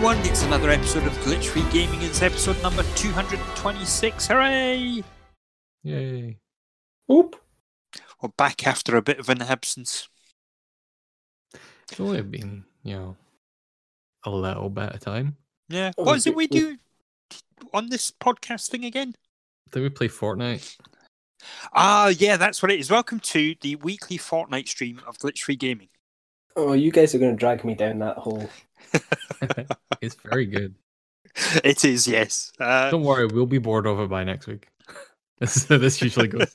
Hey everyone, it's another episode of Glitch Free Gaming. It's episode number 226. Hooray! Yay. Oop. We're back after a bit of an absence. It's only been, you know, a little bit of time. Yeah. Oh, What is it we- we do on this podcast thing again? Did we play Fortnite? Ah, yeah, that's what it is. Welcome to the weekly Fortnite stream of Glitch Free Gaming. Oh, you guys are going to drag me down that hole. it's very good. It is, yes. Uh, Don't worry, we'll be bored of it by next week. This, this usually goes.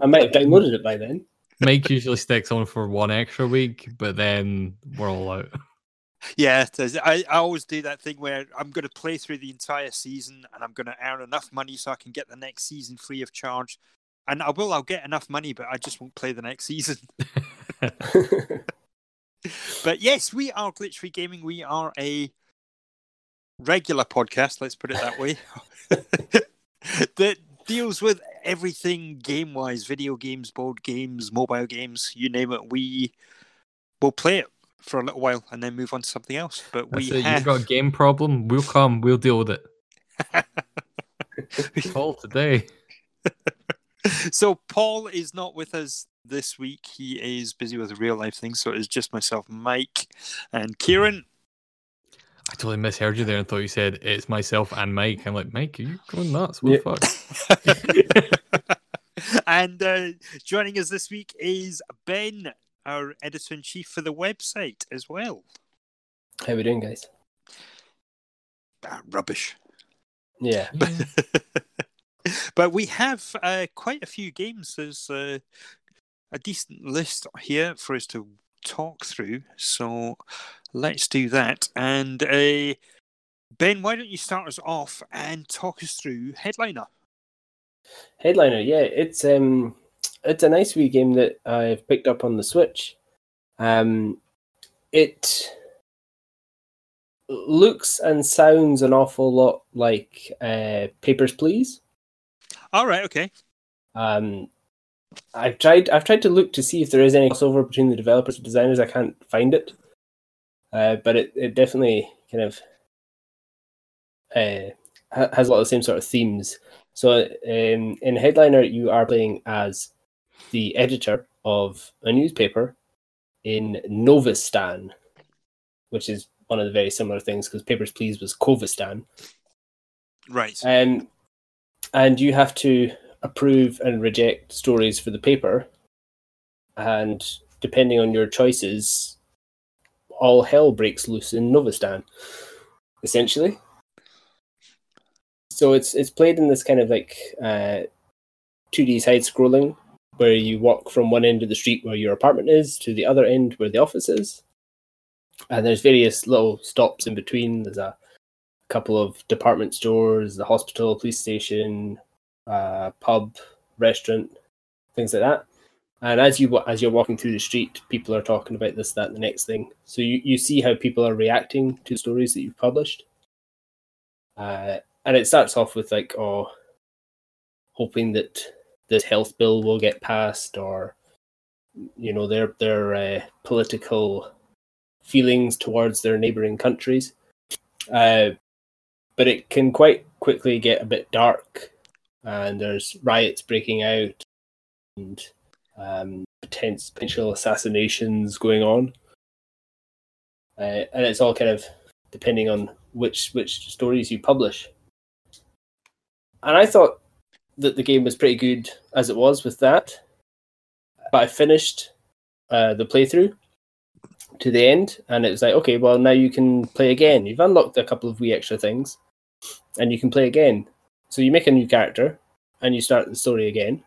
I might have downloaded it by then. Mike usually sticks on for one extra week, but then we're all out. Yeah. I, I always do that thing where I'm going to play through the entire season and I'm going to earn enough money so I can get the next season free of charge. And I will, I'll get enough money, but I just won't play the next season. But yes, we are Glitch Free Gaming. We are a regular podcast, let's put it that way, that deals with everything game wise video games, board games, mobile games, you name it. We will play it for a little while and then move on to something else. But we it. have. You've got a game problem, we'll come, we'll deal with it. Call today. so Paul is not with us this week. He is busy with real life things, so it is just myself, Mike, and Kieran. I totally misheard you there and thought you said it's myself and Mike. I'm like, Mike, are you going nuts? What the fuck? and uh, joining us this week is Ben, our editor in chief for the website as well. How we doing, guys? Ah, rubbish. Yeah. But we have uh, quite a few games. There's uh, a decent list here for us to talk through. So let's do that. And uh, Ben, why don't you start us off and talk us through Headliner? Headliner, yeah, it's um, it's a nice wee game that I've picked up on the Switch. Um, it looks and sounds an awful lot like uh, Papers, Please. All right, okay. Um, I've tried. I've tried to look to see if there is any crossover between the developers and designers. I can't find it, uh, but it, it definitely kind of uh, has a lot of the same sort of themes. So um, in Headliner, you are playing as the editor of a newspaper in Novistan, which is one of the very similar things because Papers, Please was Kovistan. Right. Um, and you have to approve and reject stories for the paper. And depending on your choices, all hell breaks loose in Novistan, essentially. So it's it's played in this kind of like uh, 2D side scrolling, where you walk from one end of the street where your apartment is to the other end where the office is, and there's various little stops in between. There's a couple of department stores, the hospital, police station, uh, pub, restaurant, things like that. And as you as you're walking through the street, people are talking about this, that, the next thing. So you, you see how people are reacting to stories that you've published. Uh, and it starts off with like, oh, hoping that this health bill will get passed, or you know their their uh, political feelings towards their neighboring countries. Uh, but it can quite quickly get a bit dark, and there's riots breaking out, and um, potential assassinations going on, uh, and it's all kind of depending on which which stories you publish. And I thought that the game was pretty good as it was with that, but I finished uh, the playthrough to the end, and it was like, okay, well now you can play again. You've unlocked a couple of wee extra things, and you can play again. So you make a new character, and you start the story again.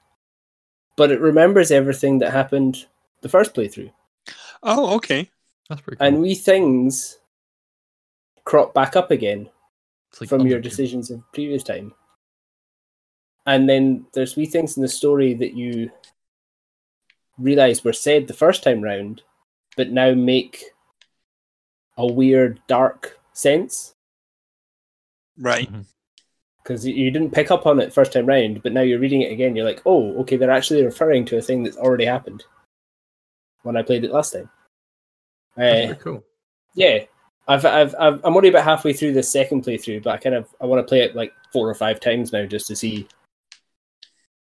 But it remembers everything that happened the first playthrough, Oh, okay. That's pretty cool. and wee things crop back up again like from your decisions of previous time. And then there's wee things in the story that you realize were said the first time round, but now make a weird dark sense Right. Because you didn't pick up on it first time round, but now you're reading it again. You're like, oh, okay, they're actually referring to a thing that's already happened when I played it last time. That's Uh, pretty cool. yeah, I've, I've, I've, I'm only about halfway through the second playthrough, but I kind of I want to play it like four or five times now just to see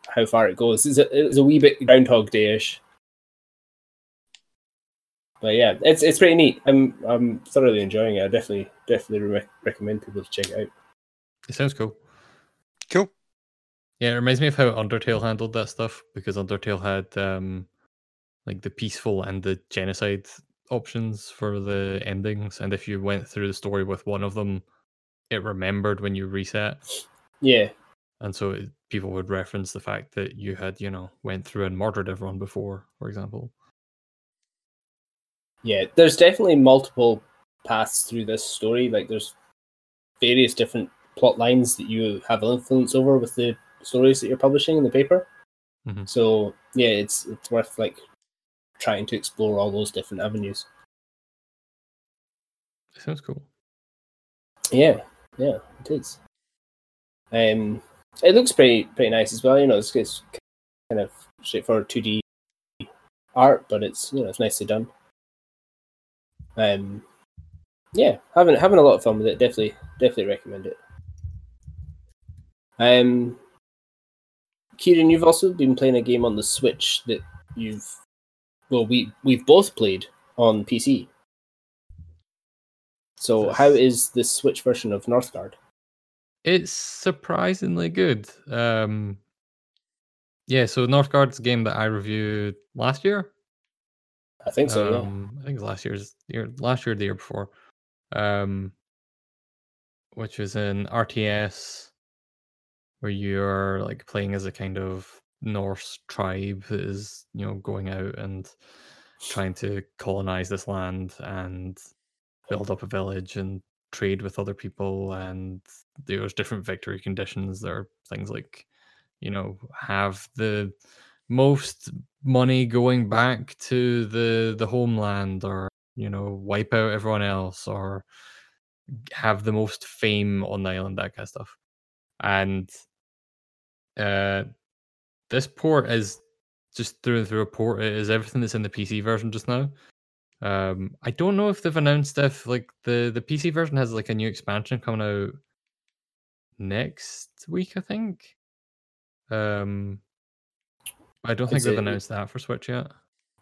how far it goes. It's a, it's a wee bit Groundhog Day-ish. But yeah, it's it's pretty neat. I'm I'm thoroughly enjoying it. I definitely definitely re- recommend people to check it out. It sounds cool. Cool. Yeah, it reminds me of how Undertale handled that stuff because Undertale had um like the peaceful and the genocide options for the endings, and if you went through the story with one of them, it remembered when you reset. Yeah, and so it, people would reference the fact that you had you know went through and murdered everyone before, for example. Yeah, there's definitely multiple paths through this story. Like there's various different plot lines that you have influence over with the stories that you're publishing in the paper. Mm-hmm. So yeah, it's it's worth like trying to explore all those different avenues. Sounds cool. Yeah, yeah, it is. Um, it looks pretty pretty nice as well. You know, it's, it's kind of straightforward two D art, but it's you know it's nicely done. Um, yeah, having having a lot of fun with it. Definitely, definitely recommend it. Um, Kieran, you've also been playing a game on the Switch that you've well, we we've both played on PC. So, how is the Switch version of Northgard? It's surprisingly good. Um, yeah, so Northgard's a game that I reviewed last year. I think so. Um, yeah. I think last year's year, last year, the year before. Um, which was an RTS where you're like playing as a kind of Norse tribe that is, you know, going out and trying to colonize this land and build up a village and trade with other people and there's different victory conditions there are things like you know have the most money going back to the the homeland or you know wipe out everyone else or have the most fame on the island that kind of stuff and uh this port is just through and through a port. It is everything that's in the PC version just now. Um, I don't know if they've announced if like the the PC version has like a new expansion coming out next week. I think. Um, I don't think is they've it, announced that for Switch yet.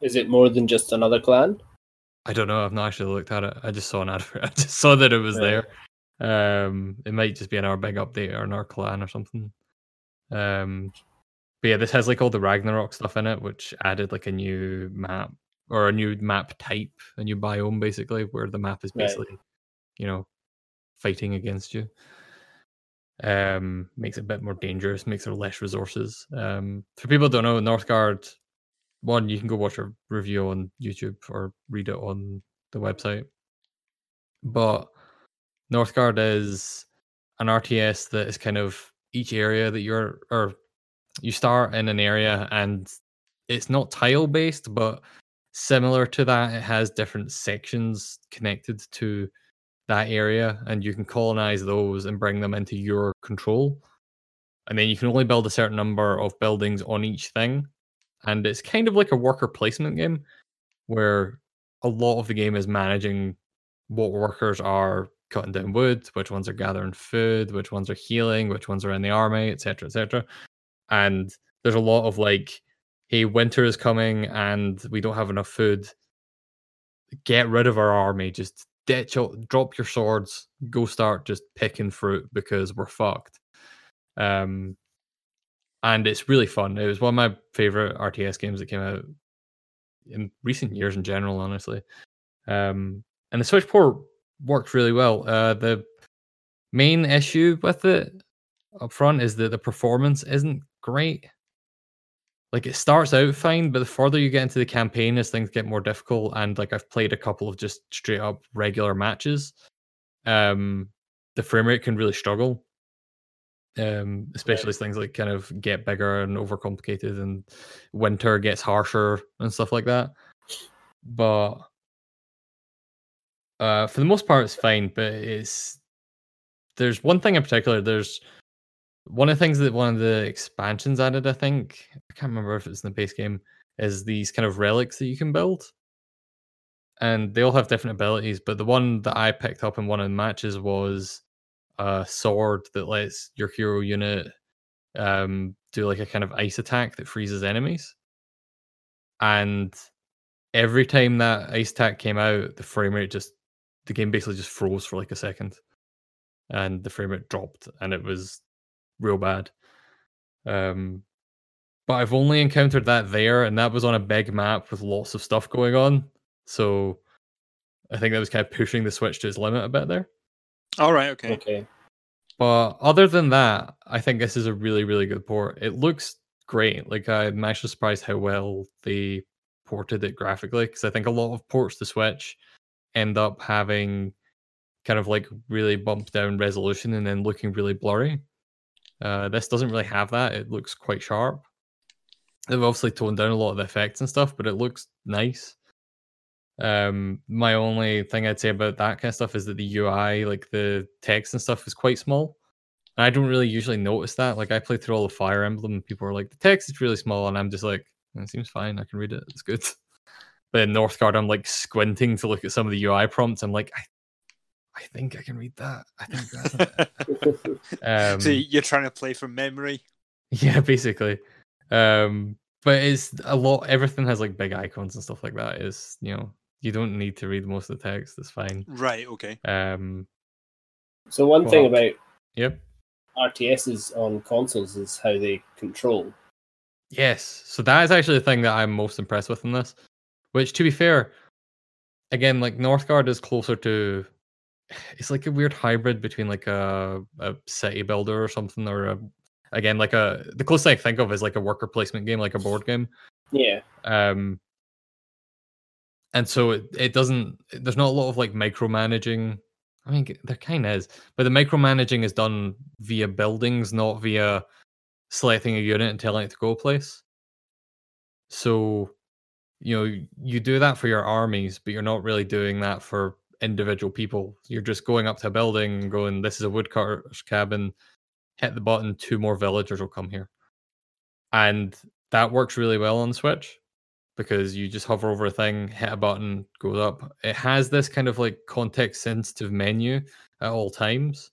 Is it more than just another clan? I don't know. I've not actually looked at it. I just saw an advert. I just saw that it was yeah. there. Um, it might just be another big update or another clan or something. Um, but yeah, this has like all the Ragnarok stuff in it, which added like a new map or a new map type, a new biome basically, where the map is basically, right. you know, fighting against you. Um, makes it a bit more dangerous, makes there less resources. Um, for people don't know, Northgard, one, you can go watch a review on YouTube or read it on the website. But Northgard is an RTS that is kind of each area that you're or you start in an area and it's not tile based, but similar to that, it has different sections connected to that area, and you can colonize those and bring them into your control. And then you can only build a certain number of buildings on each thing. And it's kind of like a worker placement game where a lot of the game is managing what workers are cutting down wood, which ones are gathering food, which ones are healing, which ones are in the army, etc., etc and there's a lot of like hey winter is coming and we don't have enough food get rid of our army just ditch drop your swords go start just picking fruit because we're fucked. Um and it's really fun. It was one of my favorite rts games that came out in recent years in general honestly. Um and the switch port worked really well. Uh the main issue with it up front is that the performance isn't great. Like it starts out fine, but the further you get into the campaign, as things get more difficult, and like I've played a couple of just straight up regular matches, um, the frame rate can really struggle. Um, especially as things like kind of get bigger and overcomplicated, and winter gets harsher and stuff like that. But uh, for the most part, it's fine. But it's there's one thing in particular. There's one of the things that one of the expansions added, I think, I can't remember if it's in the base game, is these kind of relics that you can build. and they all have different abilities. But the one that I picked up in one of the matches was a sword that lets your hero unit um, do like a kind of ice attack that freezes enemies. And every time that ice attack came out, the frame rate just the game basically just froze for like a second, and the frame rate dropped, and it was real bad. Um, but I've only encountered that there, and that was on a big map with lots of stuff going on. So I think that was kind of pushing the Switch to its limit a bit there. All right. Okay. Okay. But other than that, I think this is a really, really good port. It looks great. Like I'm actually surprised how well they ported it graphically because I think a lot of ports to Switch end up having kind of like really bumped down resolution and then looking really blurry. Uh, this doesn't really have that. It looks quite sharp. They've obviously toned down a lot of the effects and stuff, but it looks nice. Um, my only thing I'd say about that kind of stuff is that the UI, like the text and stuff, is quite small. And I don't really usually notice that. Like I played through all the Fire Emblem, and people are like, the text is really small, and I'm just like, it seems fine. I can read it. It's good. But in Northgard, I'm like squinting to look at some of the UI prompts. I'm like, I, I think I can read that. I think that's. um, so you're trying to play from memory. yeah, basically. Um, but it's a lot. Everything has like big icons and stuff like that. Is you know you don't need to read most of the text. It's fine. Right. Okay. Um, So one thing about yep. RTSs on consoles is how they control. Yes. So that is actually the thing that I'm most impressed with in this. Which, to be fair, again, like Northgard is closer to. It's like a weird hybrid between like a a city builder or something, or a again like a the closest thing I think of is like a worker placement game, like a board game. Yeah. Um, and so it, it doesn't. There's not a lot of like micromanaging. I mean, there kind of is, but the micromanaging is done via buildings, not via selecting a unit and telling it to go place. So, you know, you do that for your armies, but you're not really doing that for individual people. You're just going up to a building going, "This is a woodcutter's cabin." Hit the button, two more villagers will come here, and that works really well on Switch because you just hover over a thing, hit a button, goes up. It has this kind of like context sensitive menu at all times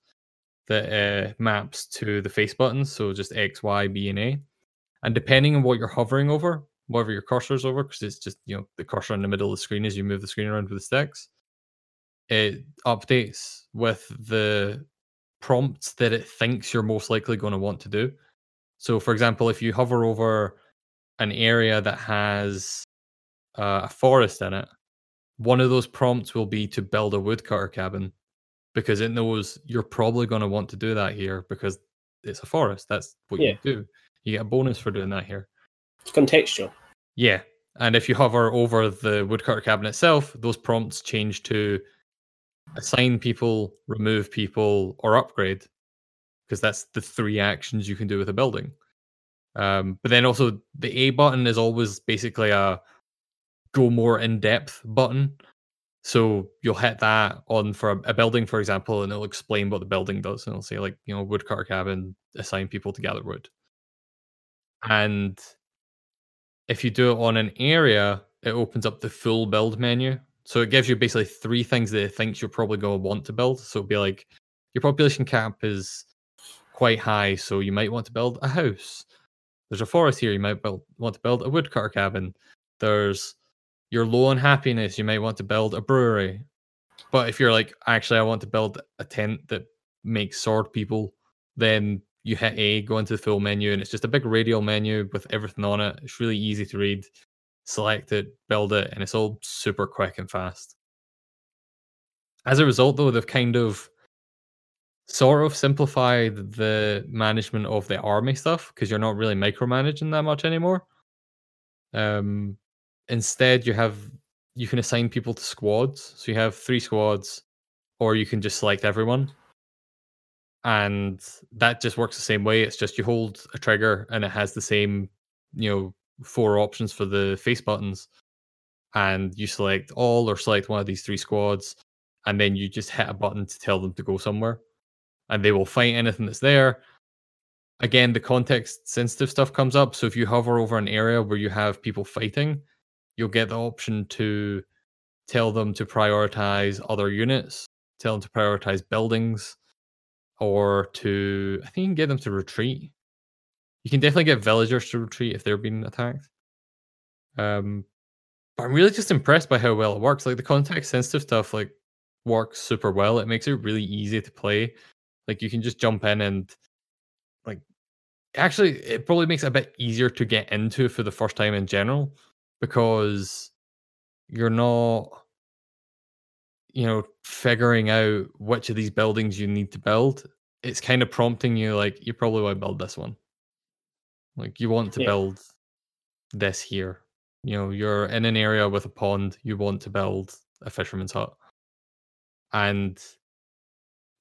that uh, maps to the face buttons, so just X, Y, B, and A. And depending on what you're hovering over, whatever your cursor's over, because it's just you know the cursor in the middle of the screen as you move the screen around with the sticks, it updates with the prompts that it thinks you're most likely going to want to do. So, for example, if you hover over an area that has uh, a forest in it, one of those prompts will be to build a woodcutter cabin because it knows you're probably going to want to do that here because it's a forest. That's what Yeah. you do. You get a bonus for doing that here. It's contextual. Yeah. And if you hover over the woodcutter cabin itself, those prompts change to assign people, remove people, or upgrade, because that's the three actions you can do with a building. Um, but then also the A button is always basically a go more in depth button. So you'll hit that on for a, building, for example, and it'll explain what the building does. And it'll say like, you know, woodcutter cabin, assign people to gather wood. And if you do it on an area, it opens up the full build menu. So it gives you basically three things that it thinks you're probably going to want to build. So it'll be like your population cap is quite high, so you might want to build a house. There's a forest here, you might build, want to build a woodcutter cabin. There's you're low on happiness, you might want to build a brewery. But if you're like, actually, I want to build a tent that makes sword people, then you hit A, go into the full menu, and it's just a big radial menu with everything on it. It's really easy to read. Select it, build it, and it's all super quick and fast. As a result, though, they've kind of sort of simplified the management of the army stuff because you're not really micromanaging that much anymore. Um, instead, you have you can assign people to squads. So you have three squads, or you can just select everyone, and that just works the same way. It's just you hold a trigger, and it has the same, you know, four options for the face buttons, and you select all or select one of these three squads, and then you just hit a button to tell them to go somewhere and they will fight anything that's there. Again, the context sensitive stuff comes up. So if you hover over an area where you have people fighting, you'll get the option to tell them to prioritize other units, tell them to prioritize buildings, or to I think you can get them to retreat. You can definitely get villagers to retreat if they're being attacked. Um, but I'm really just impressed by how well it works. Like the context sensitive stuff, like works super well. It makes it really easy to play. Like you can just jump in and like actually it probably makes it a bit easier to get into for the first time in general because you're not you know figuring out which of these buildings you need to build it's kind of prompting you like you probably want to build this one like you want to Yeah. build this here. You know you're in an area with a pond you want to build a fisherman's hut. And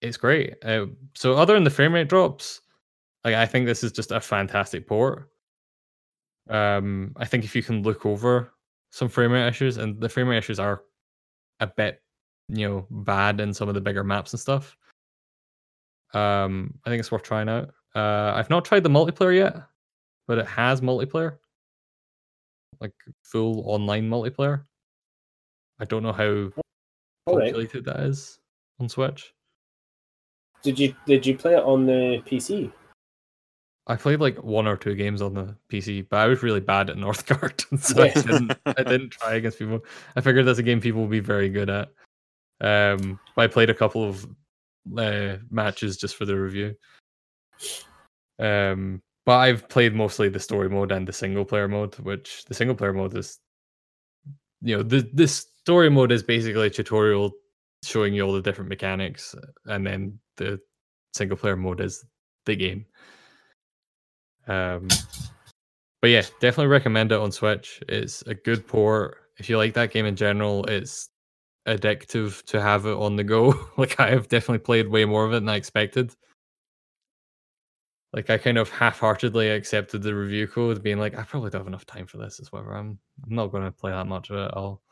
it's great. Uh, so other than the frame rate drops like i think this is just a fantastic port. Um i think if you can look over some frame rate issues and the frame rate issues are a bit you know bad in some of the bigger maps and stuff um i think it's worth trying out. Uh i've not tried the multiplayer yet but it has multiplayer like full online multiplayer i don't know how All right. populated that is on switch Did you did you play it on the PC? I played like one or two games on the PC, but I was really bad at Northgard, so I didn't. I didn't try against people. I figured that's a game people will be very good at. Um, but I played a couple of uh, matches just for the review. Um, but I've played mostly the story mode and the single player mode, which the single player mode is, you know, the the story mode is basically a tutorial showing you all the different mechanics, and then the single player mode is the game. Um, but yeah, definitely recommend it on Switch. It's a good port. If you like that game in general, it's addictive to have it on the go. like I have definitely played way more of it than I expected. Like I kind of half-heartedly accepted the review code, being like, I probably don't have enough time for this. Is whatever. I'm I'm not going to play that much of it. I'll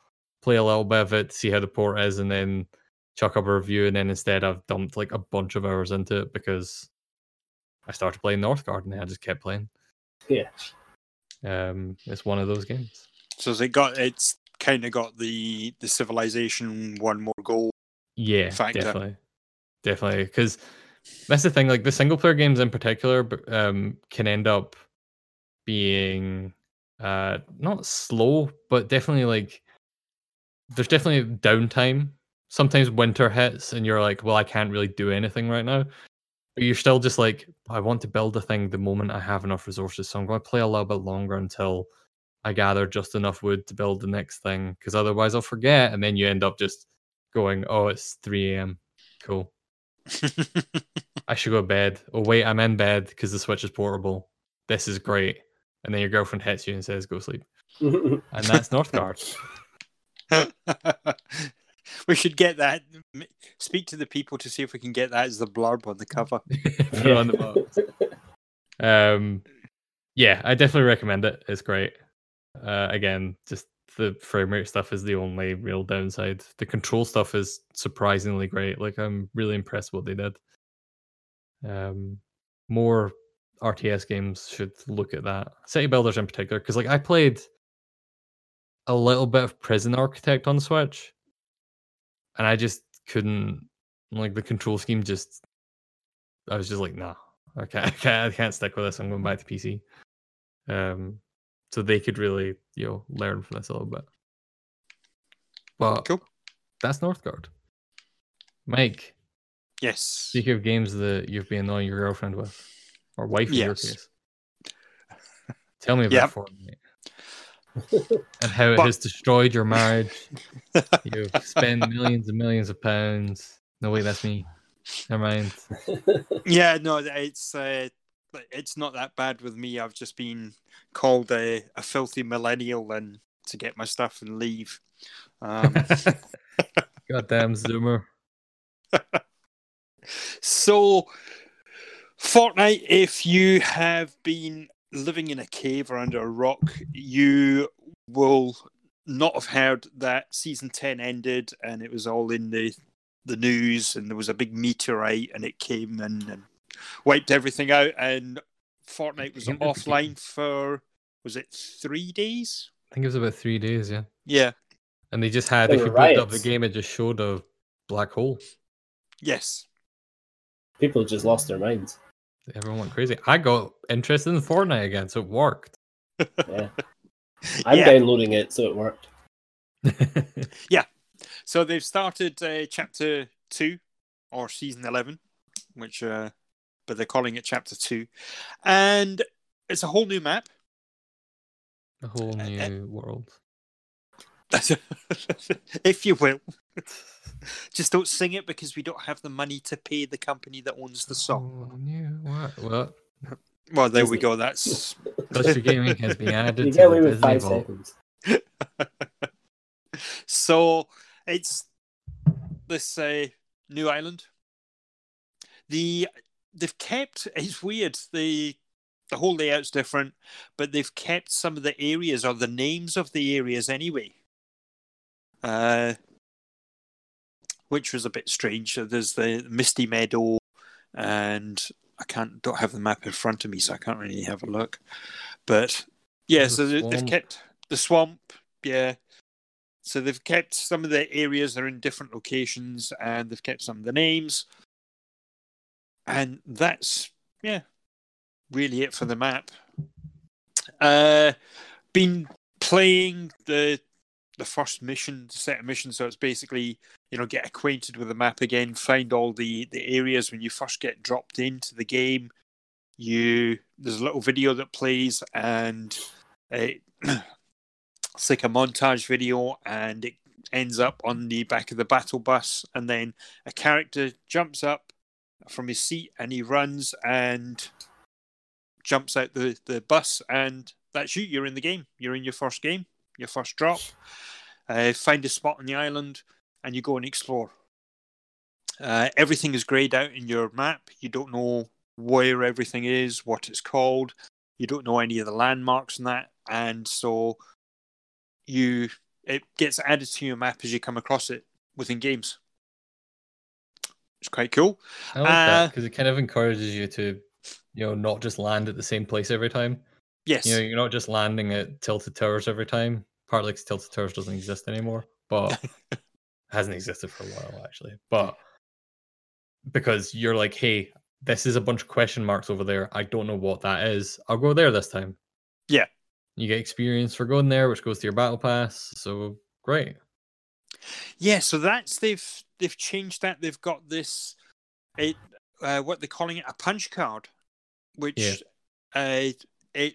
play a little bit of it, see how the port is, and then chuck up a review. And then instead, I've dumped like a bunch of hours into it because I started playing Northgard and I just kept playing. Yeah. Um, it's one of those games. So has it got it's kind of got the the civilization one more goal. Yeah, factor. definitely, definitely. Because that's the thing. Like the single player games in particular, um, can end up being uh not slow, but definitely like there's definitely downtime. Sometimes winter hits and you're like, well, I can't really do anything right now. But you're still just like, I want to build a thing the moment I have enough resources. So I'm going to play a little bit longer until I gather just enough wood to build the next thing. Because otherwise I'll forget. And then you end up just going, oh, it's 3 a.m. Cool. I should go to bed. Oh, wait, I'm in bed because the Switch is portable. This is great. And then your girlfriend hits you and says, go sleep. And that's Northgard. we should get that. Speak to the people to see if we can get that as the blurb on the cover. Put it on the box. Um, yeah, I definitely recommend it. It's great. Uh, again, just the frame rate stuff is the only real downside. The control stuff is surprisingly great. Like I'm really impressed what they did. Um, more RTS games should look at that. City Builders in particular, because like I played a little bit of Prison Architect on Switch, and I just couldn't like the control scheme. Just I was just like, nah, can't, I can't, I can't stick with this. I'm going back to PC. Um, so they could really, you know, learn from this a little bit. But Cool. that's Northgard. Mike, Yes. speak of games that you've been annoying your girlfriend with, or wife in your Yes. case. Tell me about Yep. Fortnite and how it But- has destroyed your marriage. You've spent millions and millions of pounds. No, wait, that's me. Never mind. Yeah, no, it's uh, it's not that bad with me. I've just been called a, a filthy millennial and to get my stuff and leave. Um, Goddamn Zoomer. so, Fortnite, if you have been living in a cave or under a rock, you will not have heard that season 10 ended and it was all in the the news and there was a big meteorite and it came in and wiped everything out and Fortnite was In the offline for was it 3 days? I think it was about three days, yeah. Yeah. And they just had, There if were you booted up the game, it just showed a black hole. Yes. People just lost their minds. Everyone went crazy. I got interested in Fortnite again, so it worked. Yeah. I'm Yeah. downloading it, so it worked. Yeah. So they've started uh, chapter two or season eleven, which uh, but they're calling it chapter two, and it's a whole new map. a whole Uh, uh, new world. if you will. Just don't sing it because we don't have the money to pay the company that owns the song. Whole new what? What? Well, there we go. That's Glitchy Gaming has been added You to get the with Disney Vault. so it's this uh, new island. The they've kept it's weird. The the whole layout's different, but they've kept some of the areas or the names of the areas anyway. Uh, which was a bit strange. So there's the Misty Meadow, and I can't don't have the map in front of me, so I can't really have a look. But yeah, so the they- they've kept the swamp. Yeah, so they've kept some of the areas are in different locations, and they've kept some of the names. And that's yeah, really it for the map. Uh, been playing the the first mission set of missions, so it's basically you know get acquainted with the map again, find all the the areas when you first get dropped into the game. You there's a little video that plays, and it, it's like a montage video, and it ends up on the back of the battle bus, and then a character jumps up from his seat and he runs and jumps out the, the bus and that's you. You're in the game. You're in your first game your first drop. Uh, find a spot on the island and you go and explore. Uh, everything is grayed out in your map. You don't know where everything is what it's called. You don't know any of the landmarks and that. And so you it gets added to your map as you come across it within games it's quite cool I like that Uh, because it kind of encourages you to, you know, not just land at the same place every time. yes You know, you're not just landing at Tilted Towers every time. Partly because Tilted Towers doesn't exist anymore, but hasn't existed for a while actually. But because you're like, hey, this is a bunch of question marks over there. I don't know what that is. I'll go there this time. Yeah. You get experience for going there, which goes to your battle pass. So great. Yeah, so that's they've they've changed that. They've got this, it uh, what they're calling it a punch card, which uh, it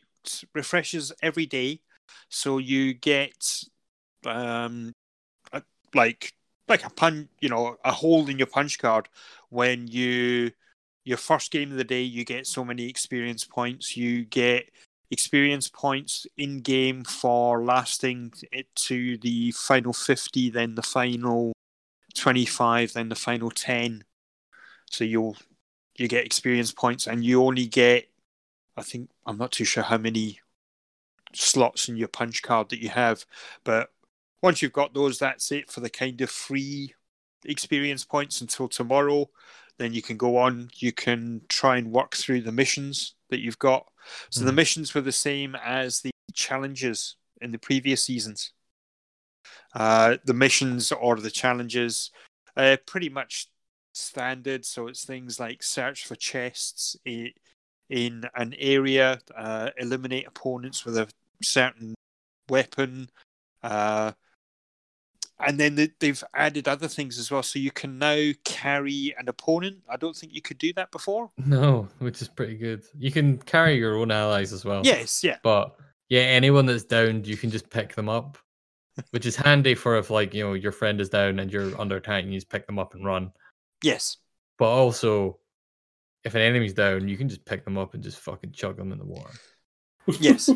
refreshes every day. So you get um a, like like a pun, you know, a hole in your punch card when you your first game of the day. You get so many experience points. You get experience points in game for lasting it to the final 50 then the final 25 then the final 10 so you'll you get experience points and you only get i think i'm not too sure how many slots in your punch card that you have but once you've got those that's it for the kind of free experience points until tomorrow. Then you can go on you can try and work through the missions that you've got so the Mhm. missions were the same as the challenges in the previous seasons. Uh, the missions or the challenges uh, pretty much standard. So it's things like search for chests in, in an area, uh, eliminate opponents with a certain weapon, uh, and then they, they've added other things as well. So you can now carry an opponent. I don't think you could do that before. No, which is pretty good. You can carry your own allies as well. Yes, yeah. But yeah, anyone that's downed, you can just pick them up, which is handy for if like you know your friend is down and you're under attack, and you just pick them up and run. Yes. But also, if an enemy's down, you can just pick them up and just fucking chug them in the water. yes.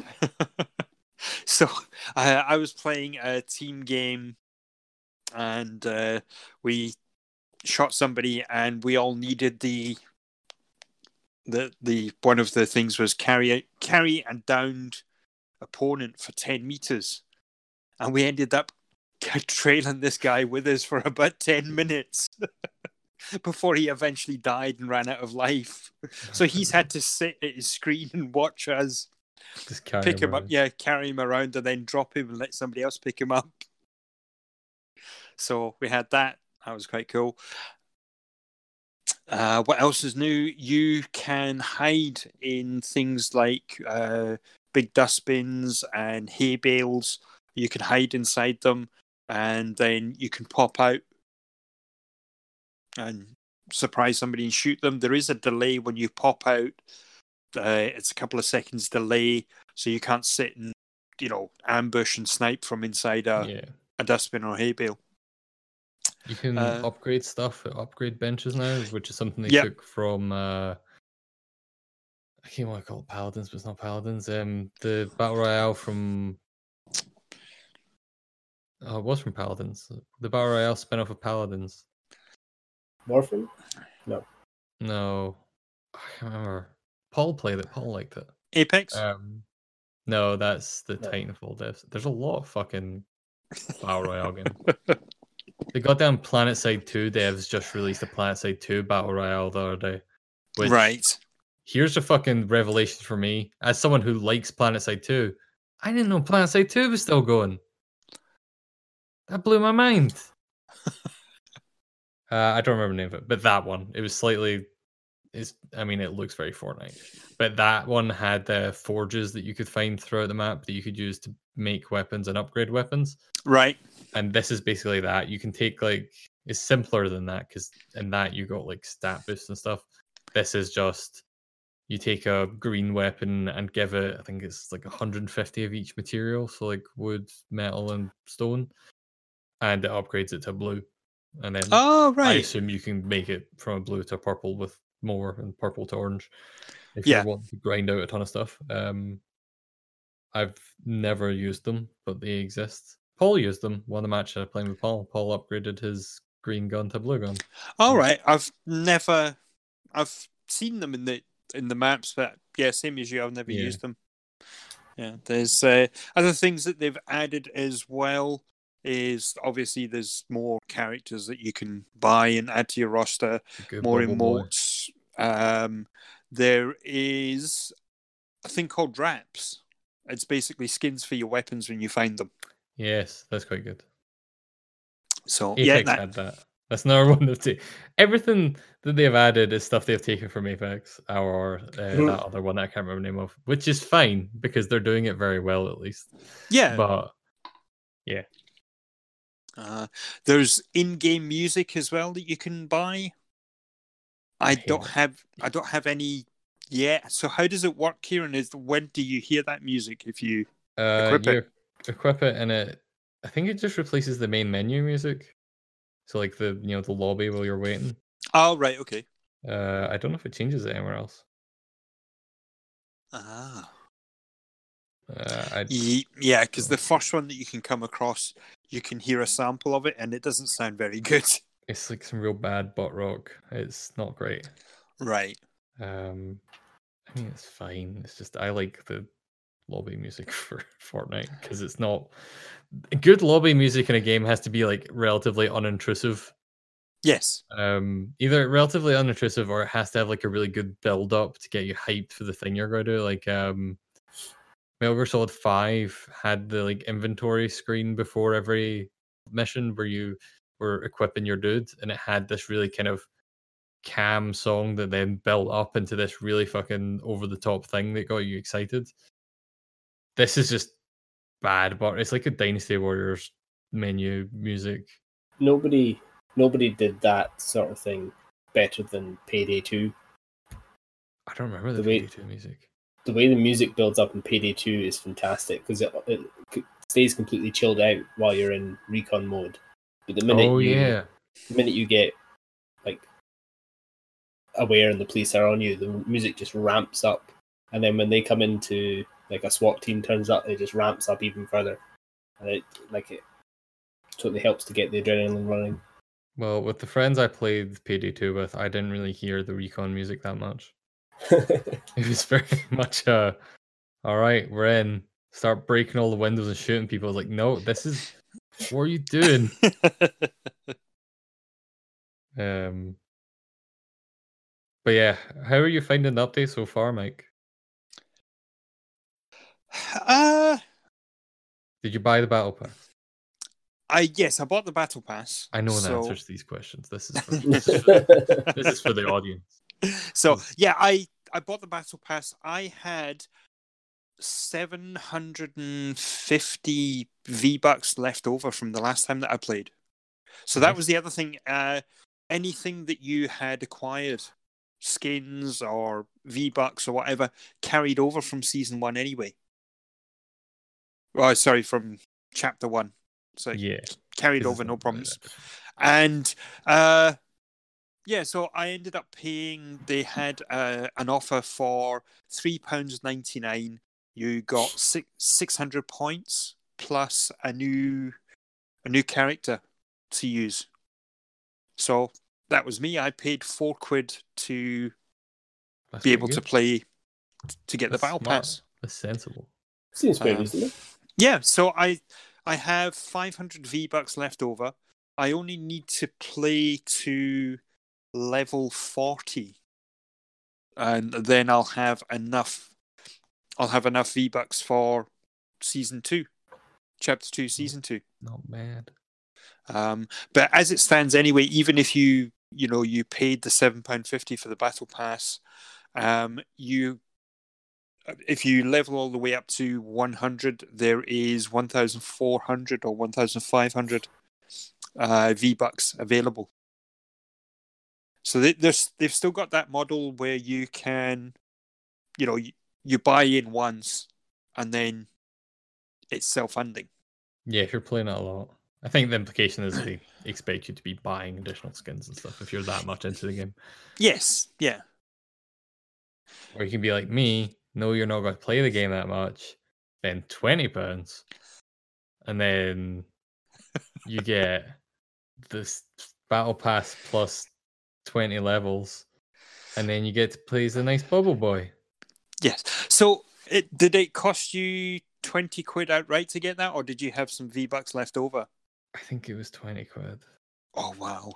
so I, I was playing a team game, and uh, we shot somebody, and we all needed the the the one of the things was carry carry and downed opponent for ten meters, and we ended up trailing this guy with us for about ten minutes. Before he eventually died and ran out of life, so he's had to sit at his screen and watch us pick him up, yeah, carry him around, and then drop him and let somebody else pick him up. So we had that. That was quite cool. Uh, what else is new? You can hide in things like uh, big dustbins and hay bales. You can hide inside them, and then you can pop out and surprise somebody and shoot them. There is a delay when you pop out. Uh, it's a couple of seconds delay, so you can't sit and you know ambush and snipe from inside a, yeah. a dustbin or hay bale. You can Uh, upgrade stuff, upgrade benches now, which is something they Yep. took from. Uh, I can't want to call it paladins, but it's not paladins. Um, the battle royale from. Oh, it was from paladins. The battle royale spin off of paladins. Morphin? No, No, I can't remember. Paul played it. Paul liked it. Apex. Um, no, that's the No. Titanfall devs. There's a lot of fucking battle royale games. The goddamn Planet Side 2 devs just released a Planet Side 2 battle royale the other day. Which, right. Here's a fucking revelation for me. As someone who likes Planet Side 2, I didn't know Planet Side 2 was still going. That blew my mind. uh, I don't remember the name of it, but that one. It was slightly. Is I mean, it looks very Fortnite, but that one had the forges that you could find throughout the map that you could use to make weapons and upgrade weapons Right. And this is basically that. You can take like it's simpler than that because in that you got like stat boosts and stuff. This is just you take a green weapon and give it i think it's like 150 of each material so like wood metal and stone and it upgrades it to blue. And then Oh, right. i assume you can make it from a blue to purple with more and purple to orange if Yeah. you want to grind out a ton of stuff. Um i've never used them but they exist paul used them Won the match i playing with paul paul upgraded his green gun to blue gun All right. I've never. I've seen them in the in the maps, but yeah, same as you. I've never Yeah. used them. Yeah. There's uh, other things that they've added as well. Is obviously there's more characters that you can buy and add to your roster. Good more emotes. Um, there is a thing called wraps. It's basically skins for your weapons when you find them. Yes that's quite good So apex yeah, that, had that that's another one of two everything that they've added is stuff they've taken from apex or uh, Mhm. that other one i can't remember the name of which is fine because they're doing it very well at least yeah. but yeah. Uh, there's in-game music as well that you can buy. I don't it. have I don't have any yet. So how does it work, Kieran? Is when do you hear that music if you Uh, Equip it. Equip it, and it. I think it just replaces the main menu music. So like the you know the lobby while you're waiting. Oh right, okay. Uh, I don't know if it changes it anywhere else. Ah. Uh, Yeah, because the first one that you can come across, you can hear a sample of it, and it doesn't sound very good. it's like some real bad butt rock. It's not great. Right. Um, I mean it's fine. It's just I like the lobby music for Fortnite because it's not good lobby music in a game has to be like relatively unintrusive. Yes. um either relatively unintrusive or it has to have like a really good build up to get you hyped for the thing you're going to do like um Metal Gear Solid 5 had the like inventory screen before every mission where you were equipping your dude and it had this really kind of cam song that then built up into this really fucking over the top thing that got you excited this is just bad but it's like a Dynasty Warriors menu music Nobody, nobody did that sort of thing better than Payday Two. I don't remember the The way- PS2 music The way the music builds up in Payday Two is fantastic because it, it stays completely chilled out while you're in recon mode. But the minute oh you, yeah the minute you get like aware and the police are on you, the music just ramps up, and then when they come into like a SWAT team turns up, it just ramps up even further, and it like it totally helps to get the adrenaline running. Well, with the friends I played PD2 with, I didn't really hear the recon music that much. It was very much uh all right, we're in. Start breaking all the windows and shooting people. Like, no, this is what are you doing? Um But yeah, how are you finding the update so far, Mike? uh, Did you buy the battle pass? I yes, I bought the battle pass. I know the so, answers to these questions. This is for, this, is for, this is for the audience. So yeah, I I bought the battle pass. I had seven hundred and fifty V bucks left over from the last time that I played. So that was the other thing. Uh, anything that you had acquired, skins or V bucks or whatever, carried over from season one anyway. Oh, sorry, from chapter one. So Yeah. carried over, no problems and uh yeah so i ended up paying they had uh, an offer for three pounds 99 you got six 600 points plus a new a new character to use so that was me i paid four quid to That's be pretty able to good. play to get That's the battle smart. pass That's sensible. Seems fair Um, reasonable. Yeah, so I I have 500 V bucks left over. I only need to play to level 40, and then I'll have enough. I'll have enough V bucks for season two, chapter two, season two. Not bad. Um, but as it stands anyway, even if you you know you paid the seven pound fifty for the battle pass, um, you if you level all the way up to one hundred, there is one thousand four hundred or one thousand five hundred uh, V bucks available. So they, there's they've still got that model where you can, you know, you, you buy in once, and then it's self funding. Yeah, if you're playing it a lot. I think the implication is they expect you to be buying additional skins and stuff if you're that much into the game. Yes, yeah. Or you can be like me, know you're not going to play the game that much, twenty pounds, and then you get this battle pass plus twenty levels, and then you get to play as a nice bubble boy. Yes. So, it, did it cost you twenty quid outright to get that, or did you have some V bucks left over? I think it was twenty quid. Oh wow!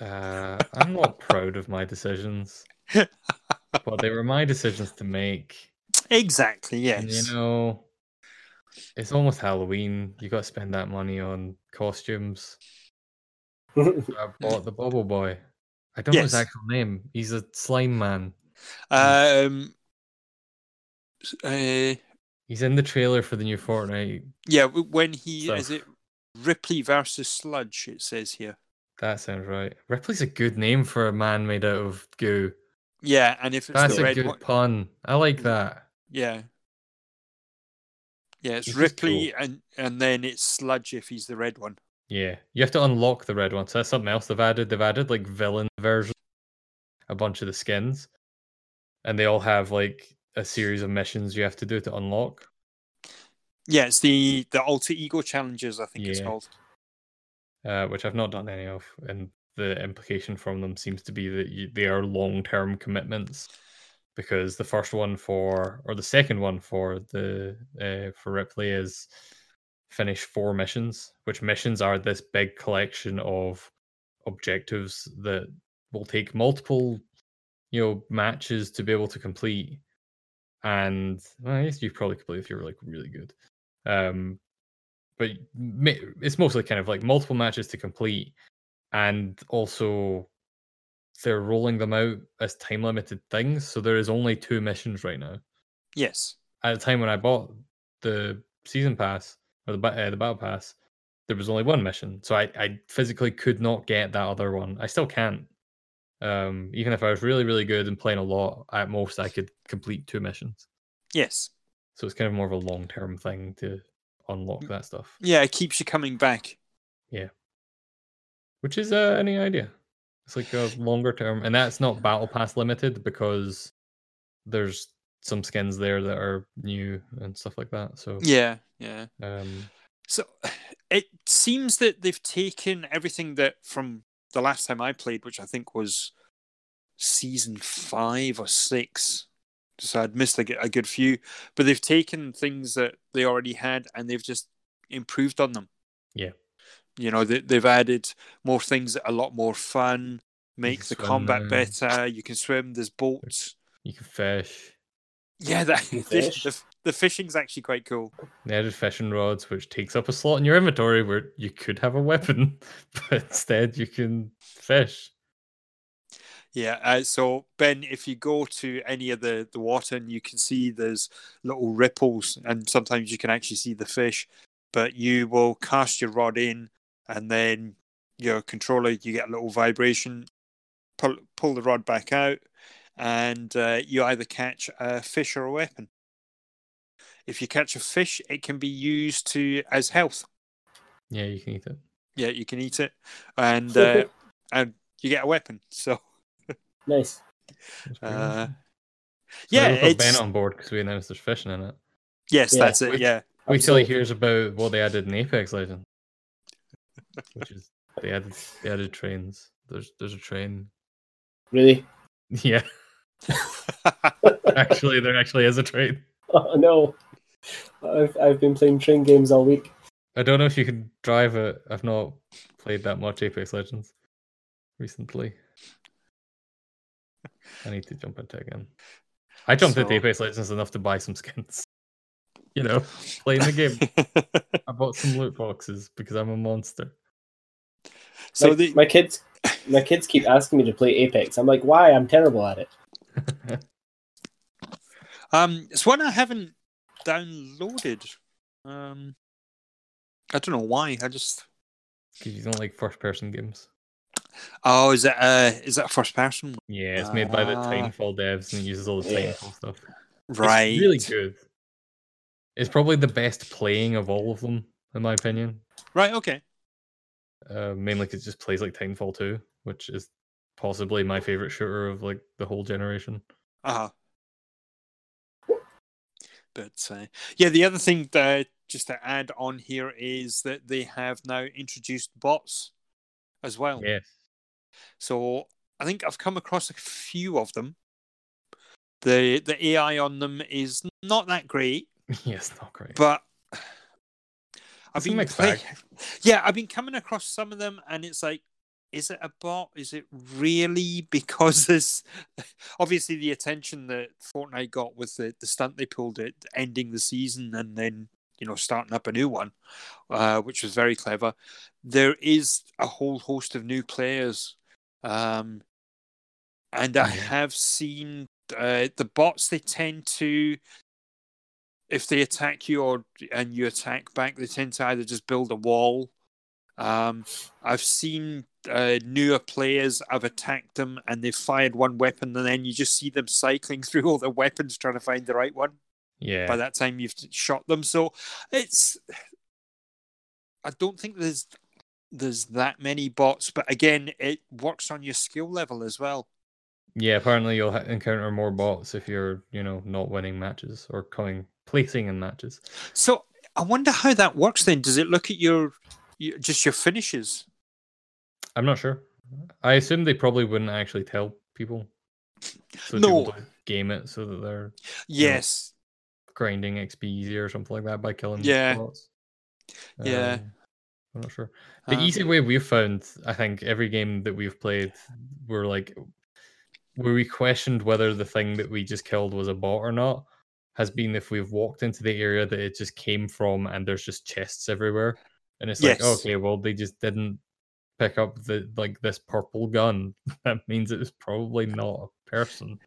Uh, I'm not proud of my decisions, but they were my decisions to make. Exactly. And Yes. you know, it's almost Halloween. You got to spend that money on costumes. So I bought the Bubble Boy. I don't know his actual name. He's a slime man. Um. Uh, He's in the trailer for the new Fortnite. yeah. When he So- is it Rippley versus Sludge? It says here. That sounds right. Rippley's a good name for a man made out of goo. Yeah, and if it's That's a good one, pun. I like that. yeah. Yeah, it's This is Rippley, and and then it's Sludge if he's the red one. Yeah, you have to unlock the red one. So that's something else they've added. They've added like villain version, a bunch of the skins, and they all have like a series of missions you have to do to unlock. Yeah, it's the the alter ego challenges. I think it's called. uh, which I've not done any of, and the implication from them seems to be that you, they are long-term commitments, because the first one for or the second one for the uh, for Rippley is finish four missions, which missions are this big collection of objectives that will take multiple, you know, matches to be able to complete. And well, I guess you probably complete if you're like really good. Um, but it's mostly kind of like multiple matches to complete, and also they're rolling them out as time limited things. So there is only two missions right now. Yes. At the time when I bought the season pass or the uh, the battle pass, there was only one mission, so I I physically could not get that other one. I still can't. Um, even if I was really really good and playing a lot, at most I could complete two missions. Yes. So it's kind of more of a long term thing to unlock that stuff. Yeah, it keeps you coming back. Which is uh, any idea. It's like a longer term, and that's not battle pass limited because there's some skins there that are new and stuff like that. So Yeah, yeah. um, So it seems that they've taken everything that from the last time I played, which I think was season five or six. So I'd missed a good few, but they've taken things that they already had and they've just improved on them. Yeah. You know, they, they've added more things that are a lot more fun, make the swim combat now. better. You can swim, there's boats. you can fish. Yeah, that, You the, fish? the, the fishing's actually quite cool. They added fishing rods, which takes up a slot in your inventory where you could have a weapon, but instead you can fish. Yeah, uh, so Ben, if you go to any of the, the water and you can see there's little ripples, and sometimes you can actually see the fish, but you will cast your rod in, and then your controller, you get a little vibration, pull, pull the rod back out, and uh, you either catch a fish or a weapon. If you catch a fish, it can be used to as health. Yeah, you can eat it. Yeah, you can eat it, and uh, and you get a weapon. So Nice. That's pretty uh, awesome. So yeah, we Ben on board because we announced there's fishing in it. yes, Yeah. that's it. Yeah. Wait till he hears about what they added in Apex Legends, which is they added they added trains. There's there's a train. Really? Yeah, actually, there actually is a train. Oh no. I've I've been playing train games all week. I don't know if you can drive it. I've not played that much Apex Legends recently. I need to jump into again. I jumped into Apex Legends enough to buy some skins. You know, playing the game. I bought some loot boxes because I'm a monster. So my, the my kids my kids keep asking me to play Apex. I'm like, why? I'm terrible at it. um, it's one I haven't downloaded. Um, I don't know why. I just Because you don't like first person games. oh, is that uh, is that first person? Yeah, it's made by the Ah. Titanfall devs and it uses all the Yeah. Titanfall stuff. Right. It's really good. It's probably the best playing of all of them, in my opinion. Right. Okay. Uh, mainly because it just plays like Titanfall 2, which is possibly my favorite shooter of like the whole generation. Uh huh. But uh, yeah, the other thing that just to add on here is that they have now introduced bots as well. Yes. So I think I've come across a few of them. The the AI on them is not that great, yes, not great. but I've been play- Yeah, I've been coming across some of them, and it's like, is it a bot? Is it really? Because there's obviously the attention that Fortnite got with the, the stunt they pulled it, ending the season, and then you know starting up a new one, uh, which was very clever. There is a whole host of new players, um, and I have seen uh, the bots. They tend to if they attack you or and you attack back, they tend to either just build a wall. Um, I've seen uh, newer players. I've attacked them and they've fired one weapon, and then you just see them cycling through all the weapons trying to find the right one. Yeah. By that time, you've shot them. So it's. I don't think there's there's that many bots, but again, it works on your skill level as well. Yeah, apparently you'll encounter more bots if you're, you know, not winning matches or coming placing in matches. So I wonder how that works. Then does it look at your, your just your finishes? I'm not sure. I assume they probably wouldn't actually tell people. So No. people game it so that they're Yes. grinding XP easier or something like that by killing Yeah. bots. Yeah. Um, I'm not sure. The Um, easy way we've found, I think, every game that we've played, we're like, where we questioned whether the thing that we just killed was a bot or not, has been if we've walked into the area that it just came from and there's just chests everywhere, and it's like, okay, well, they just didn't pick up the like this purple gun. that means it was probably not a person.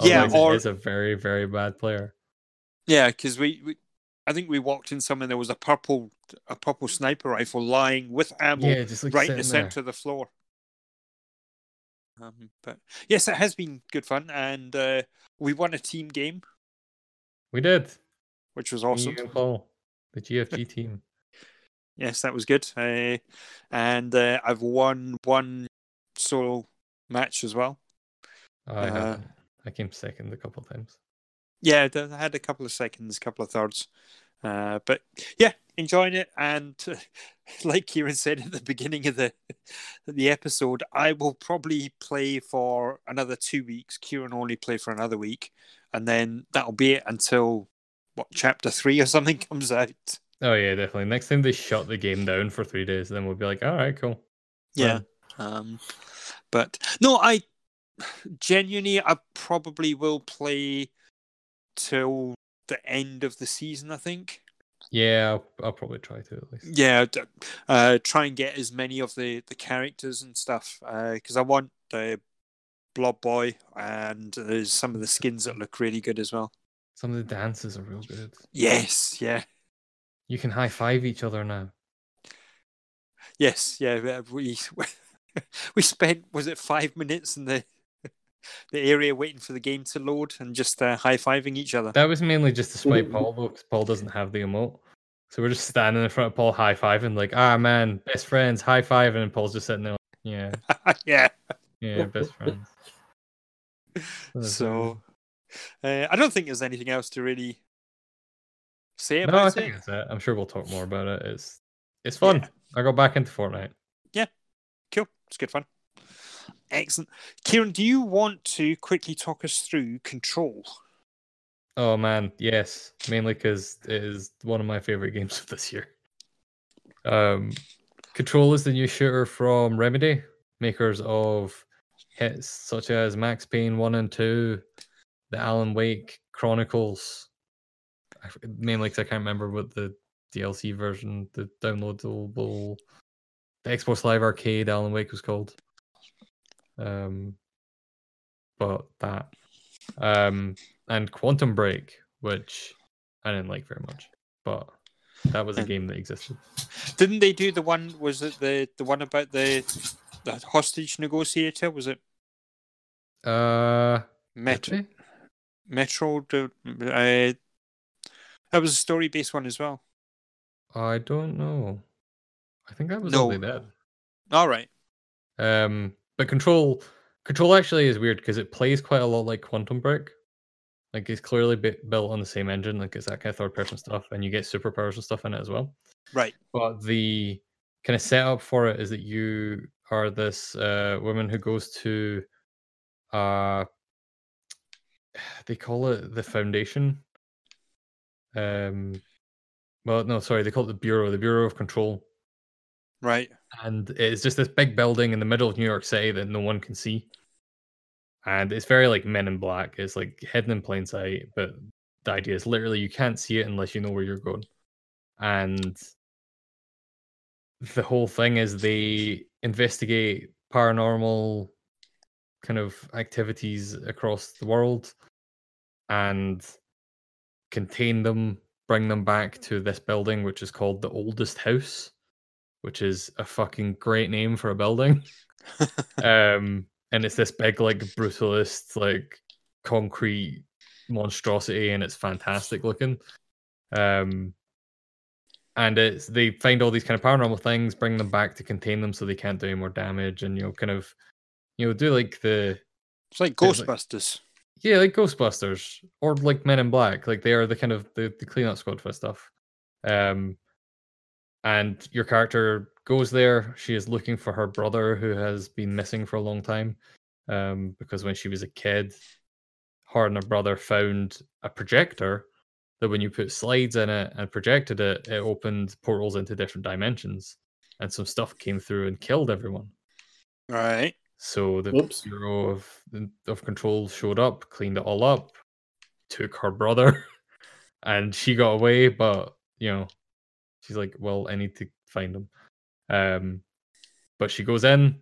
Yeah, or- it is a very very bad player. Yeah, because we, we, I think we walked in somewhere. There was a purple, a purple sniper rifle lying with ammo Yeah, just like right in the center of the floor. Um, but yes, it has been good fun, and uh, we won a team game, We did. which was awesome. Paul, the GFG team. Yes, that was good. Uh, and uh, I've won one solo match as well. I Uh. I came second a couple of times. Yeah, I had a couple of seconds, a couple of thirds. Uh, but yeah, enjoying it. And like Kieran said at the beginning of the the episode, I will probably play for another two weeks. Kieran only play for another week, and then that'll be it until what chapter three or something comes out. Oh yeah, definitely. Next time they shut the game down for three days, then we'll be like, all right, cool. Yeah. Um, but no, I genuinely, I probably will play till the end of the season, I think. Yeah, I'll, I'll probably try to at least. Yeah, uh, try and get as many of the, the characters and stuff because I want the Blob Boy and there's some of the skins that look really good as well. Some of the dances are real good. Yes, yeah, You can high five each other now. yes, yeah. We we spent was it five minutes in the the area waiting for the game to load and just uh, high fiving each other. That was mainly just to spite Paul though, because Paul doesn't have the emote. So we're just standing in front of Paul high fiving, like, ah man, best friends, high fiving, and Paul's just sitting there, like, yeah, yeah. yeah, best friends. So uh, I don't think there's anything else to really say about no, about I it. think that's it. I'm sure we'll talk more about it. It's it's fun. Yeah. I go back into Fortnite. Yeah. Cool. It's good fun. Excellent. Kieran, do you want to quickly talk us through Control? Oh man, yes, mainly because it is one of my favorite games of this year. Um, Control is the new shooter from Remedy, makers of hits such as Max Payne one and two, the Alan Wake Chronicles. Mainly because I can't remember what the DLC version, the downloadable, the Xbox Live Arcade Alan Wake was called. Um, but that, um, and Quantum Break, which I didn't like very much, but that was a game that existed. Didn't they do the one? Was it the the one about the the hostage negotiator? Was it Uh, Metro? Metro? Uh, that was a story based one as well. I don't know. I think that was No. only that. All right. Um, but Control, Control actually is weird because it plays quite a lot like Quantum Break. Like it's clearly built on the same engine, like it's that kind of third person stuff, and you get superpowers and stuff in it as well. Right. But the kind of setup for it is that you are this uh, woman who goes to, uh, they call it the Foundation. Um, well, no, sorry, they call it the Bureau, the Bureau of Control, Right. and it's just this big building in the middle of New York City that no one can see. And it's very like Men in Black. It's like hidden in plain sight, but the idea is literally you can't see it unless you know where you're going. And the whole thing is they investigate paranormal kind of activities across the world and contain them, bring them back to this building, which is called the oldest house, which is a fucking great name for a building. um, and it's this big, like brutalist, like concrete monstrosity, and it's fantastic looking. Um, and it's they find all these kind of paranormal things, bring them back to contain them so they can't do any more damage, and you know, kind of, you know, do like the It's like It's like- Ghostbusters. yeah, like Ghostbusters or like Men in Black. Like they are the kind of the, the cleanup squad for stuff. Um, and your character goes there. She is looking for her brother who has been missing for a long time. Um, because when she was a kid, her and her brother found a projector that when you put slides in it and projected it, it opened portals into different dimensions. And some stuff came through and killed everyone. Right. So the Whoops. Bureau of of Control showed up, cleaned it all up, took her brother, and she got away. But you know, she's like, "Well, I need to find him." Um, but she goes in.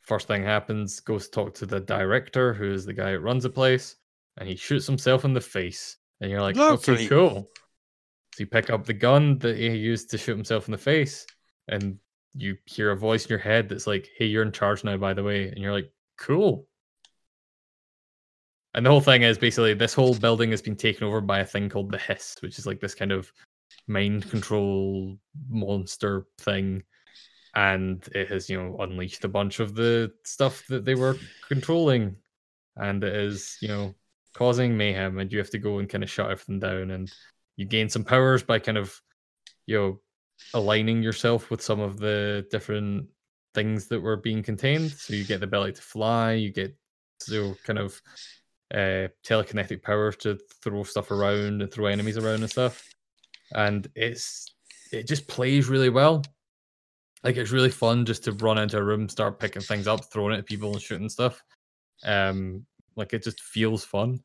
First thing happens, goes to talk to the director, who is the guy that runs the place, and he shoots himself in the face. And you're like, Lovely. "Okay, cool." So you pick up the gun that he used to shoot himself in the face, and you hear a voice in your head that's like, "Hey, you're in charge now, by the way," and you're like, "Cool." And the whole thing is basically this whole building has been taken over by a thing called the Hiss, which is like this kind of mind control monster thing, and it has you know unleashed a bunch of the stuff that they were controlling, and it is you know causing mayhem, and you have to go and kind of shut everything down, and you gain some powers by kind of you know aligning yourself with some of the different things that were being contained. So you get the ability to fly, you get so kind of uh, telekinetic power to throw stuff around and throw enemies around and stuff. And it's it just plays really well. Like it's really fun just to run into a room, start picking things up, throwing it at people and shooting stuff. Um, like it just feels fun.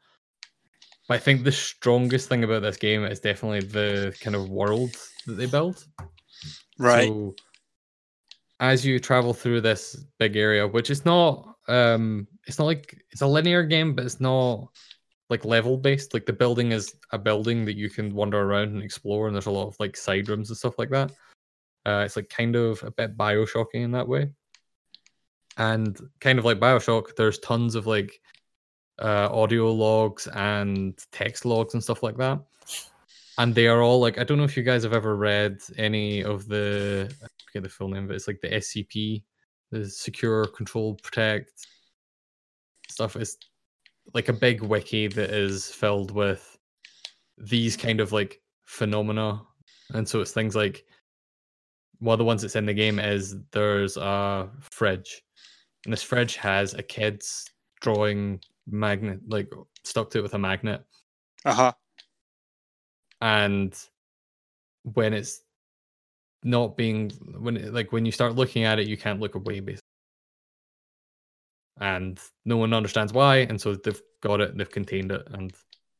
but I think the strongest thing about this game is definitely the kind of world that they build. Right. So as you travel through this big area, which is not um it's not like it's a linear game, but it's not like level based. Like the building is a building that you can wander around and explore, and there's a lot of like side rooms and stuff like that. Uh, it's like kind of a bit Bioshocking in that way. And kind of like Bioshock, there's tons of like uh, audio logs and text logs and stuff like that. And they are all like I don't know if you guys have ever read any of the I forget the full name, but it's like the SCP, the Secure Control Protect stuff. Is like a big wiki that is filled with these kind of like phenomena. And so it's things like one of the ones that's in the game is there's a fridge. And this fridge has a kid's drawing magnet like stuck to it with a magnet. Uh huh. And when it's not being when it, like when you start looking at it, you can't look away basically. And no one understands why, and so they've got it, and they've contained it, and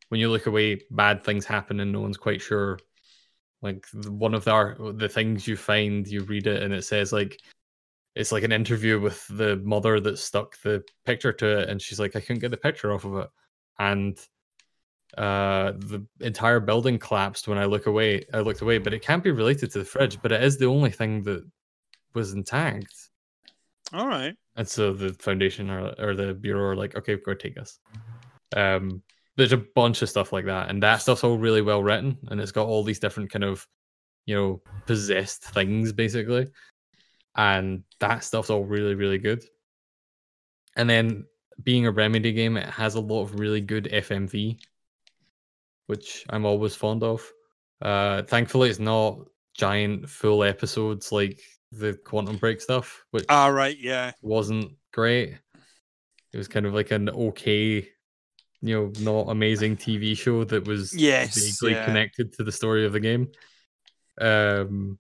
when you look away, bad things happen, and no one's quite sure. Like one of the the things you find, you read it, and it says like it's like an interview with the mother that stuck the picture to it, and she's like, I couldn't get the picture off of it, and uh the entire building collapsed when I look away. I looked away, but it can't be related to the fridge, but it is the only thing that was intact. All right. And so the foundation or, or the bureau are like, okay, go take us. Um, there's a bunch of stuff like that, and that stuff's all really well written, and it's got all these different kind of, you know, possessed things basically, and that stuff's all really really good. And then being a remedy game, it has a lot of really good FMV, which I'm always fond of. Uh, thankfully, it's not giant full episodes like the Quantum Break stuff, which All right. Yeah. wasn't great. It was kind of like an okay, you know, not amazing TV show that was Yes, vaguely yeah. connected to the story of the game. Um,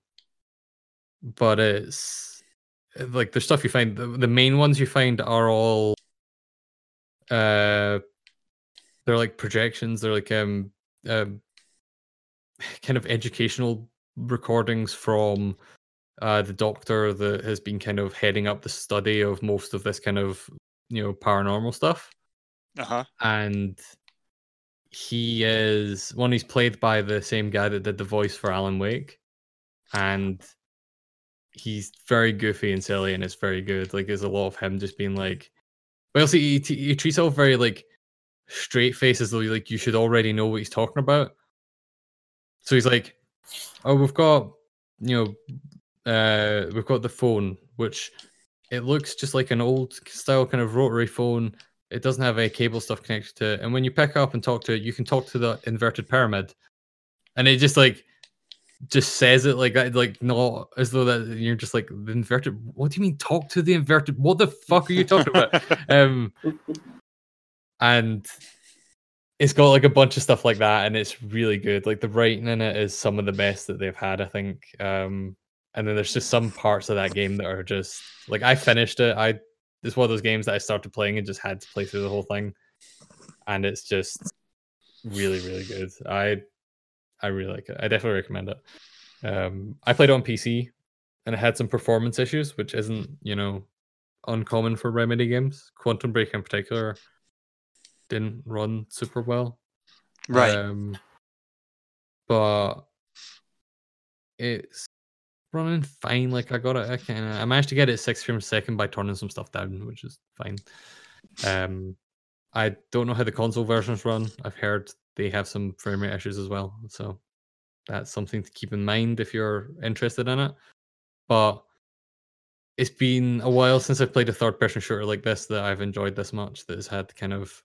but it's like the stuff you find. The, the main ones you find are all, uh, they're like projections. They're like um, um, kind of educational recordings from uh, the doctor that has been kind of heading up the study of most of this kind of you know paranormal stuff. Uh huh. and he is one he's played by the same guy that did the voice for alan wake. And he's very goofy and silly and it's very good. Like there's a lot of him just being like well see he, he treats all very like straight face as though like you should already know what he's talking about. So he's like oh we've got you know uh we've got the phone which it looks just like an old style kind of rotary phone. It doesn't have any cable stuff connected to it. And when you pick up and talk to it you can talk to the inverted pyramid. And it just like just says it like that like not as though that you're just like the inverted what do you mean talk to the inverted what the fuck are you talking about? Um and it's got like a bunch of stuff like that and it's really good. Like the writing in it is some of the best that they've had i think. Um and then there's just some parts of that game that are just like i finished it. I it's one of those games that i started playing and just had to play through the whole thing. And it's just really really good. I i really like it. I definitely recommend it. Um i played it on pc and it had some performance issues which isn't you know uncommon for remedy games. Quantum break in particular didn't run super well. Right. um, but it's running fine. Like I got it. I kind of I managed to get it six frames a second by turning some stuff down, which is fine. Um, I don't know how the console versions run. I've heard they have some frame rate issues as well, so that's something to keep in mind if you're interested in it. But it's been a while since I've played a third person shooter like this that I've enjoyed this much. That has had kind of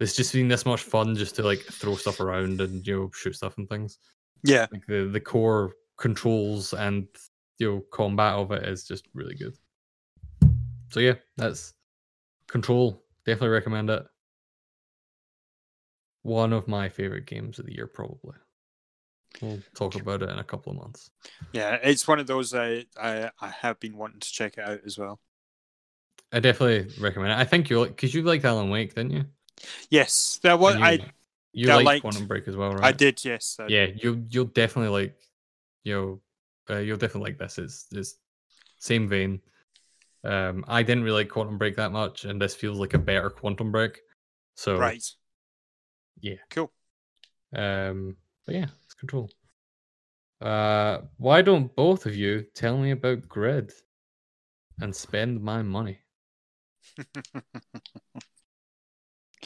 it's just been this much fun just to like throw stuff around and you know shoot stuff and things. yeah. Like the the core controls and you know combat of it is just really good. So yeah, that's Control. Definitely recommend it. One of my favorite games of the year, probably. We'll talk about it in a couple of months. Yeah. It's one of those I I, I have been wanting to check it out as well. I definitely recommend it. I think you because you liked Alan Wake, didn't you? Yes. that was you- I You liked liked- Quantum Break as well, right? I did, yes. I- Yeah, you'll you'll definitely like, you know, uh, you'll definitely like this. It's it's same vein. Um, I didn't really like Quantum Break that much, and this feels like a better Quantum Break. So Right. Yeah. Cool. Um, but yeah, it's control. Uh, why don't both of you tell me about Grid and spend my money?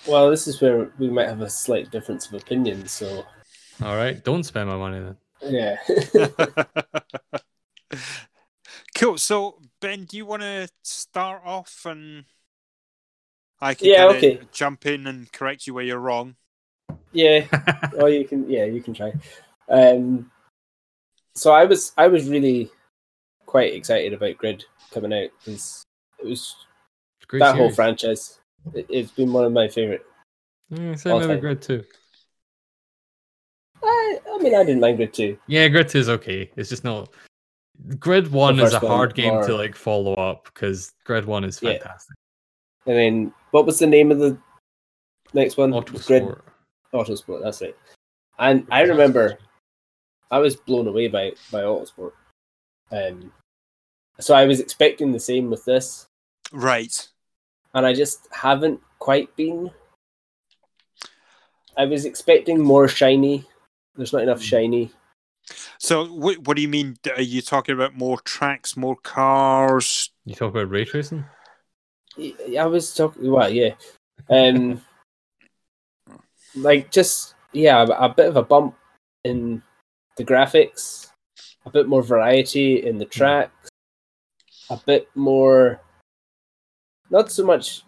Well, this is where we might have a slight difference of opinion. So All right, don't spend my money then. Yeah, cool. So, Ben, do you want to start off and I can Yeah, okay. jump in and correct you where you're wrong? yeah. or you can. Yeah, you can try. Um, so I was I was really quite excited about Grid coming out because it was Great that whole franchise. It, it's been one of my favorite. Mm, same all with. Grid 2. I, I mean, I didn't mind Grid two. Yeah, Grid 2 is okay. It's just not. Grid 1 is a first one, hard game to like follow up because Grid 1 is Yeah. fantastic. And then what was the name of the next one? Grid Autosport. Autosport. That's it. And I remember I was blown away by by Autosport. Um, so I was expecting the same with this, Right. and I just haven't quite been. I was expecting more shiny. There's not enough shiny. So, what, what do you mean? Are you talking about more tracks, more cars? You talk about ray tracing? I was talking. Well, yeah. Um, like just yeah, a, a bit of a bump in the graphics, a bit more variety in the tracks, a bit more. Not so much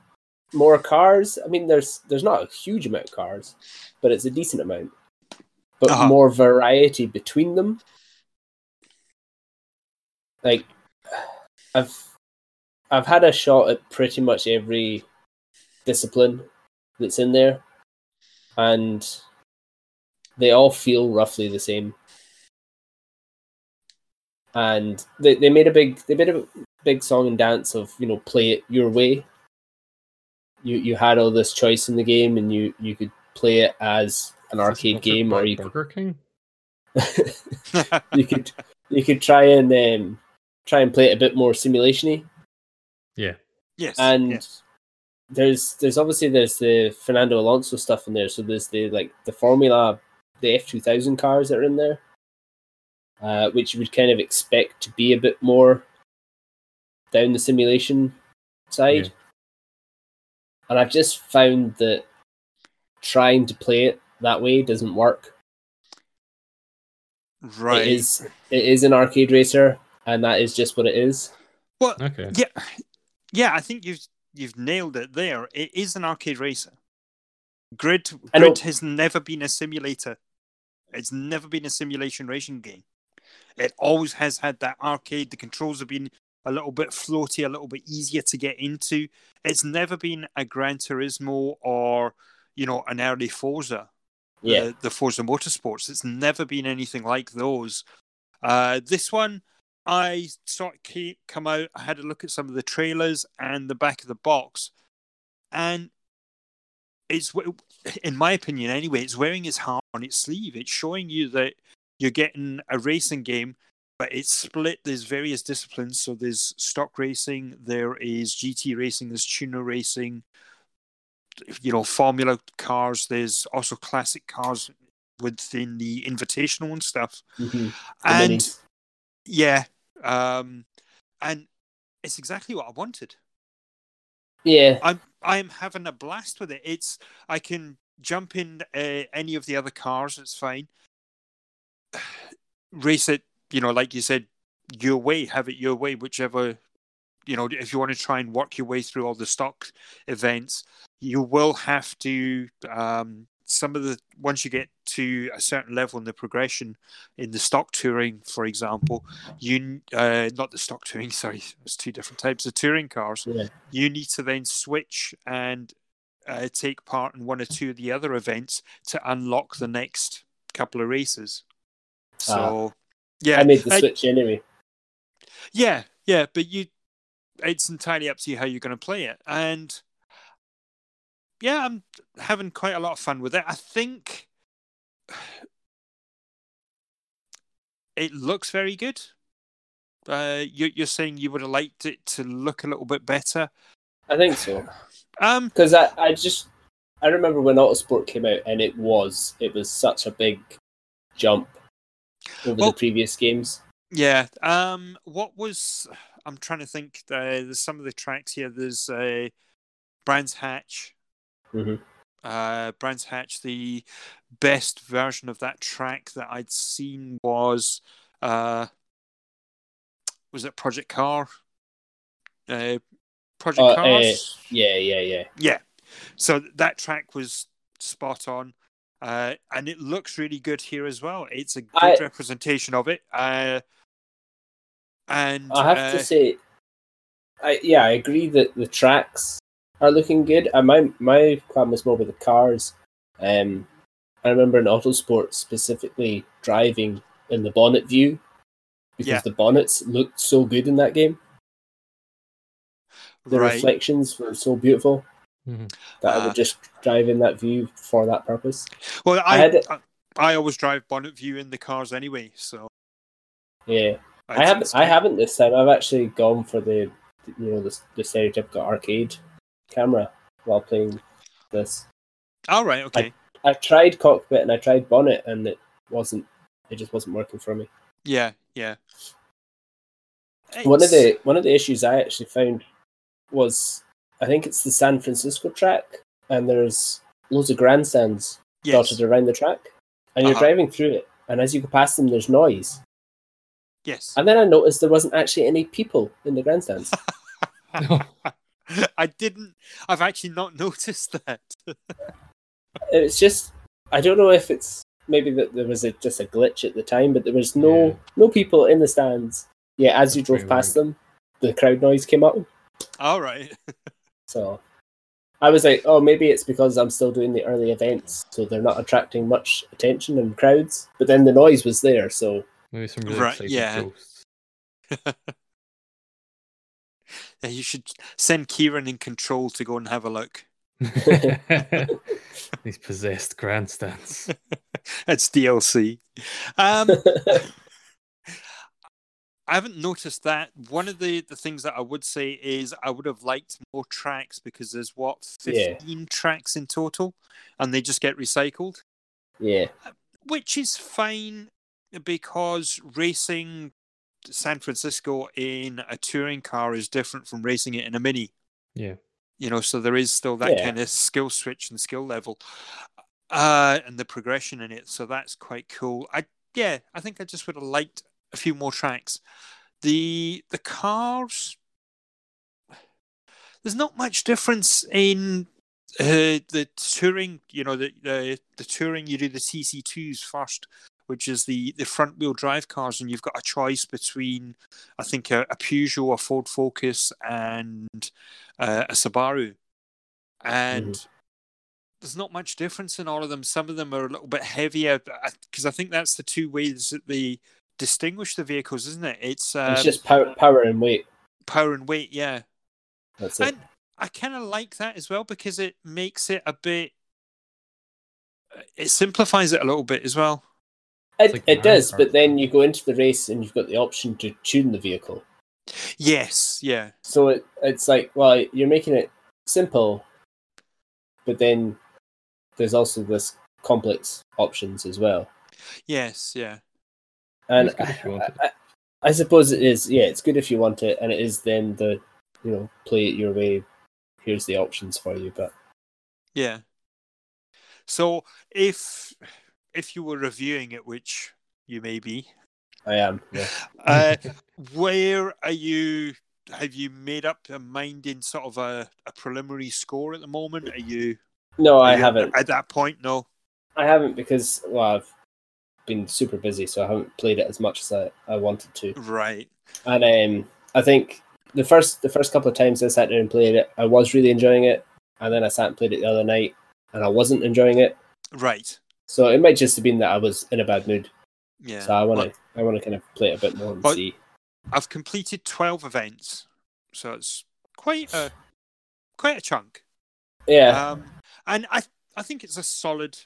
more cars. I mean, there's there's not a huge amount of cars, but it's a decent amount. But Uh-huh. more variety between them. Like, I've I've had a shot at pretty much every discipline that's in there, and they all feel roughly the same. And they, they made a big they made a big song and dance of you know play it your way. You you had all this choice in the game, and you you could play it as an arcade game, or you could Burger King. you could you could try and um, try and play it a bit more simulationy. Yeah. yes. and yes. there's there's obviously there's the Fernando Alonso stuff in there. So there's the like the Formula, the F two thousand cars that are in there, uh, which you would kind of expect to be a bit more down the simulation side. Yeah. And I've just found that trying to play it that way doesn't work. right. It is it is an arcade racer, and that is just what it is. Well, Okay. yeah, yeah. I think you've you've nailed it there. It is an arcade racer. Grid Grid has never been a simulator. It's never been a simulation racing game. It always has had that arcade. The controls have been a little bit floaty, a little bit easier to get into. It's never been a Gran Turismo or you know an early Forza. Yeah, the, the Forza Motorsports. It's never been anything like those. Uh, this one, I saw it ca- come out. I had a look at some of the trailers and the back of the box, and it's, in my opinion, anyway, it's wearing its heart on its sleeve. It's showing you that you're getting a racing game, but it's split. There's various disciplines. So there's stock racing, there is GT racing, there's tuner racing, you know, formula cars. There's also classic cars within the invitational and stuff. Mhm. And minis. yeah, um, and it's exactly what I wanted. yeah, I'm I'm having a blast with it. It's I can jump in uh, any of the other cars. It's fine. Race it, you know, like you said, your way. Have it your way, whichever. You know, if you want to try and work your way through all the stock events, you will have to. Um, some of the once you get to a certain level in the progression in the stock touring, for example, you uh, not the stock touring. Sorry, it's two different types of touring cars yeah. you need to then switch and uh, take part in one or two of the other events to unlock the next couple of races. So, yeah, I made the uh, switch anyway. yeah, yeah, but you, it's entirely up to you how you're going to play it. And yeah, I'm having quite a lot of fun with it. I think it looks very good. Uh, you, you're saying you would have liked it to look a little bit better. I think so. Um, Because I, I just I remember when Autosport came out and it was it was such a big jump over Well- the previous games. yeah. Um, what was I'm trying to think. Uh, there's some of the tracks here. There's uh, Brands Hatch. Mhm. Uh, Brands Hatch. The best version of that track that I'd seen was uh, was it Project Car? Uh, Project Uh, Cars. Yeah, yeah, yeah. Yeah. So that track was spot on. Uh, and it looks really good here as well. It's a good I- representation of it. Uh, and I have uh, to say, I yeah, I agree that the tracks are looking good. And my my qualm was more with the cars. Um, I remember in Autosport specifically driving in the bonnet view because Yeah. the bonnets looked so good in that game. The right. reflections were so beautiful Mhm. that I Ah. would just drive in that view for that purpose. well, I I, had it- I, I always drive bonnet view in the cars anyway. So Yeah, I haven't. I haven't this time. I've actually gone for the, you know, the, the stereotypical arcade camera while playing this. All right. Okay. I tried cockpit and I tried bonnet, and it wasn't. It just wasn't working for me. yeah. Yeah. One of the one of the issues I actually found was I think it's the San Francisco track, and there's loads of grandstands yes. dotted around the track, and you're Uh-huh. driving through it, and as you go past them, there's noise. Yes. And then I noticed there wasn't actually any people in the grandstands. I didn't. I've actually not noticed that. it's just I don't know if it's maybe that there was a, just a glitch at the time, but there was no Yeah. no people in the stands. Yeah, as you drove pretty past them, the crowd noise came up. All right. So I was like, oh, maybe it's because I'm still doing the early events, so they're not attracting much attention and crowds. But then the noise was there, so Maybe some really Right, excited yeah. ghosts. Yeah, you should send Kieran in control to go and have a look. These possessed grandstands. It's DLC. Um, I haven't noticed that. One of the, the things that I would say is I would have liked more tracks because there's what, Yeah. 15 tracks in total, and they just get recycled, yeah, which is fine because racing San Francisco in a touring car is different from racing it in a mini. Yeah. You know, so there is still that Yeah. kind of skill switch and skill level, uh, and the progression in it. So that's quite cool. I yeah, I think I just would have liked a few more tracks. The the cars, there's not much difference in uh, the touring. You know, the, the the touring you do the TC2s first, which is the the front wheel drive cars, and you've got a choice between, I think, a, a Peugeot, a Ford Focus, and uh, a Subaru, and. There's not much difference in all of them. Some of them are a little bit heavier because I think that's the two ways that they distinguish the vehicles, isn't it? It's, um, it's just power, power and weight. power and weight, yeah. That's it. And I kind of like that as well because it makes it a bit. It simplifies it a little bit as well. It, like it does, but then you go into the race and you've got the option to tune the vehicle. Yes, yeah, So it, it's like, well, you're making it simple, but then there's also this complex options as well. yes, yeah, And It's good if you want it. I, I, I suppose it is, yeah, it's good if you want it, and it is then the, you know, play it your way. Here's the options for you, but yeah. So if if you were reviewing it, which you may be, I am. Yeah. uh, where are you? Have you made up a mind in sort of a, a preliminary score at the moment? Are you? No, are I you haven't. At that point, no. I haven't because well, I've been super busy, so I haven't played it as much as I, I wanted to. Right. And um, I think the first the first couple of times I sat down and played it, I was really enjoying it, and then I sat and played it the other night, and I wasn't enjoying it. Right. So it might just have been that I was in a bad mood. Yeah. So I want to I want to kind of play it a bit more and Well, see. I've completed twelve events, so it's quite a quite a chunk. Yeah, Um, and I I think it's a solid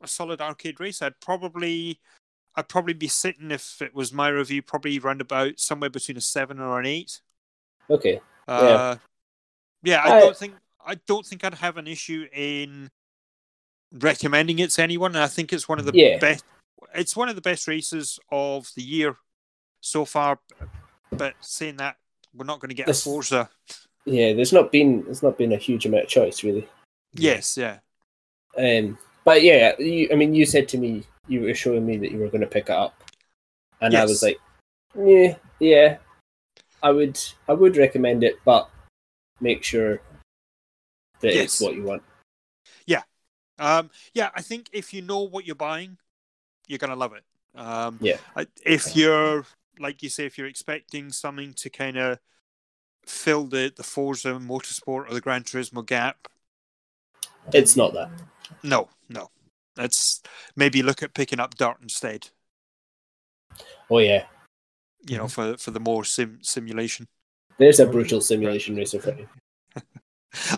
a solid arcade race. I'd probably I'd probably be sitting if it was my review, probably round about somewhere between a seven or an eight. Okay. Uh, yeah, I I- don't think I don't think I'd have an issue in recommending it to anyone. And I think it's one of the Yeah. best. It's one of the best races of the year so far. But saying that, we're not going to get This- a Forza. Yeah, there's not been there's not been a huge amount of choice really. Yes, yeah, Um, but yeah, you, I mean, you said to me you were showing me that you were going to pick it up, and I was like, yeah, yeah, I would I would recommend it, but make sure that Yes. it's what you want. Um, yeah. I think if you know what you're buying, you're going to love it. Um, Yeah. If you're like you say, if you're expecting something to kind of fill the the Forza Motorsport or the Gran Turismo gap, It's not that. No, no. That's maybe look at picking up Dirt instead. Oh yeah, You know, for for the more sim simulation. there's a brutal simulation racer for you.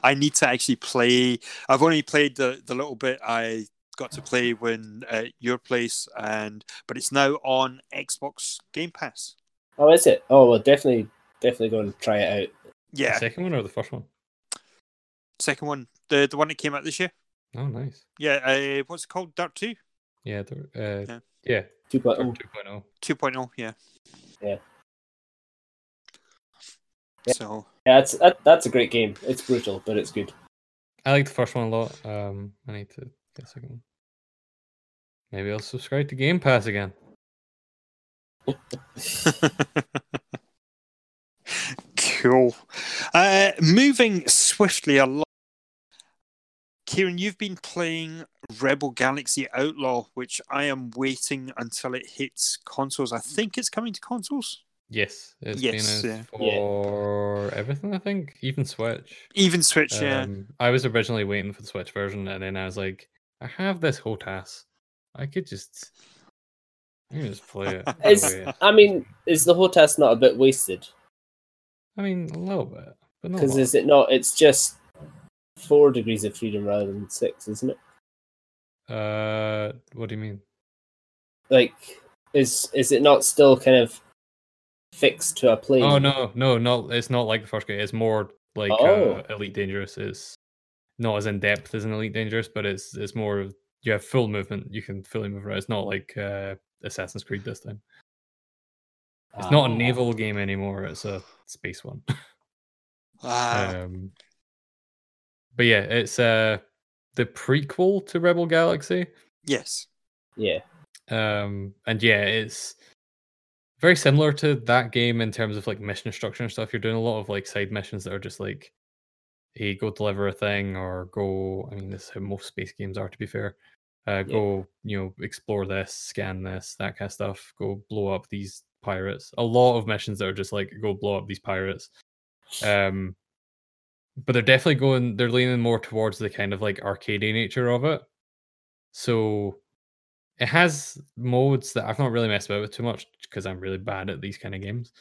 I need to actually play. I've only played the the little bit I got to play when at your place, and but it's now on Xbox Game Pass. Oh, is it? Oh well, definitely, definitely go and try it out. The Yeah, second one or the first one? second one, the the one that came out this year. Oh, nice. Yeah, uh, what's it called? Dirt Two, Yeah, there- uh, Yeah. yeah. Two Dirt point 2.0. 2.0, Yeah. Yeah. Yeah. So Yeah, that's that, that's a great game. It's brutal, but it's good. I like the first one a lot. Um, I need to get a second one. Maybe I'll subscribe to Game Pass again. cool. Uh, moving swiftly along. Kieran, you've been playing Rebel Galaxy Outlaw, which I am waiting until it hits consoles. I think it's coming to consoles. Yes, it's Yes, been yeah. out for everything. I think even Switch. Even Switch, yeah. Um, I was originally waiting for the Switch version, and then I was like, I have this HOTAS. I could just, I can just play it. Is. I mean, is the HOTAS not a bit wasted? I mean, a little bit, but Because is it not? It's just four degrees of freedom rather than six, isn't it? Uh, what do you mean? Like, is is it not still kind of fixed to a plane? Oh no, no, no! It's not like the first game. It's more like Oh. uh, Elite Dangerous. It's not as in depth as an Elite Dangerous, but it's it's more. You have full movement. You can fully move around. It's not like uh, Assassin's Creed this time. It's not a Ah. naval game anymore. It's a space one. Ah, um, but yeah, it's uh the prequel to Rebel Galaxy. yes. Yeah. Um, and yeah, it's very similar to that game in terms of like mission structure and stuff. You're doing a lot of like side missions that are just like, hey, go deliver a thing or go. I mean, this is how most space games are, to be fair. Uh, Yeah. go, you know, explore this, scan this, that kind of stuff. Go blow up these pirates. A lot of missions that are just like go blow up these pirates. Um, but they're definitely going. They're leaning more towards the kind of like arcadey nature of it. So it has modes that I've not really messed about with too much because I'm really bad at these kind of games.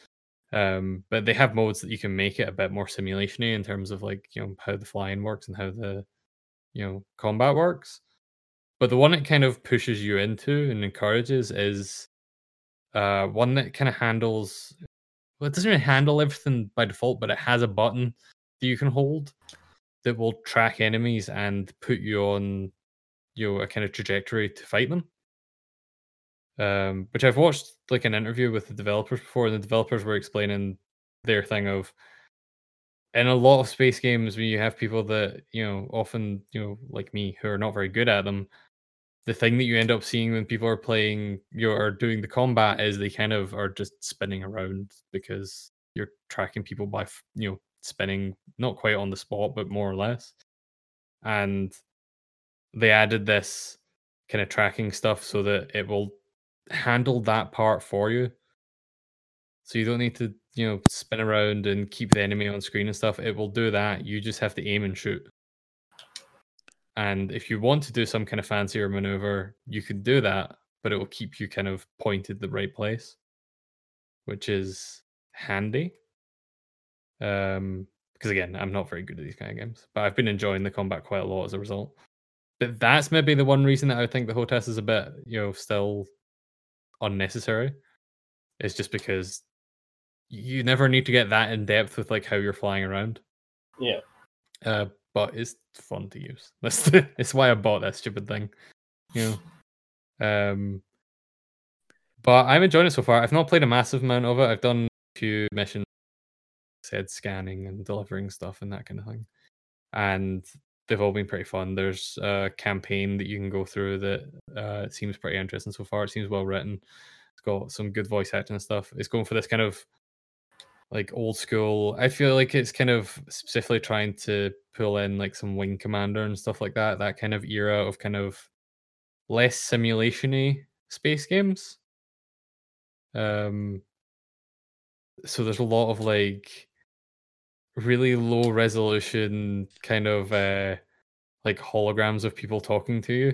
Um, but they have modes that you can make it a bit more simulationy in terms of like you know how the flying works and how the you know combat works. But the one it kind of pushes you into and encourages is uh one that kind of handles well, it doesn't really handle everything by default, but it has a button that you can hold that will track enemies and put you on you know a kind of trajectory to fight them um, which I've watched like an interview with the developers before, and the developers were explaining their thing of in a lot of space games when you have people that you know often you know like me who are not very good at them the thing that you end up seeing when people are playing you are doing the combat is they kind of are just spinning around because you're tracking people by you know spinning not quite on the spot but more or less. And they added this kind of tracking stuff so that it will handle that part for you. So you don't need to, you know, spin around and keep the enemy on screen and stuff. It will do that. You just have to aim and shoot. And if you want to do some kind of fancier maneuver, you can do that, but it will keep you kind of pointed the right place, which is handy. Um, because again, I'm not very good at these kind of games, but I've been enjoying the combat quite a lot as a result. But that's maybe the one reason that I think the HOTAS is a bit, you know, still unnecessary. Is just because you never need to get that in depth with like how you're flying around. Yeah. Uh, but it's fun to use. That's the, it's why I bought that stupid thing. You know. Um but I'm enjoying it so far. I've not played a massive amount of it. I've done a few missions, said scanning and delivering stuff and that kind of thing. And they've all been pretty fun. There's a campaign that you can go through that uh, seems pretty interesting so far. It seems well written. It's got some good voice acting and stuff. It's going for this kind of like old school. I feel like it's kind of specifically trying to pull in like some Wing Commander and stuff like that. That kind of era of kind of less simulationy space games. Um, so there's a lot of like really low resolution kind of uh like holograms of people talking to you.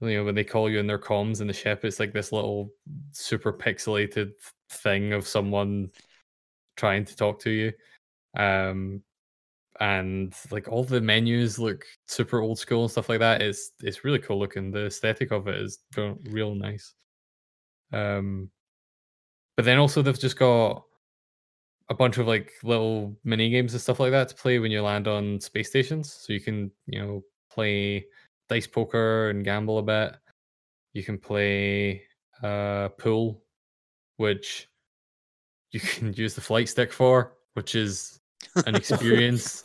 You know, when they call you in their comms in the ship, it's like this little super pixelated thing of someone trying to talk to you. Um and like all the menus look super old school and stuff like that. It's it's really cool looking. The aesthetic of it is real, nice. Um but then also they've just got a bunch of like little mini games and stuff like that to play when you land on space stations. So you can, you know, play dice poker and gamble a bit. You can play uh pool, which you can use the flight stick for, which is an experience.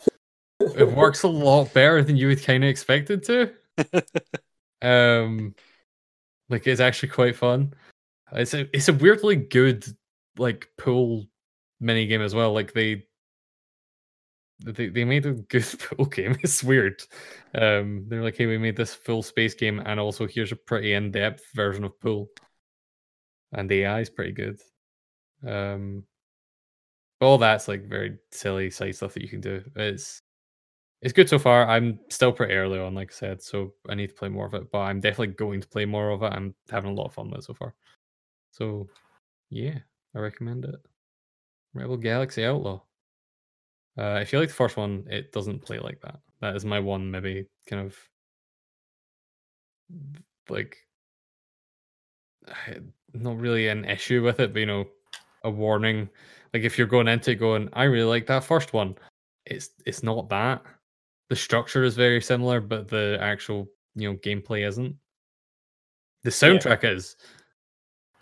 it works a lot better than you would kind of expect it to. um, like it's actually quite fun. It's a it's a weirdly good like pool mini game as well. Like they they they made a good pool game. It's weird. Um, they're like, hey, we made this full space game, and also here's a pretty in depth version of pool, and the AI is pretty good. Um, all that's like very silly side stuff that you can do. It's it's good so far. I'm still pretty early on, like I said, so I need to play more of it. But I'm definitely going to play more of it. I'm having a lot of fun with it so far. So yeah, I recommend it. Rebel Galaxy Outlaw. Uh, if you like the first one, it doesn't play like that. That is my one maybe kind of like not really an issue with it, but you know, a warning. Like if you're going into it going, I really like that first one, it's it's not that. The structure is very similar, but the actual you know gameplay isn't. The soundtrack yeah. is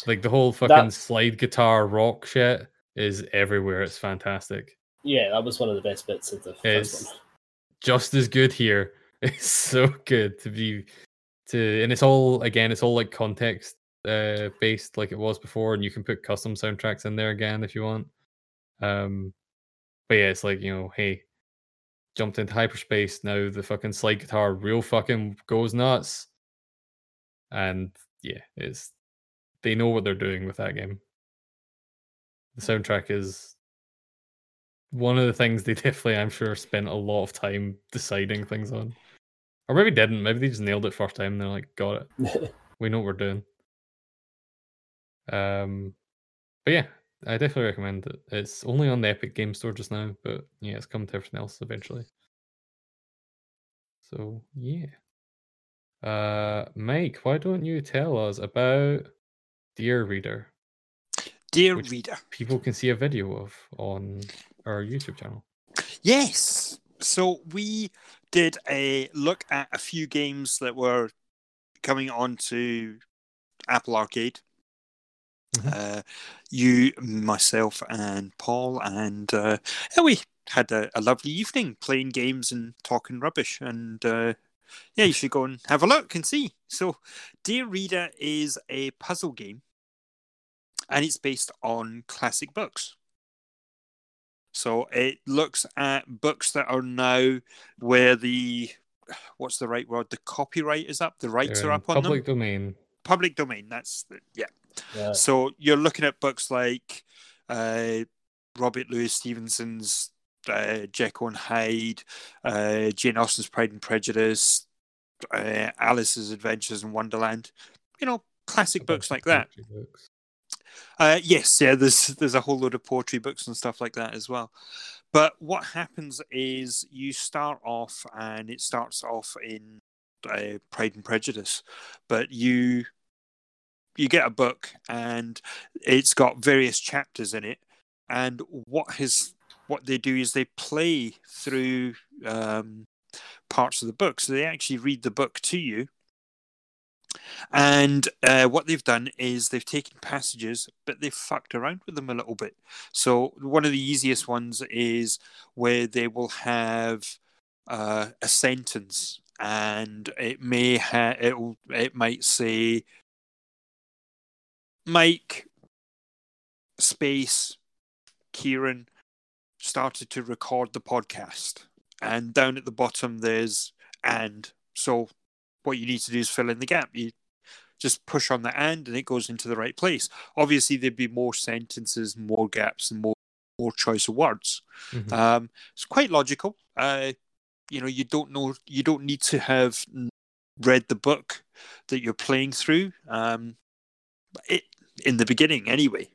like the whole fucking slide guitar rock shit is everywhere. It's fantastic. Yeah, that was one of the best bits of the it's first one. Just as good here. It's so good to be to, and it's all again, it's all like context uh based like it was before, and you can put custom soundtracks in there again if you want. Um, but yeah, it's like you know, hey, jumped into hyperspace. Now the fucking slide guitar real fucking goes nuts. And yeah, it's they know what they're doing with that game. The soundtrack is one of the things they definitely, I'm sure, spent a lot of time deciding things on. Or maybe didn't. Maybe they just nailed it first time and they're like, got it. we know what we're doing. Um but yeah, I definitely recommend it. It's only on the Epic Game Store just now, but yeah, it's coming to everything else eventually. So yeah. Uh Mike, why don't you tell us about Dear Reader? Dear Reader. People can see a video of on our YouTube channel. Yes. So we did a look at a few games that were coming onto Apple Arcade. Mm-hmm. Uh, you, myself, and Paul, and uh, we had a, a, lovely evening playing games and talking rubbish. And uh, yeah, you should go and have a look and see. So, Dear Reader is a puzzle game, and it's based on classic books. So it looks at books that are now where the what's the right word? The copyright is up. The rights are up on public them. domain. Public domain. That's the, yeah. yeah. So you're looking at books like uh, Robert Louis Stevenson's uh, Jekyll and Hyde, uh, Jane Austen's Pride and Prejudice, uh, Alice's Adventures in Wonderland. You know, classic books like that. Books. Uh, yes, yeah. There's there's a whole load of poetry books and stuff like that as well. But what happens is you start off, and it starts off in uh, Pride and Prejudice, but you you get a book and it's got various chapters in it, and what his what they do is they play through um, parts of the book, so they actually read the book to you. And uh, what they've done is they've taken passages, but they've fucked around with them a little bit. So one of the easiest ones is where they will have uh, a sentence, and it may ha- it it might say Mike space Kieran started to record the podcast, and down at the bottom there's and. So what you need to do is fill in the gap. You just push on the and, and it goes into the right place. Obviously, there'd be more sentences, more gaps, and more more choice of words. Mhm. Um, it's quite logical. Uh, you know, you don't know, you don't need to have read the book that you're playing through. Um, it in the beginning, anyway.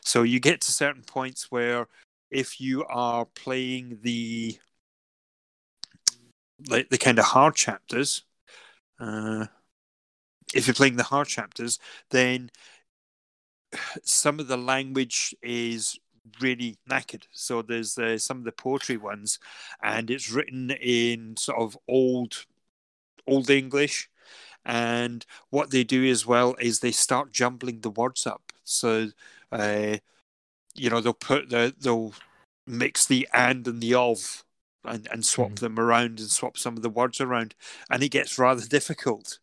So you get to certain points where, if you are playing the like the kind of hard chapters, uh, if you're playing the hard chapters, then some of the language is really knackered. So there's uh, some of the poetry ones, and it's written in sort of old, old English. And what they do as well is they start jumbling the words up. So, uh, you know, they'll put the they'll mix the and and the of, and and swap Mhm. them around and swap some of the words around, and it gets rather difficult.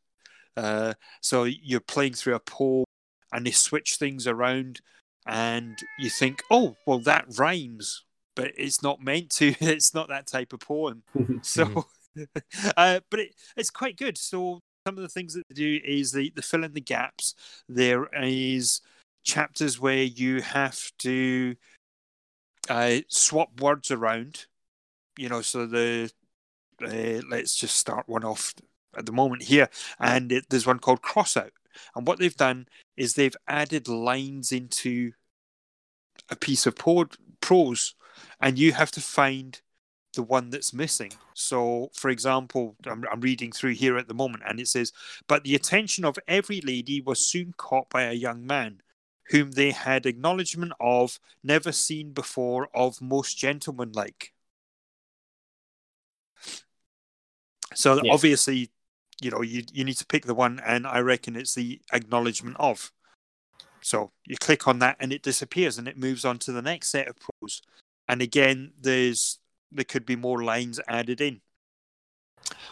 Uh, so you're playing through a poem, and they switch things around, and you think, oh, well, that rhymes, but it's not meant to. It's not that type of poem. So, uh, but it, it's quite good. So some of the things that they do is they, they fill in the gaps. There is chapters where you have to uh, swap words around. You know, so the uh, let's just start one off at the moment here, and it, there's one called crossout. And what they've done is they've added lines into a piece of prose, and you have to find the one that's missing. So, for example, I'm, I'm reading through here at the moment, and it says, But the attention of every lady was soon caught by a young man, whom they had acknowledgement of, never seen before, of most gentlemanlike. So, obviously, you know, you, you need to pick the one, and I reckon it's the acknowledgement of. So you click on that and it disappears and it moves on to the next set of prose. And again, there's there could be more lines added in.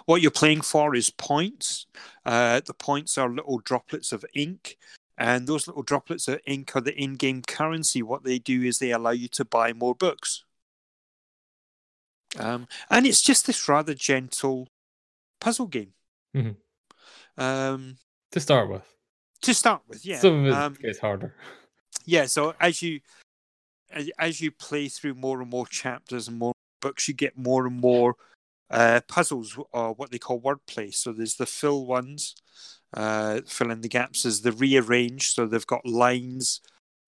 What you're playing for is points. Uh, the points are little droplets of ink, and those little droplets of ink are the in-game currency. What they do is they allow you to buy more books. Um, and it's just this rather gentle puzzle game. Mhm. Um, to start with. to start with, yeah. Some of it Um, gets harder. yeah so as you as, as you play through more and more chapters and more books you get more and more uh, puzzles or what they call wordplay so there's the fill ones uh, fill in the gaps there's the rearrange so they've got lines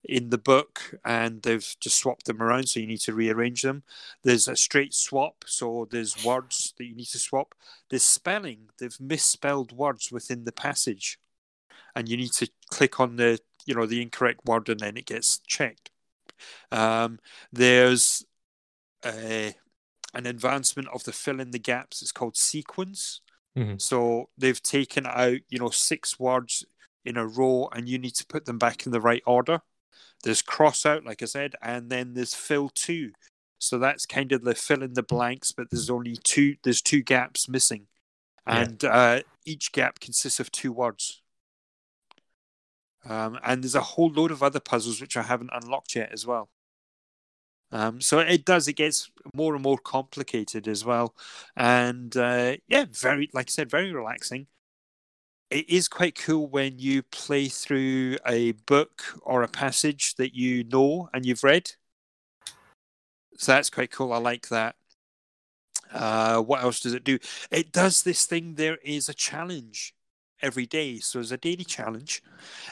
in the book and they've just swapped them around so you need to rearrange them. There's a straight swap so there's words that you need to swap. There's spelling. They've misspelled words within the passage and you need to click on the you know the incorrect word and then it gets checked. Um, there's a, an advancement of the fill in the gaps. It's called sequence. Mhm. so they've taken out you know six words in a row and you need to put them back in the right order there's cross out like i said and then there's fill two so that's kind of the fill in the blanks but there's only two there's two gaps missing Yeah. and uh, each gap consists of two words um, and there's a whole load of other puzzles which I haven't unlocked yet as well. Um, so it does, it gets more and more complicated as well. And uh, yeah, very, like I said, very relaxing. It is quite cool when you play through a book or a passage that you know and you've read. So that's quite cool. I like that. Uh, what else does it do? It does this thing. There is a challenge every day. So there's a daily challenge,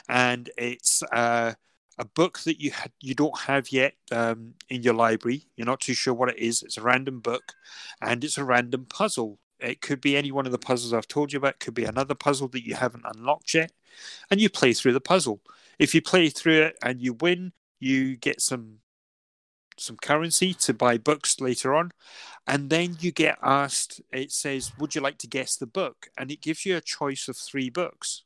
and it's uh, a book that you had you don't have yet um, in your library. You're not too sure what it is. It's a random book, and it's a random puzzle. It could be any one of the puzzles I've told you about. It could be another puzzle that you haven't unlocked yet, and you play through the puzzle. If you play through it and you win, you get some some currency to buy books later on, and then you get asked. It says, "Would you like to guess the book?" And it gives you a choice of three books,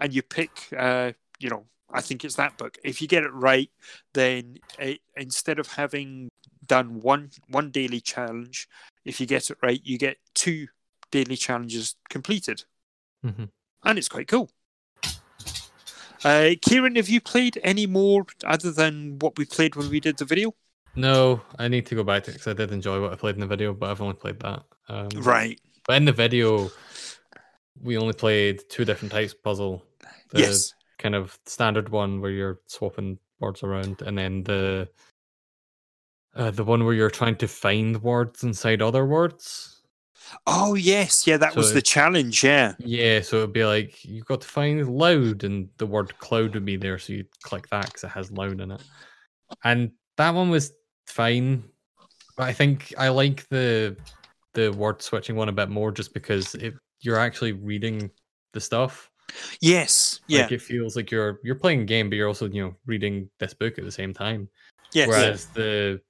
and you pick. Uh, you know, I think it's that book. If you get it right, then it, instead of having done one one daily challenge, if you get it right, you get two daily challenges completed, Mhm. and it's quite cool. Uh, Kieran, have you played any more other than what we played when we did the video? No, I need to go back to it because I did enjoy what I played in the video, but I've only played that. Um, Right. But in the video, we only played two different types of puzzle. The yes. kind of standard one where you're swapping words around, and then the uh, the one where you're trying to find words inside other words. Oh yes, yeah, that was So- the challenge. Yeah. Yeah, so it'd be like you've got to find loud, and the word cloud would be there, so you click that because it has loud in it. And that one was fine, but I think I like the the word switching one a bit more, just because it you're actually reading the stuff. Yes. Yeah. Like it feels like you're you're playing a game, but you're also you know reading this book at the same time. yes. Whereas the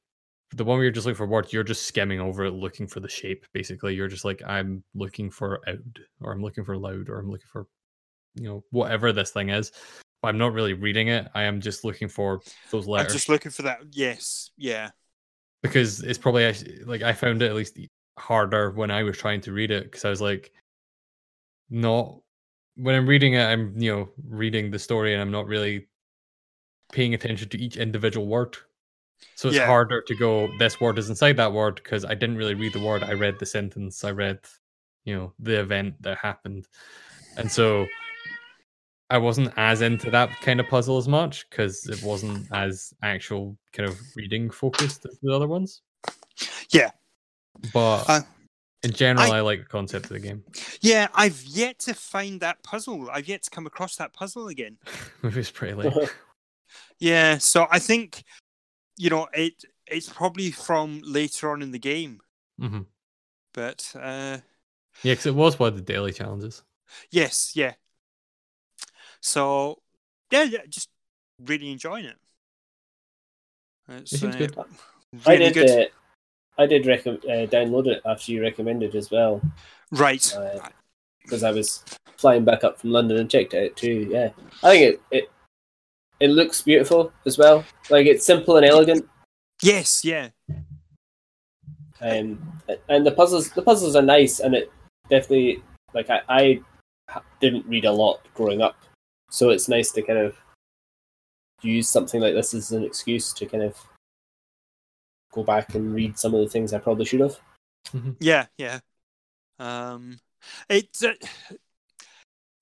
the one where you're just looking for words, you're just skimming over it, looking for the shape. Basically, you're just like, I'm looking for out, or I'm looking for loud, or I'm looking for, you know, whatever this thing is. But I'm not really reading it. I am just looking for those letters. I'm just looking for that. Yes. Yeah. because it's probably actually, like I found it at least harder when I was trying to read it because I was like, not when I'm reading it, I'm you know reading the story and I'm not really paying attention to each individual word. So it's Yeah. harder to go. This word is inside that word because I didn't really read the word. I read the sentence. I read, you know, the event that happened, and so I wasn't as into that kind of puzzle as much because it wasn't as actual kind of reading focused as the other ones. Yeah. But Uh, in general, I- I, like the concept of the game. Yeah. I've yet to find that puzzle. I've yet to come across that puzzle again. Maybe it's pretty late. Yeah. So I think, you know, it it's probably from later on in the game, hmm but uh, Yeah, because it was one of the daily challenges. yes, yeah. So yeah, yeah, just really enjoying it. It's It seems uh, good. I really did. good. Uh, I did rec- uh, download it after you recommended as well right. uh, because I was flying back up from London and checked it out too. Yeah, I think it it it looks beautiful as well. Like it's simple and elegant. yes. Yeah. um, and the puzzles the puzzles are nice and it definitely like I, I didn't read a lot growing up so it's nice to kind of use something like this as an excuse to kind of go back and read some of the things I probably should have Yeah, yeah. Um, it's uh,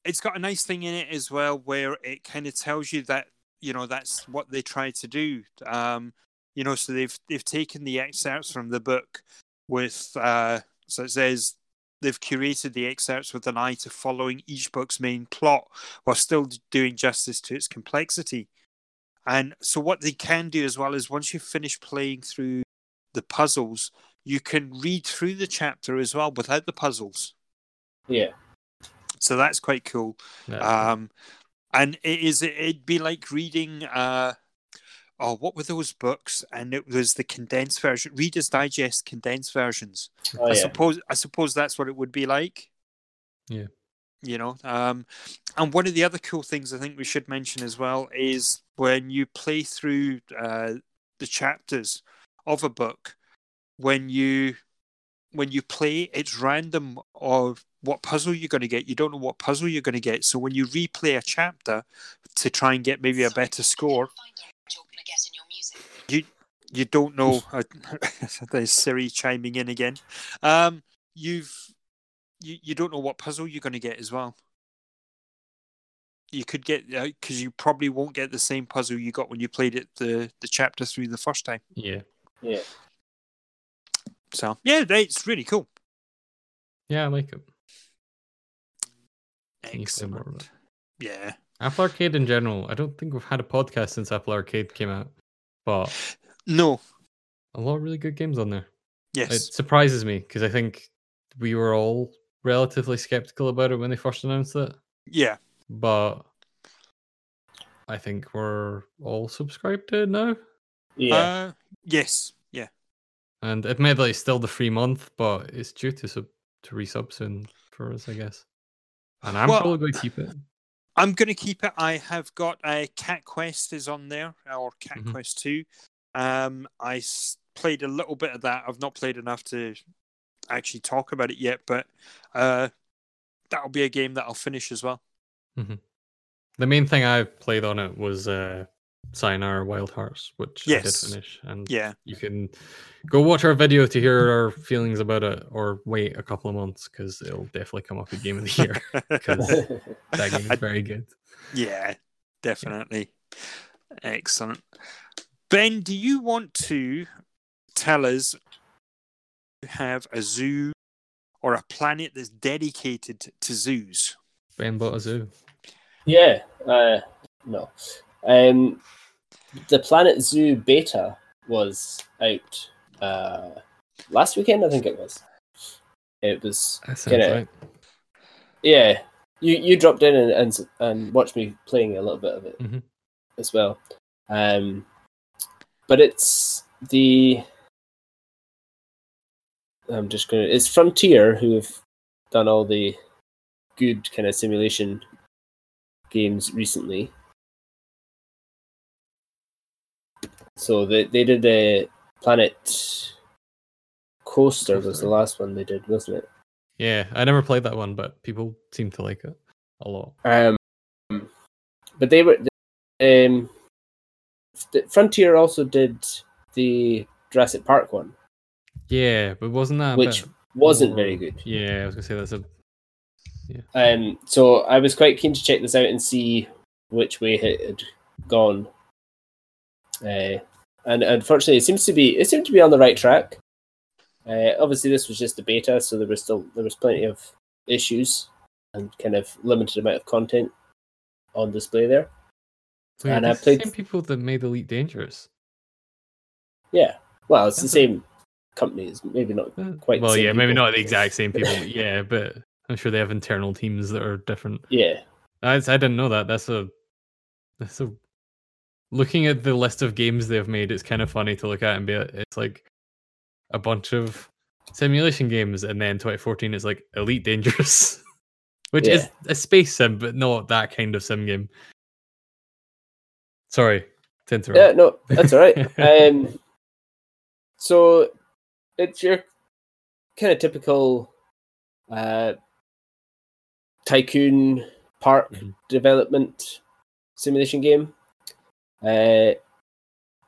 it's got a nice thing in it as well, where it kind of tells you that you know that's what they try to do. Um, you know, so they've they've taken the excerpts from the book with uh, so it says they've curated the excerpts with an eye to following each book's main plot while still doing justice to its complexity. And so what they can do as well is once you finish playing through the puzzles, you can read through the chapter as well without the puzzles. yeah So that's quite cool. Yeah. Um, and it is it'd be like reading uh oh what were those books? And it was the condensed version, Reader's Digest condensed versions. oh I yeah suppose I suppose that's what it would be like. Yeah. You know, um, and one of the other cool things I think we should mention as well is when you play through uh, the chapters of a book, when you when you play, it's random of what puzzle you're going to get. You don't know what puzzle you're going to get. So when you replay a chapter to try and get maybe a better score, you you don't know. uh, there's Siri chiming in again. Um, you've you, you don't know what puzzle you're going to get as well. You could get because you probably won't get the same puzzle you got when you played it the the chapter through the first time. yeah. yeah So yeah, it's really cool. Yeah, I like it. Excellent. Yeah. Apple Arcade in general. I don't think we've had a podcast since Apple Arcade came out, but No. a lot of really good games on there. Yes, it surprises me because I think we were all relatively skeptical about it when they first announced it, Yeah. but I think we're all subscribed to it now. Yeah. Uh, yes. Yeah. And admittedly, it's still the free month, but it's due to sub to resub soon for us, I guess. And I'm Well, probably going to keep it. I'm going to keep it. I have got a Cat Quest is on there, or Cat Mhm. Quest 2. Um, I s- played a little bit of that. I've not played enough to actually talk about it yet, but uh, that'll be a game that I'll finish as well. The main thing I played on it was uh, Sayonara Wild Hearts, which I did Yes. finish. And Yeah. you can go watch our video to hear our feelings about it, or wait a couple of months because it'll definitely come up at Game of the Year because that game is very good. Yeah, definitely. Excellent. Ben, do you want to tell us you have a zoo or a planet that's dedicated to zoos? Ben bought a zoo. yeah. Uh, no. Um, the Planet Zoo beta was out uh, last weekend, I think it was. It was That sounds right. yeah. You you dropped in and and, and watched me playing a little bit of it Mhm. as well. Um, but it's the I'm just gonna. It's Frontier who have done all the good kind of simulation games recently. So they they did a Planet Coaster was the last one they did, wasn't it? Yeah, I never played that one, but people seem to like it a lot. Um, but they were um, the Frontier also did the Jurassic Park one, Yeah, but wasn't that which wasn't very good. Yeah, I was gonna say that's a Um, so I was quite keen to check this out and see which way it had gone. Uh, and unfortunately, it seems to be it seemed to be on the right track. Uh, obviously, this was just a beta, so there was still there was plenty of issues and kind of limited amount of content on display there. Wait, And I that's the played- same people that made Elite Dangerous. Yeah, well, it's the That's a- same companies, maybe not Uh, quite the well, yeah, maybe people. not the exact same people. but yeah, but I'm sure they have internal teams that are different. Yeah, I, I didn't know that. That's a that's a looking at the list of games they've made. It's kind of funny to look at and be. It's like a bunch of simulation games, and then 2014 is like Elite Dangerous, which is a space sim, but not that kind of sim game. Sorry to interrupt. yeah, no, that's all right. um, so it's your kind of typical uh, tycoon park Mhm. development simulation game. Uh,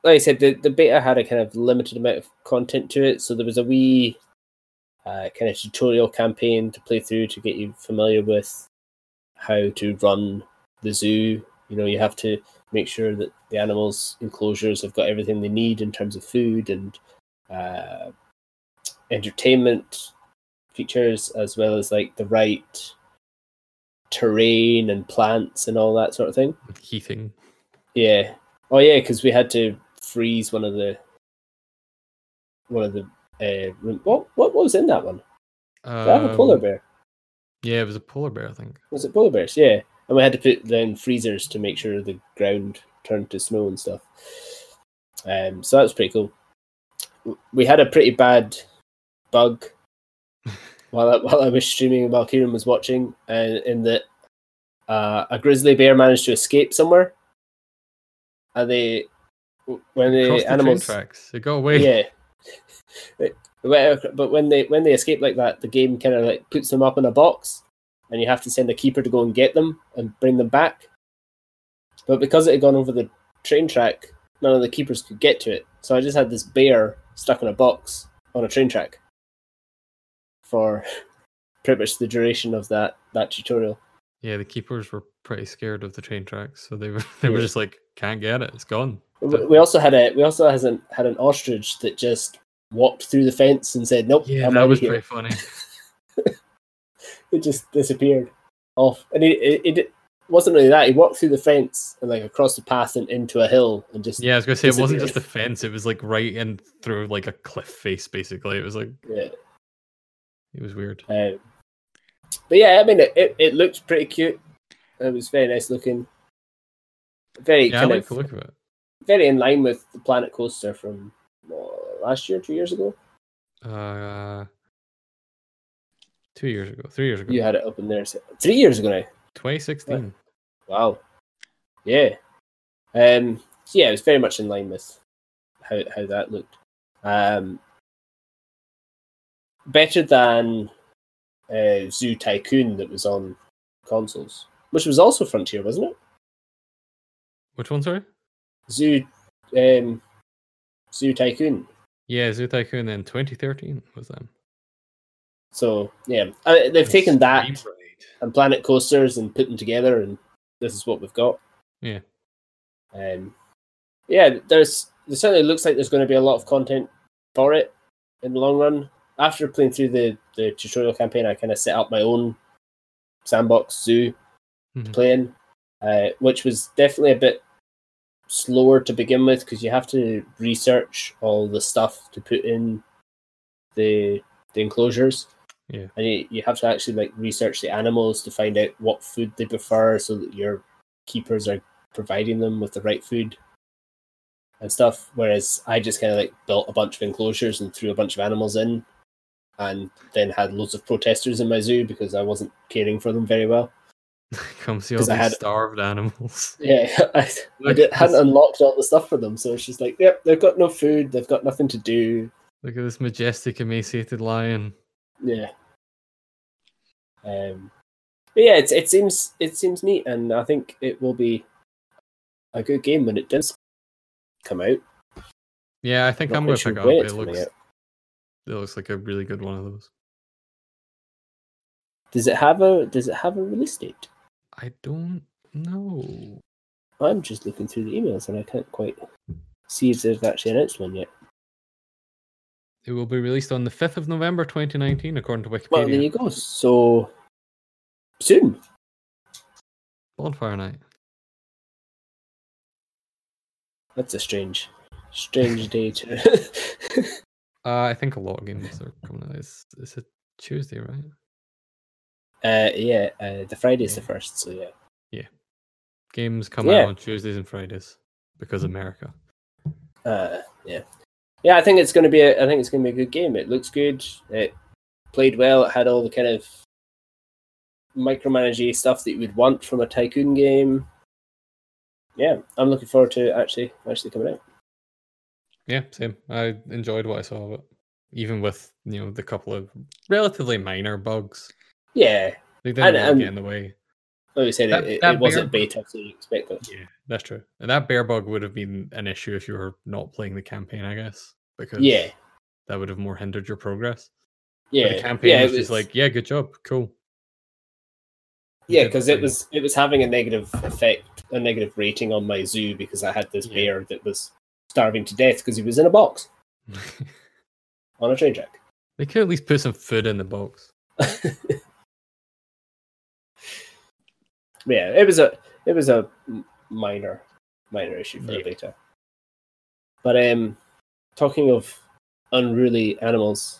like I said, the, the beta had a kind of limited amount of content to it, so there was a wee uh, kind of tutorial campaign to play through to get you familiar with how to run the zoo. You know, you have to make sure that the animals' enclosures have got everything they need in terms of food and uh, entertainment features, as well as like the right terrain and plants and all that sort of thing. Heating. Yeah. Oh yeah, because we had to freeze one of the one of the uh, room- what what was in that one? Did I have a polar Um, bear? Yeah, it was a polar bear, I think. Was it polar bears? Yeah. And we had to put then freezers to make sure the ground turned to snow and stuff. Um, so that was pretty cool. We had a pretty bad bug while I, while I was streaming and while Kieran was watching, and in that uh, a grizzly bear managed to escape somewhere, and they when the Across the animals tracks. they go away. yeah. But when they when they escape like that, the game kind of like puts them up in a box, and you have to send a keeper to go and get them and bring them back. But because it had gone over the train track, none of the keepers could get to it. So I just had this bear stuck in a box on a train track for pretty much the duration of that that tutorial. Yeah, the keepers were pretty scared of the train tracks, so they were they were just like, can't get it, it's gone. We we also had a we also has an, had an ostrich that just walked through the fence and said, "Nope, Yeah, I'm that was here." pretty funny. it just disappeared off and it, it, it wasn't really that. He walked through the fence and like across the path and into a hill and just Yeah, I was gonna say it wasn't just the fence; it was like right in through like a cliff face. Basically, it was like yeah. it was weird. Um, but yeah, I mean, it, it, it looked pretty cute. It was very nice looking. Very Yeah, I like of the look of it. very in line with the Planet Coaster from uh, last year, two years ago. Uh, two years ago, three years ago, You had it up in there so- three years ago now. 2016. Wow. Yeah. Um. So yeah, it was very much in line with how how that looked. Um. Better than uh, Zoo Tycoon that was on consoles, which was also Frontier, wasn't it? Which one? Sorry. Zoo, um, Zoo Tycoon. Yeah, Zoo Tycoon in 2013 was them. So yeah, uh, they've taken that and Planet Coasters and put them together, and this is what we've got. Yeah. Um, yeah, there's it certainly looks like there's going to be a lot of content for it in the long run. After playing through the the tutorial campaign, I kind of set up my own sandbox zoo to Mhm. play in, uh, which was definitely a bit slower to begin with because you have to research all the stuff to put in the the enclosures. Yeah. And you, you have to actually like research the animals to find out what food they prefer so that your keepers are providing them with the right food and stuff. Whereas I just kind of like built a bunch of enclosures and threw a bunch of animals in and then had loads of protesters in my zoo because I wasn't caring for them very well. Come see all these I had- starved animals. Yeah, I, I did, hadn't unlocked all the stuff for them, so it's just like, yep, they've got no food, they've got nothing to do. Look at this majestic, emaciated lion. Yeah. Um, but yeah, it's, it seems it seems neat, and I think it will be a good game when it does come out. Yeah, I think I'm quite going to sure pick it up. It looks. It looks like a really good one of those. Does it have a Does it have a release date? I don't know. I'm just looking through the emails, and I can't quite see if they've actually announced one yet. It will be released on the 5th of November 2019, according to Wikipedia. Well, there you go. So soon. Bonfire Night. That's a strange, strange day to. Uh, I think a lot of games are coming out. It's, it's a Tuesday, right? Uh, yeah, uh, the Friday's the first, so yeah. Yeah. Games come Yeah. out on Tuesdays and Fridays because America. Uh, yeah, yeah. I think it's going to be. A, I think it's going to be a good game. It looks good. It played well. It had all the kind of micromanaging stuff that you would want from a tycoon game. Yeah, I'm looking forward to actually actually coming out. Yeah, same. I enjoyed what I saw of it, even with you know the couple of relatively minor bugs. Yeah, They didn't And- really and- get in the way. like you said, That- it, that it wasn't bear- beta, so you expect it. Yeah, that's true. And that bear bug would have been an issue if you were not playing the campaign, I guess, because Yeah, that would have more hindered your progress. yeah, But the campaign yeah. was it just like, yeah, good job, cool. You Yeah, because it was it was having a negative effect, a negative rating on my zoo because I had this Yeah. bear that was starving to death because he was in a box on a train track. they could at least put some food in the box. yeah, it was a it was a minor minor issue for Yeah. the beta. But um, talking of unruly animals,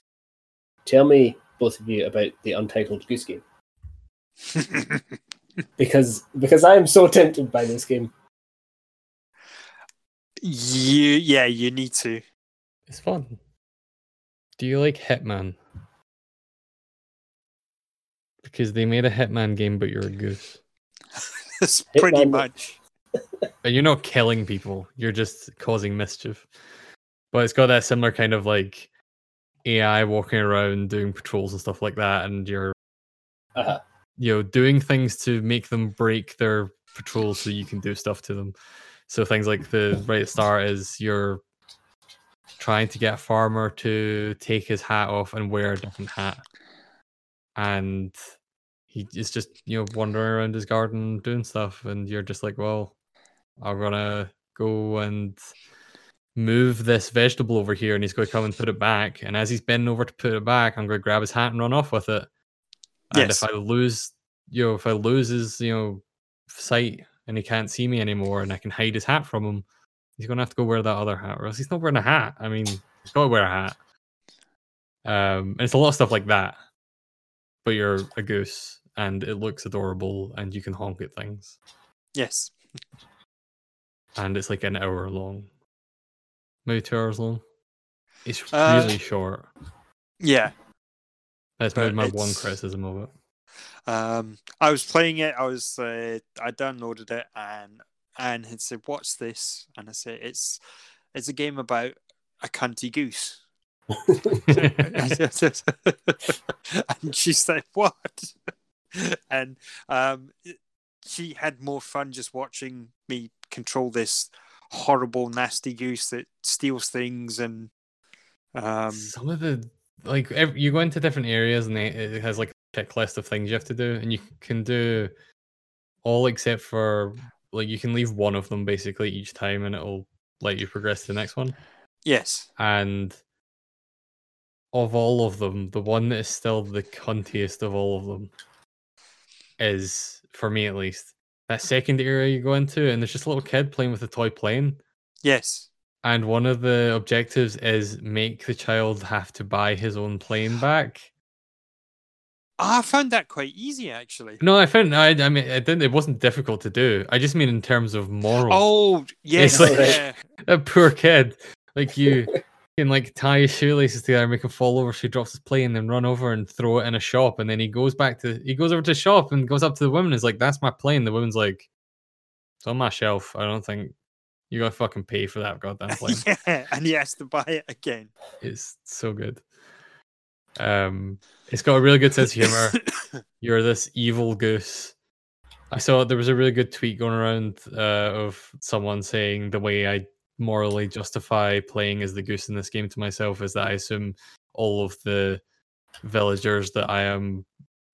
tell me both of you about the Untitled Goose Game because because I am so tempted by this game. You, yeah, you need to. It's fun. Do you like Hitman? Because they made a Hitman game, but you're a goose. That's pretty Hitman- much. And you're not killing people, you're just causing mischief. But it's got that similar kind of like AI walking around doing patrols and stuff like that, and you're Uh-huh. you know doing things to make them break their patrols so you can do stuff to them. So things like the right at the start is you're trying to get a farmer to take his hat off and wear a different hat. And he is just, you know, wandering around his garden doing stuff, and you're just like, Well, I'm gonna go and move this vegetable over here and he's going to come and put it back. And as he's bending over to put it back, I'm going to grab his hat and run off with it. And Yes. if I lose, you know, if I lose his, you know, sight and he can't see me anymore, and I can hide his hat from him, he's gonna have to go wear that other hat, or else he's not wearing a hat. I mean, he's got to wear a hat. Um, and it's a lot of stuff like that. But you're a goose, and it looks adorable, and you can honk at things, Yes. and it's like an hour long, maybe two hours long. It's Uh, really short. Yeah. That's my, my one criticism of it. Um, I was playing it. I was uh, I downloaded it and and had said, "What's this?" And I said, "It's it's a game about a cunty goose." and she said, "What?" And um, she had more fun just watching me control this horrible, nasty goose that steals things and um, Some of the like ev you go into different areas and it has like a checklist of things you have to do, and you can do all except for like you can leave one of them basically each time, and it'll let you progress to the next one. yes, And of all of them, the one that is still the cuntiest of all of them is, for me at least, that second area you go into, and there's just a little kid playing with a toy plane. yes, And one of the objectives is make the child have to buy his own plane back. Ah, I found that quite easy actually. No, I found I, I mean it didn't it wasn't difficult to do. I just mean in terms of moral. Oh, yes, like- yeah. That poor kid. Like you can like tie his shoelaces together, make him fall over, she drops his plane, then run over and throw it in a shop, and then he goes back to he goes over to the shop and goes up to the woman, and is like, That's my plane. The woman's like, It's on my shelf. I don't think you gotta fucking pay for that goddamn plane. yeah, and he has to buy it again. It's so good. Um, it's got a really good sense of humor. You're this evil goose. I saw there was a really good tweet going around uh, of someone saying the way I morally justify playing as the goose in this game to myself is that I assume all of the villagers that I am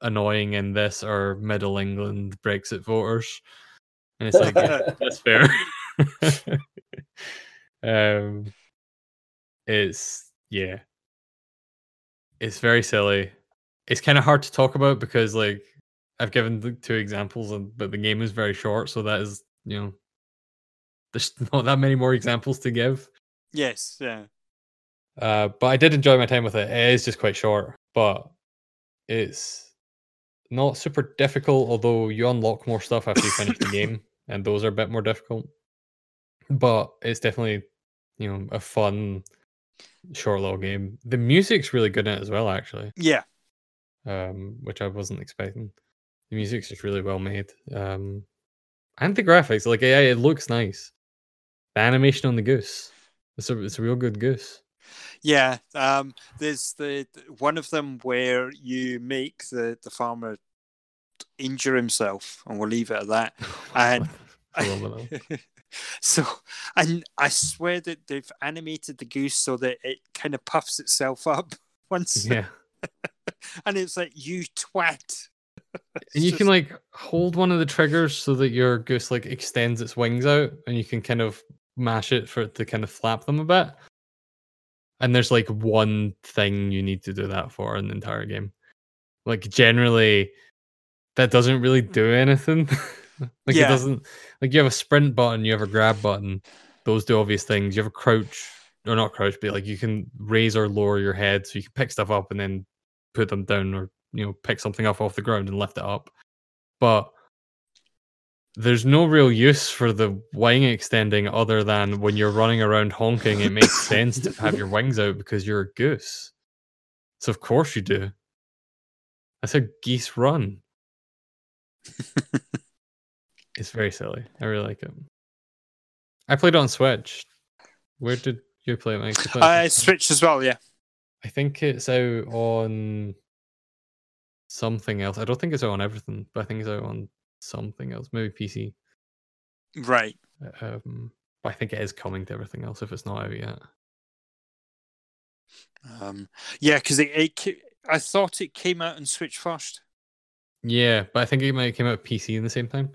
annoying in this are Middle England Brexit voters, and it's like yeah, that's fair. um, it's yeah, it's very silly. It's kind of hard to talk about because like I've given the two examples, and but the game is very short, so that is you know there's not that many more examples to give. yes, yeah. Uh, but I did enjoy my time with it. It is just quite short, but it's not super difficult. Although you unlock more stuff after you finish the game, and those are a bit more difficult. But it's definitely you know a fun short little game. The music's really good in it as well, actually, Yeah. um, which I wasn't expecting. The music's just really well made, um, and the graphics. Like, yeah, it looks nice. The animation on the goose. It's a it's a real good goose. Yeah, um, there's the one of them where you make the, the farmer injure himself, and we'll leave it at that. And. so, and I swear that they've animated the goose so that it kind of puffs itself up once, yeah. and it's like you twat. It's And you can like hold one of the triggers so that your goose like extends its wings out and you can kind of mash it for it to kind of flap them a bit. And there's like one thing you need to do that for in the entire game. Like generally that doesn't really do anything. like Yeah. it doesn't like you have a sprint button, you have a grab button. Those do obvious things. You have a crouch or not crouch, but like you can raise or lower your head so you can pick stuff up and then put them down or you know pick something up off the ground and lift it up but there's no real use for the wing extending other than when you're running around honking it makes sense to have your wings out because you're a goose so of course you do that's how geese run it's very silly i really like it i played on switch where did you play it Mike? You played it on Uh, Switch? As well, yeah. I think it's out on something else. I don't think it's out on everything, but I think it's out on something else, maybe PC. Right. Um, but I think it is coming to everything else if it's not out yet. Um, yeah, because it, it, I thought it came out on Switch first. Yeah, but I think it might have came out PC in the same time.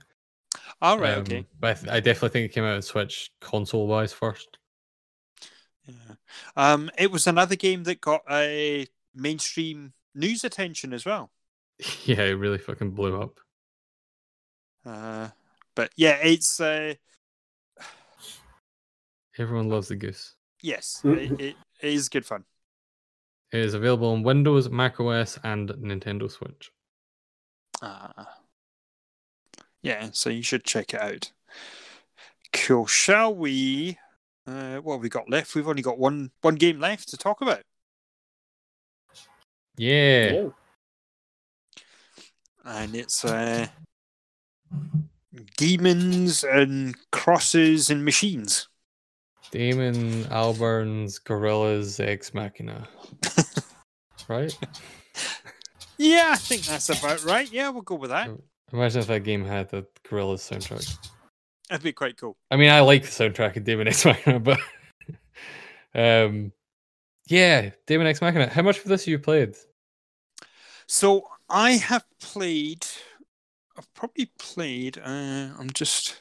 All right. okay. Um, But I, th- I definitely think it came out on Switch console wise first. Yeah. Um, it was another game that got a mainstream news attention as well. yeah, it really fucking blew up. Uh, but yeah, it's uh, Everyone loves the goose. yes, it, it is good fun. It is available on Windows, Mac OS, and Nintendo Switch. Uh, yeah, so you should check it out. Cool. Shall we? Uh, what have we got left? We've only got one one game left to talk about, Yeah. Yeah. and it's uh, demons and crosses and machines. Damon Albarn's Gorillaz Ex Machina. right? Yeah, I think that's about right. Yeah, we'll go with that. Imagine if that game had the Gorillaz soundtrack. That'd be quite cool. I mean, I like the soundtrack of Daemon X Machina, but um, yeah, Daemon X Machina. How much of this have you played? So I have played. I've probably played. Uh, I'm just.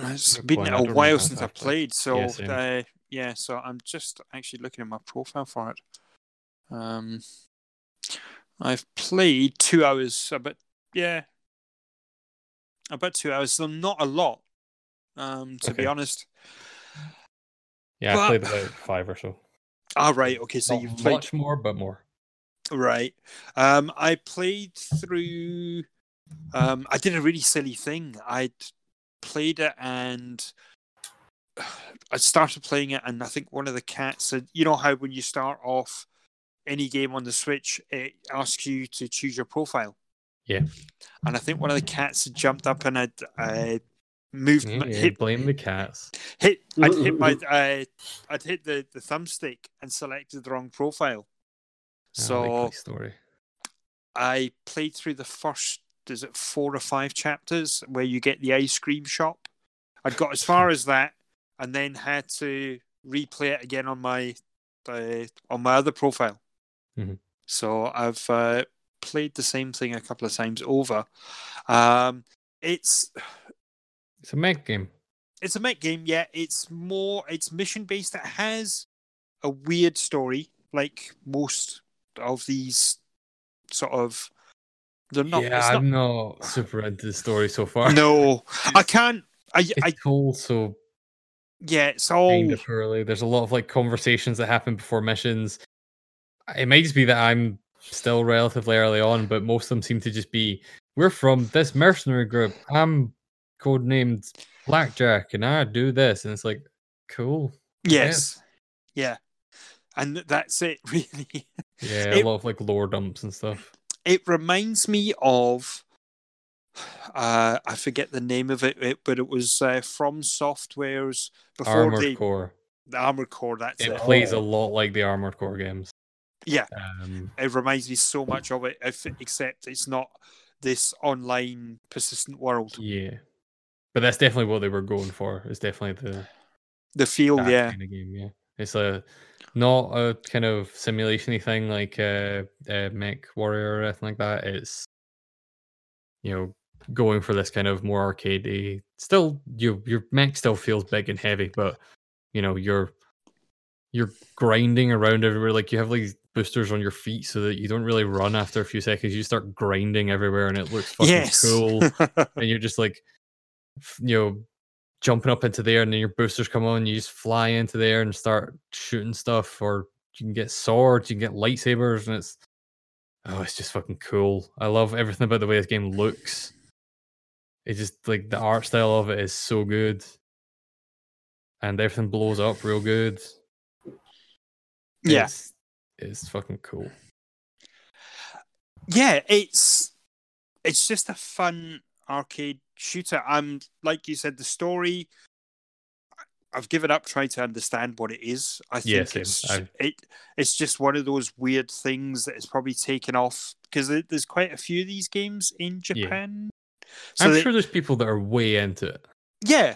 It's Good been I a while since I've played, so Yeah, uh, yeah. So I'm just actually looking at my profile for it. Um, I've played two hours, but yeah, about two hours. So not a lot, um, to be honest. Yeah, But- I played about five or so. All right, okay. So Not you've played much more, but more. Right. Um, I played through. Um, I did a really silly thing. I'd played it and I started playing it, and I think one of the cats said, "You know how when you start off any game on the Switch, it asks you to choose your profile." Yeah. And I think one of the cats had jumped up and had uh, moved, Yeah, my- hit, blame the cats. hit. I'd hit my, uh, I'd hit the the thumbstick and selected the wrong profile. Ah, So. story. I played through the first, is it four or five chapters where you get the ice cream shop. I'd got as far as that, and then had to replay it again on my uh, on my other profile. Mhm. So I've uh, played the same thing a couple of times over. Um, it's It's a mech game. it's a mech game, yeah. It's more it's mission based. It has a weird story, like most of these sort of. They're not. yeah, not I'm not super into the story so far. No, I can't. I, it's I, told so yeah, it's all. kind of poorly. There's a lot of like conversations that happen before missions. It might just be that I'm still relatively early on, but most of them seem to just be we're from this mercenary group. I'm codenamed Blackjack, and I do this, and it's like cool. Yes, yeah, and that's it. Really, Yeah, It- a lot of like lore dumps and stuff. it reminds me of. Uh, I forget the name of it, it but it was uh, FromSoftware's before Armored they Core. the Armored Core. That's It it. plays a Oh. lot like the Armored Core games. Yeah, Um, it reminds me so much of it, if, except it's not this online persistent world. yeah, but that's definitely what they were going for. It's definitely the The feel, yeah, kind of game. Yeah, it's a not a kind of simulationy thing like uh, uh, Mech Warrior or anything like that. It's you know going for this kind of more arcadey. Still, you your mech still feels big and heavy, but you know you're you're grinding around everywhere. Like you have like boosters on your feet so that you don't really run after a few seconds. You start grinding everywhere, and it looks fucking yes, cool. And you're just like you know jumping up into there and then your boosters come on you just fly into there and start shooting stuff or you can get swords you can get lightsabers and it's oh it's just fucking cool. I love everything about the way this game looks. It just like the art style of it is so good. And everything blows up real good. Yeah. It's, it's fucking cool yeah, it's it's just a fun arcade shooter. I'm like you said, the story. I've given up trying to understand what it is. I think Yeah, it's it. It's just one of those weird things that is probably taken off because there's quite a few of these games in Yeah. Japan. So i'm they- sure there's people that are way into it yeah,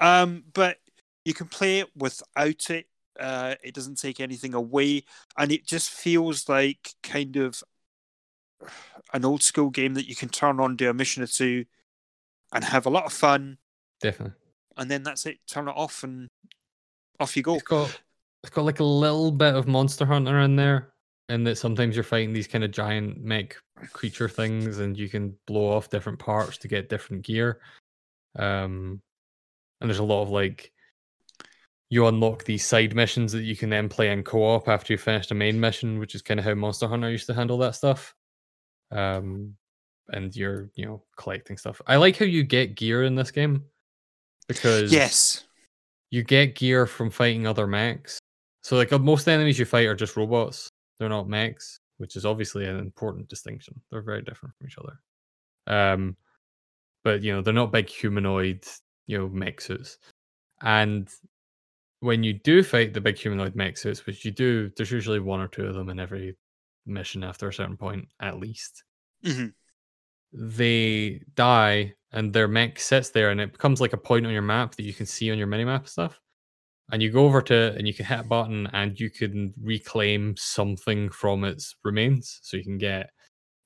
um, but you can play it without it. Uh, it doesn't take anything away, and it just feels like kind of an old school game that you can turn on, do a mission or two, and have a lot of fun, definitely and then that's it. Turn it off, and off you go. It's got it's got like a little bit of Monster Hunter in there, and that sometimes you're fighting these kind of giant mech creature things, and you can blow off different parts to get different gear. Um, and there's a lot of like you unlock these side missions that you can then play in co-op after you finish the main mission, which is kind of how Monster Hunter used to handle that stuff. Um, and you're you know collecting stuff. I like how you get gear in this game because Yes. you get gear from fighting other mechs. So like uh, most enemies you fight are just robots. They're not mechs, which is obviously an important distinction. They're very different from each other. Um, but you know they're not big humanoid you know mech suits. And when you do fight the big humanoid mech suits, which you do, there's usually one or two of them in every mission after a certain point, at least. hmm They die and their mech sits there and it becomes like a point on your map that you can see on your minimap stuff. And you go over to it and you can hit a button and you can reclaim something from its remains. So you can get,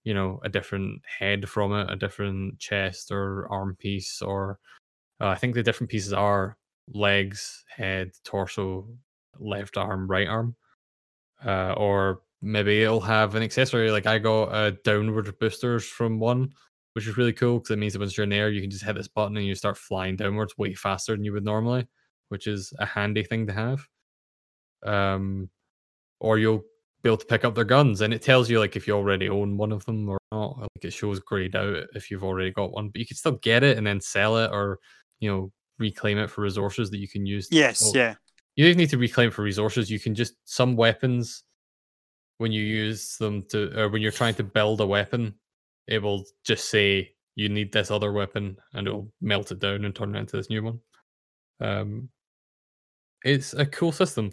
you know, a different head from it, a different chest or arm piece, or uh, I think the different pieces are legs, head, torso, left arm, right arm. Uh, or maybe it'll have an accessory. Like I got uh, downward boosters from one, which is really cool because it means that once you're in air, you can just hit this button and you start flying downwards way faster than you would normally, which is a handy thing to have. Um, or you'll be able to pick up their guns, and it tells you like if you already own one of them or not. Like it shows grayed out if you've already got one, but you can still get it and then sell it, or you know reclaim it for resources that you can use. Yes. Oh, Yeah. you don't need to reclaim for resources. You can just some weapons when you use them to or when you're trying to build a weapon, it will just say you need this other weapon and it'll melt it down and turn it into this new one. Um it's a cool system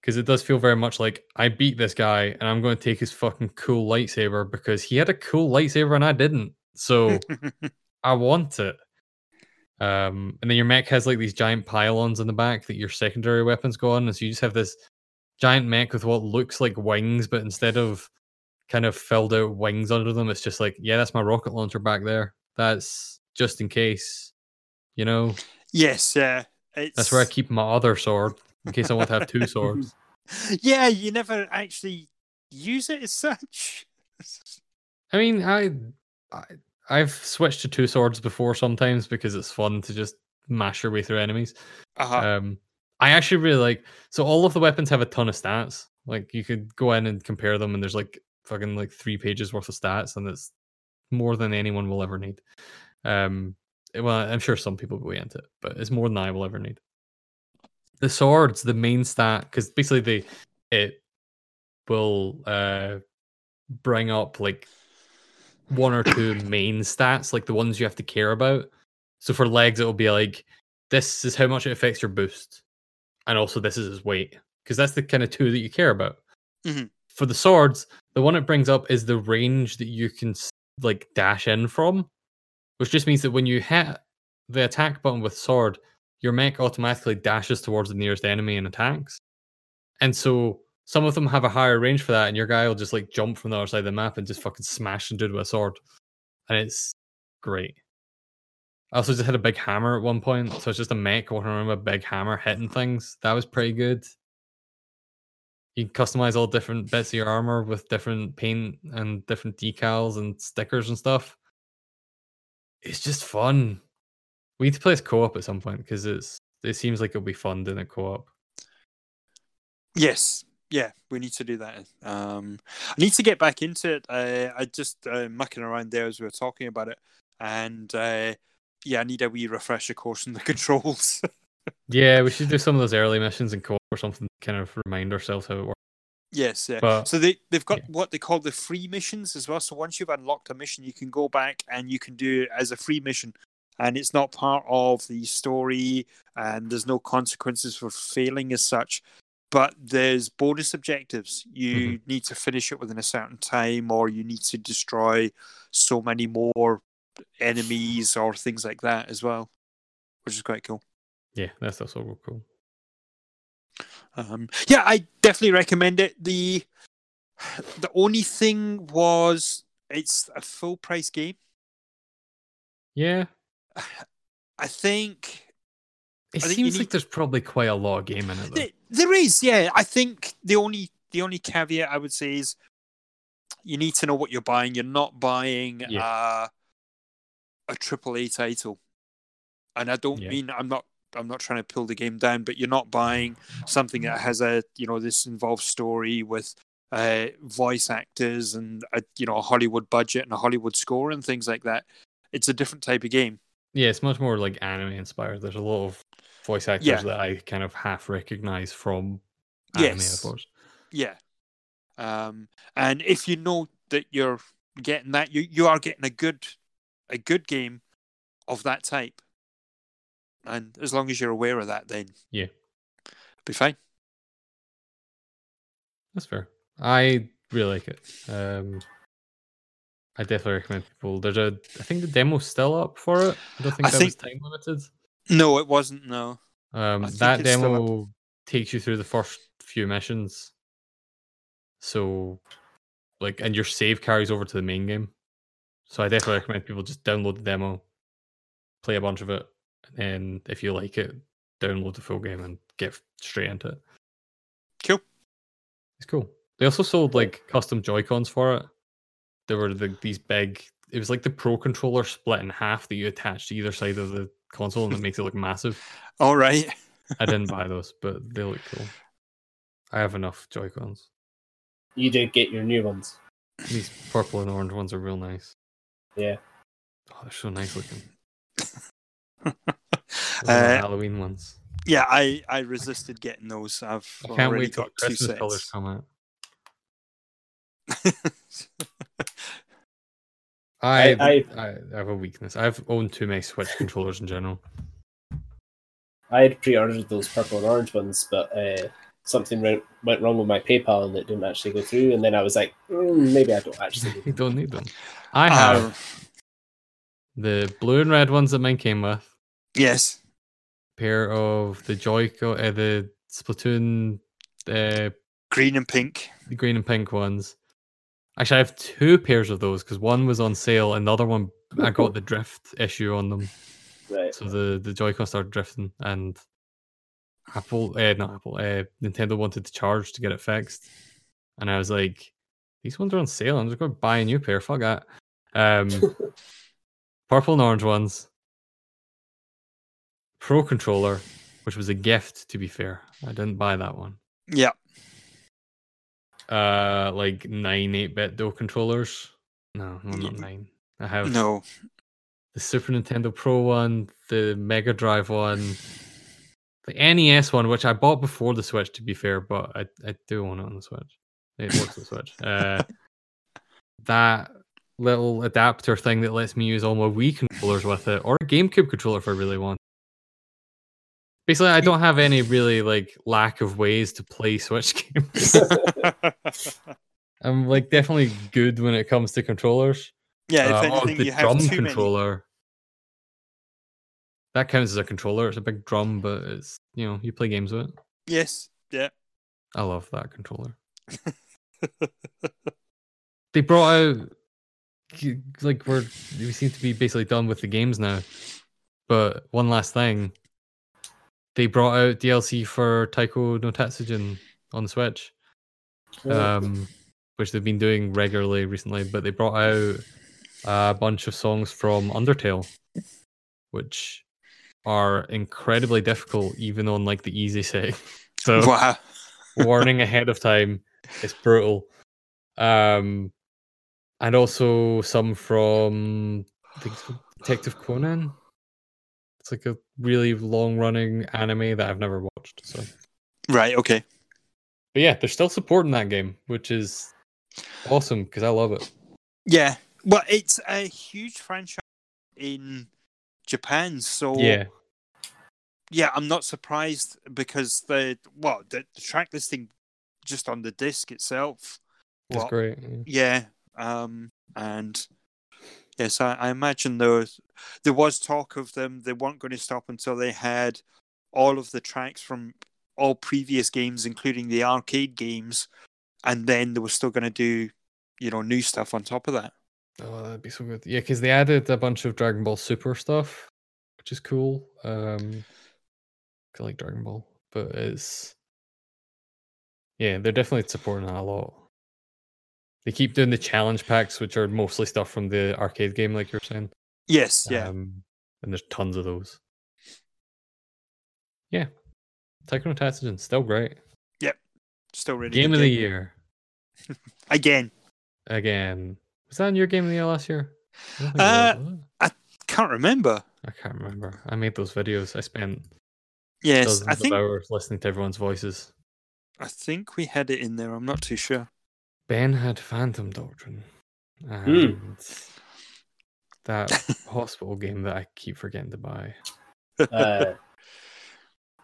because it does feel very much like I beat this guy and I'm going to take his fucking cool lightsaber because he had a cool lightsaber and I didn't. So I want it. Um, and then your mech has like these giant pylons in the back that your secondary weapons go on, and so you just have this giant mech with what looks like wings, but instead of kind of filled out wings under them, it's just like, yeah, that's my rocket launcher back there. That's just in case, you know. yes. Yeah. It's... That's where I keep my other sword in case I want to have two swords. Yeah. You never actually use it as such. I mean, I, I I've switched to two swords before sometimes because it's fun to just mash your way through enemies. Uh-huh. Um, I actually really like. So all of the weapons have a ton of stats. Like you could go in and compare them, and there's like fucking like three pages worth of stats, and it's more than anyone will ever need. Um, well, I'm sure some people will be into it, but it's more than I will ever need. The swords, the main stat, because basically they it will uh bring up like one or two main stats, like the ones you have to care about. So for legs, it'll be like this is how much it affects your boost, and also this is his weight, because that's the kind of two that you care about. Mhm. For the swords, the one it brings up is the range that you can like dash in from, which just means that when you hit the attack button with sword, your mech automatically dashes towards the nearest enemy and attacks. And so some of them have a higher range for that, and your guy will just like jump from the other side of the map and just fucking smash into it with a sword. And it's great. I also just had a big hammer at one point, so it's just a mech walking around with a big hammer hitting things. That was pretty good. You can customize all different bits of your armor with different paint and different decals and stickers and stuff. It's just fun. We need to play this co-op at some point because it's it seems like it'll be fun doing a co-op. Yes. Yeah, we need to do that. Um, I need to get back into it. Uh, I just uh, mucking around there as we were talking about it, and uh, yeah, I need a wee refresher course in the controls. Yeah, we should do some of those early missions in co-op or something to kind of remind ourselves how it works. yes, yeah. But so they they've got yeah. what they call the free missions as well. So once you've unlocked a mission, you can go back and you can do it as a free mission, and it's not part of the story, and there's no consequences for failing as such. But there's bonus objectives. You need to finish it within a certain time, or you need to destroy so many more enemies or things like that as well, which is quite cool. yeah, that's also real cool. Um, yeah, I definitely recommend it. the The only thing was it's a full price game. Yeah, I think it I think seems need- like there's probably quite a lot of game in it though. Th- there is. Yeah, I think the only the only caveat I would say is you need to know what you're buying. You're not buying Yeah. uh, a triple A title, and I don't Yeah. mean I'm not I'm not trying to pull the game down, but you're not buying something that has a you know this involves story with uh, voice actors and a you know a Hollywood budget and a Hollywood score and things like that. It's a different type of game. Yeah, it's much more like anime inspired. There's a lot of voice actors Yeah. that I kind of half recognize from anime, Yes. of course. Yeah. Um, and if you know that you're getting that, you you are getting a good a good game of that type. And as long as you're aware of that, then Yeah. be fine. That's fair. I really like it. Um, I definitely recommend people. There's a, I think the demo's still up for it. I don't think I that was time limited. No, it wasn't. No. Um, that still up. demo takes you through the first few missions. So, like, and your save carries over to the main game. So I definitely recommend people just download the demo, play a bunch of it, and then if you like it, download the full game and get straight into it. Cool. It's cool. They also sold like custom Joy Cons for it. There were the, these big. It was like the Pro controller split in half that you attach to either side of the console, and it makes it look massive. All right. I didn't buy those, but they look cool. I have enough Joy Cons. You did get your new ones. These purple and orange ones are real nice. Yeah. Oh, they're so nice looking. Those are the Uh, Halloween ones. yeah, I I resisted getting those. I've I can't already wait till got two Christmas colors sets. come out. I, I- I, I have a weakness. I've owned too many Switch controllers in general. I had pre-ordered those purple and orange ones, but uh, something went, went wrong with my PayPal and it didn't actually go through. And then I was like, mm, maybe I don't actually. need You don't need them. I have Uh, the blue and red ones that mine came with. yes. Pair of the Joy, uh, the Splatoon, uh, Green and pink. the green and pink ones. Actually, I have two pairs of those because one was on sale, and the other one I got the drift issue on them. Right. So the the Joy-Con started drifting, and Apple, uh, not Apple, uh, Nintendo wanted to charge to get it fixed, and I was like, "These ones are on sale. I'm just going to buy a new pair. Fuck that." Um, purple and orange ones, Pro controller, which was a gift. To be fair, I didn't buy that one. Yeah. Uh, like nine eight bit dual controllers. No, no, not nine. I have No. the Super Nintendo Pro one, the Mega Drive one, the NES one, which I bought before the Switch, to be fair, but I, I do want it on the Switch. It works on the Switch. Uh, that little adapter thing that lets me use all my Wii controllers with it, or a GameCube controller if I really want. Basically, I don't have any really like lack of ways to play Switch games. I'm like definitely good when it comes to controllers. yeah. If Uh, oh, anything, the you have drum too many. controller. That counts as a controller. It's a big drum, but it's you know you play games with it. Yes. Yeah. I love that controller. They brought out like we're we seem to be basically done with the games now. But one last thing, they brought out DLC for Taiko no Tatsujin on the Switch. um, which they've been doing regularly recently. But they brought out a bunch of songs from Undertale, which are incredibly difficult, even on like the easy setting. So Wow. warning ahead of time, it's brutal. Um, and also some from I think Detective Conan. It's like a really long-running anime that I've never watched. So, Right. Okay. but yeah, they're still supporting that game, which is awesome because I love it. Yeah. Well, it's a huge franchise in Japan, so Yeah, yeah, I'm not surprised because the well, the, the track listing just on the disc itself. it's Well, great. Yeah. yeah. Um. And yes, I, I imagine there was there was talk of them. They weren't going to stop until they had all of the tracks from all previous games, including the arcade games, and then they were still going to do, you know, new stuff on top of that. Oh, that'd be so good. Yeah, because they added a bunch of Dragon Ball Super stuff, which is cool. Um, I like Dragon Ball, but it's Yeah, they're definitely supporting that a lot. They keep doing the challenge packs, which are mostly stuff from the arcade game, like you're saying. Yes, yeah. Um, and there's tons of those. Yeah. Taiko no Tatsujin, still great. Yep, still really game of the year. Again, Again. Was that in your game of the year last year? I don't think it Uh, was, it? can't remember. I can't remember. I made those videos. I spent Yes, dozens I think of hours listening to everyone's voices. I think we had it in there. I'm not too sure. Ben had Phantom Doctrine. Hmm. And that hospital game that I keep forgetting to buy. Uh,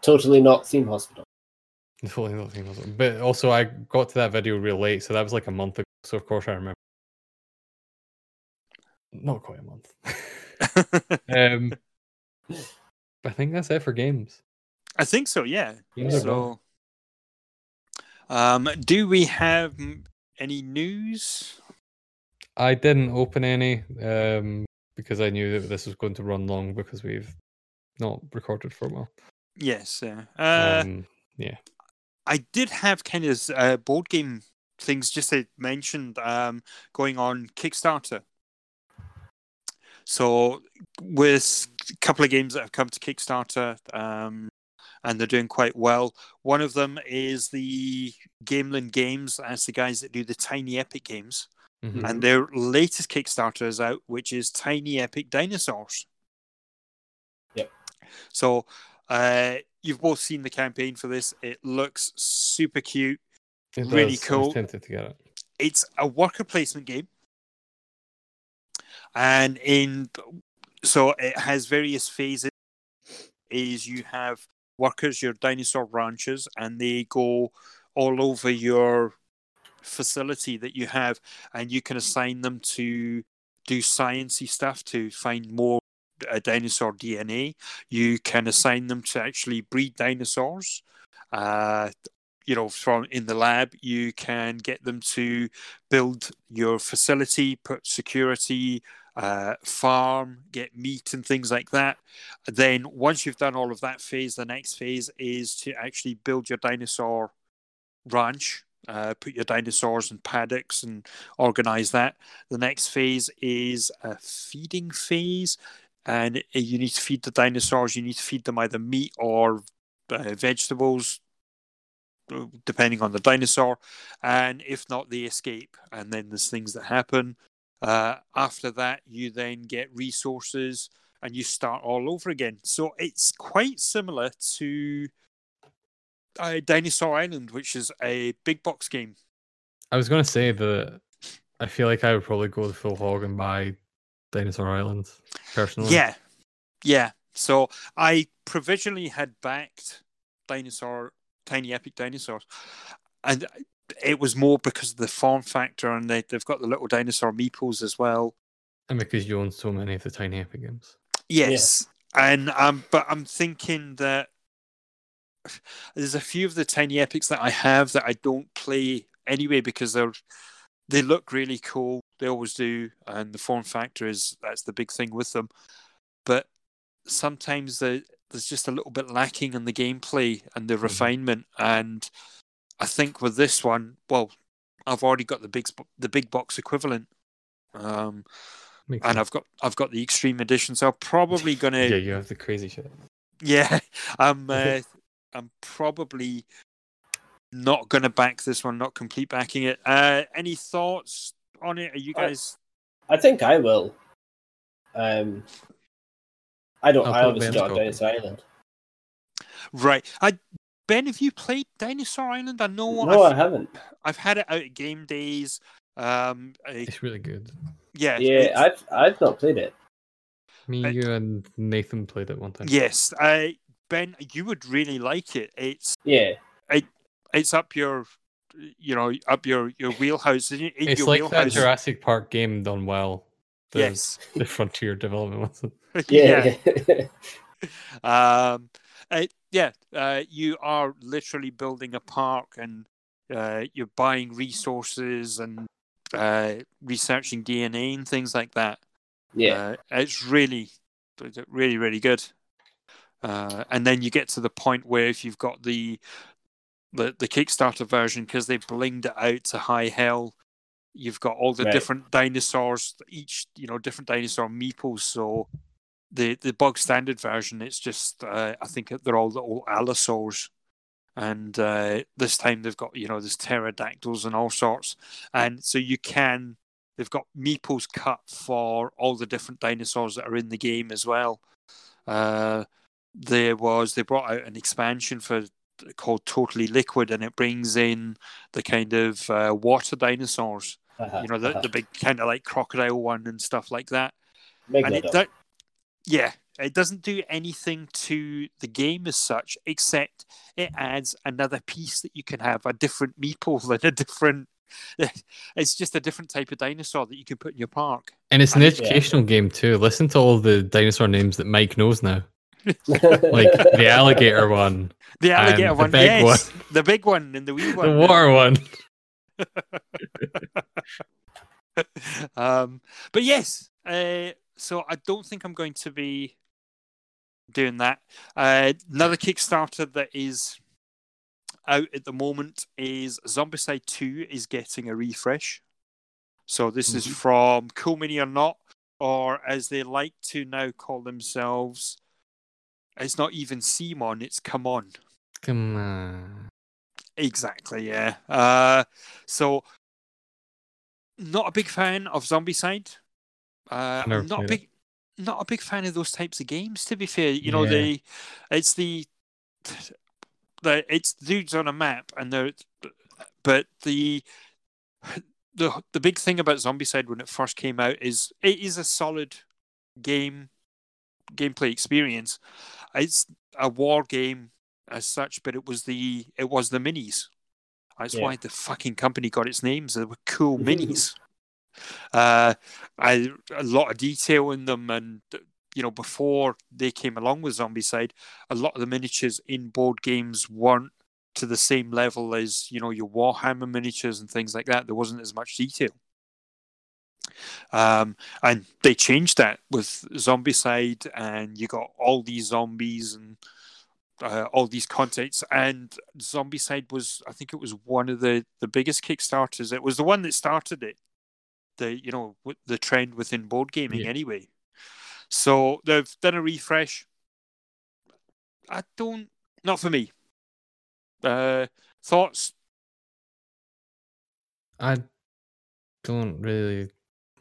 totally not theme hospital. Totally not theme was- But also, I got to that video real late, so that was like a month ago. So of course I remember. Not quite a month. um, I think that's it for games. I think so. Yeah. Games are So, um, do we have mm, any news? I didn't open any um, because I knew that this was going to run long because we've not recorded for a while. Yes. Uh, uh, Um, yeah. I did have kind of uh, board game things just I mentioned um, going on Kickstarter. So with a couple of games that have come to Kickstarter, um, and they're doing quite well. One of them is the Gamelyn Games. That's the guys that do the Tiny Epic games, Mhm. and their latest Kickstarter is out, which is Tiny Epic Dinosaurs. Yep. So uh, you've both seen the campaign for this. It looks super cute. It really does. I cool. was tempted to get it. it's a worker placement game and in so it has various phases is you have workers your dinosaur ranches and they go all over your facility that you have and you can assign them to do sciencey stuff to find more uh, dinosaur dna you can assign them to actually breed dinosaurs. Uh, you know from in the lab you can get them to build your facility put security uh, farm get meat and things like that then once you've done all of that phase the next phase is to actually build your dinosaur ranch uh, put your dinosaurs in paddocks and organize that the next phase is a feeding phase and you need to feed the dinosaurs you need to feed them either meat or uh, vegetables depending on the dinosaur, and if not, they escape. And then there's things that happen. Uh, after that, you then get resources and you start all over again. So it's quite similar to uh, Dinosaur Island, which is a big box game. I was going to say that I feel like I would probably go the full hog and buy Dinosaur Island personally. Yeah, yeah. So I provisionally had backed Dinosaur, Tiny Epic Dinosaurs, and it was more because of the form factor, and they, they've got the little dinosaur meeples as well. And because you own so many of the Tiny Epic games. Yes, and um, but I'm thinking that there's a few of the tiny epics that I have that I don't play anyway because they're they look really cool. They always do, and the form factor is that's the big thing with them. But sometimes the, there's just a little bit lacking in the gameplay and the refinement. And I think with this one, well, I've already got the big the big box equivalent. Um, and sense. I've got I've got the extreme edition, so I'm probably gonna yeah, you have the crazy shit. yeah, I'm uh, I'm probably not gonna back this one, not complete backing it. Uh, any thoughts on it? Are you guys? I think I will. Um, I don't. I'll I put obviously don't have copy. Island. Right, I Ben, have you played Dinosaur Island? I know No, I I've, haven't. I've had it out at game days. Um, I- It's really good. yeah, Yeah, I've I've not played it. Me, I- you, and Nathan played it one time. yes. I Ben, you would really like it. It's Yeah, It, it's up your, you know, up your your wheelhouse. In, in It's your like that. Jurassic Park game done well. The, Yes. The Frontier development wasn't. yeah, um, uh, yeah, uh, you are literally building a park and uh, you're buying resources and uh, researching DNA and things like that. yeah. Uh, it's really, really, really good. Uh, and then you get to the point where if you've got the the the Kickstarter version because they blinged it out to high hell. You've got all the Right. different dinosaurs, each you know different dinosaur meeples. So the the bog standard version, it's just uh, I think they're all little allosaurs, and uh, this time they've got you know there's pterodactyls and all sorts, and so you can they've got meeples cut for all the different dinosaurs that are in the game as well. Uh, there was they brought out an expansion for called Totally Liquid, and it brings in the kind of uh, water dinosaurs. Uh-huh, You know, the, uh-huh. the big kind of like crocodile one and stuff like that. Megalodon. And it do- yeah, it doesn't do anything to the game as such, except it adds another piece that you can have a different meeple and a different. It's just a different type of dinosaur that you can put in your park. And it's an Yeah. educational game too. Listen to all the dinosaur names that Mike knows now. Like the alligator one, The alligator the one, big yes, the big one and the wee one. the water one. um, but yes, uh, so I don't think I'm going to be doing that. Uh, another Kickstarter that is out at the moment is Zombicide 2 is getting a refresh. So this is Mhm. from Cool Mini or Not, or as they like to now call themselves, it's not even Simon, it's Come On. Come on. Exactly, yeah. Uh, so, not a big fan of Zombicide. Uh, I'm not a big, not a big fan of those types of games. To be fair, you know, Yeah. they, it's the, the it's dudes on a map, and they're, but the, the the big thing about Zombicide when it first came out is it is a solid game, gameplay experience. It's a war game as such, but it was the it was the minis. That's Yeah. why the fucking company got its names. They were cool minis. Uh, I a lot of detail in them, and you know before they came along with Zombicide, a lot of the miniatures in board games weren't to the same level as you know your Warhammer miniatures and things like that. There wasn't as much detail. Um, and they changed that with Zombicide, and you got all these zombies and uh, all these contents. And Zombicide was, I think, it was one of the the biggest kickstarters. It was the one that started it. The you know the trend within board gaming Yeah. anyway. So they've done a refresh. I don't, not for me. Uh, thoughts? I don't really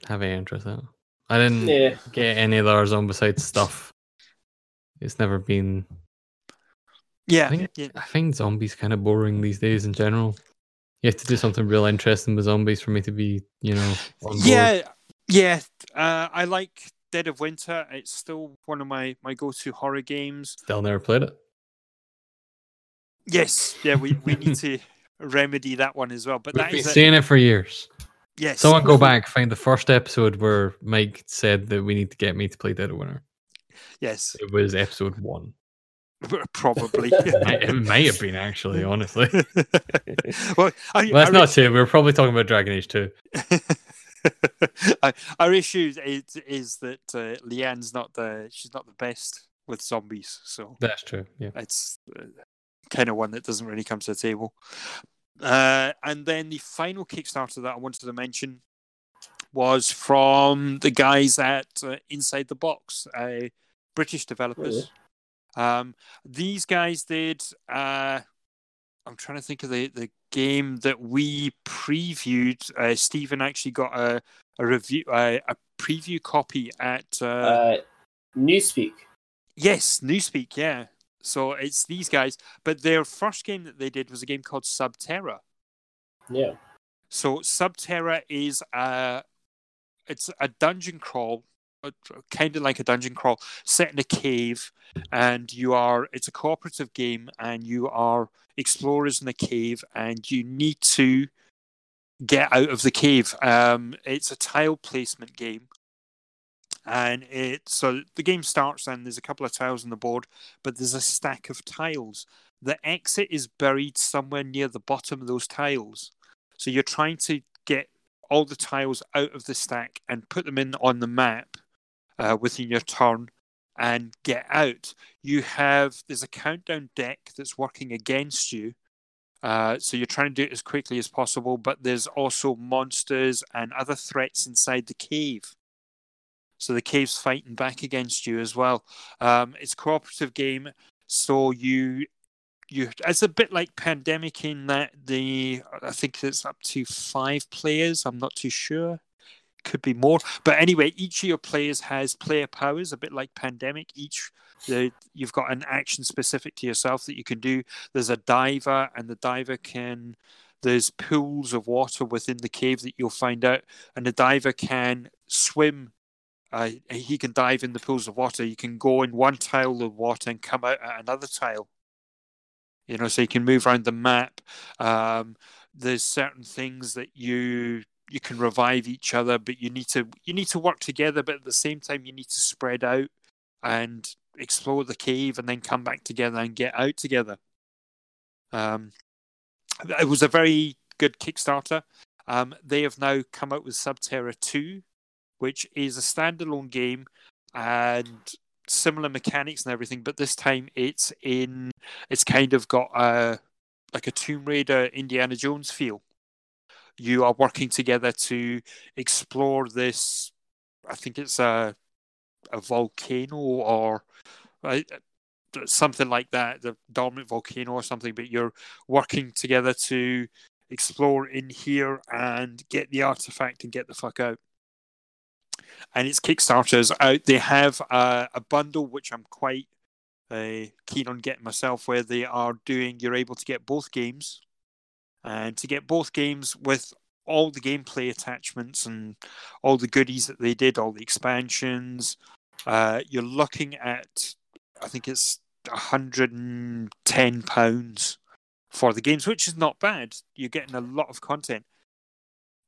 have any interest in it. I didn't yeah. get any of the Zombicide stuff. It's never been. Yeah, I think- yeah. I find zombies kind of boring these days in general. You have to do something real interesting with zombies for me to be, you know. Yeah, yeah. Uh, I like Dead of Winter. It's still one of my my go to horror games. Still never played it. Yes, yeah. We we need to remedy that one as well. But We've that been is saying it for years. yes. Someone go back, find the first episode where Mike said that we need to get me to play Dead of Winter. Yes, It was episode one. probably. Might- it may have been actually, honestly. well, I, Well, that's I not true. We were probably talking about Dragon Age 2. our- our issue is, is that uh, Leanne's not the she's not the best with zombies, so That's true. Yeah. it's uh, kind of one that doesn't really come to the table. Uh, and then the final Kickstarter that I wanted to mention was from the guys at uh, Inside the Box, uh, British developers. Um, these guys did. Uh, I'm trying to think of the, the game that we previewed. Uh, Stephen actually got a a review uh, a preview copy at uh, Uh, Newspeak. yes Newspeak. Yeah, so it's these guys. But their first game that they did was a game called Subterra. Yeah. So Subterra is a it's a dungeon crawl, kind of like a dungeon crawl set in a cave, and you are it's a cooperative game, and you are explorers in a cave, and you need to get out of the cave. Um, it's a tile placement game. And it so the game starts and there's a couple of tiles on the board, but there's a stack of tiles. The exit is buried somewhere near the bottom of those tiles. So you're trying to get all the tiles out of the stack and put them in on the map uh, within your turn and get out. You have there's a countdown deck that's working against you. Uh, so you're trying to do it as quickly as possible, but there's also monsters and other threats inside the cave. So the cave's fighting back against you as well. Um, it's cooperative game, so you you it's a bit like Pandemic in that the I think it's up to five players. I'm not too sure. Could be more, but anyway, each of your players has player powers, a bit like Pandemic. Each you've got an action specific to yourself that you can do. There's a diver, and the diver can. There's pools of water within the cave that you'll find out, and the diver can swim. Uh, he can dive in the pools of water. You can go in one tile of water and come out at another tile. You know, so you can move around the map. Um, there's certain things that you you can revive each other, but you need to you need to work together. But at the same time, you need to spread out and explore the cave and then come back together and get out together. Um, it was a very good Kickstarter. Um, they have now come out with Subterra 2, which is a standalone game and similar mechanics and everything, but this time it's in it's kind of got a like a Tomb Raider Indiana Jones feel. You are working together to explore this I think it's a a volcano or uh, something like that, the dormant volcano or something, but you're working together to explore in here and get the artifact and get the fuck out. And it's Kickstarter's out. They have a, a bundle which I'm quite uh, keen on getting myself, where they are doing. You're able to get both games, and to get both games with all the gameplay attachments and all the goodies that they did, all the expansions. Uh, you're looking at, I think it's 110 pounds for the games, which is not bad. You're getting a lot of content,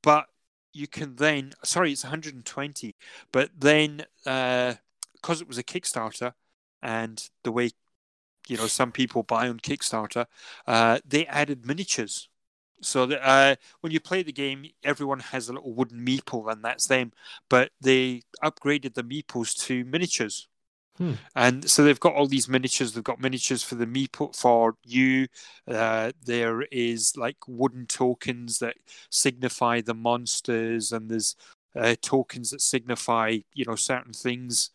but you can then, sorry, it's 120, but then because uh, it was a Kickstarter and the way you know some people buy on Kickstarter, uh, they added miniatures so that, uh, when you play the game, everyone has a little wooden meeple, and that's them. But they upgraded the meeples to miniatures. Hmm. And so they've got all these miniatures. They've got miniatures for the meeple for you. Uh, there is like wooden tokens that signify the monsters, and there's uh, tokens that signify you know certain things.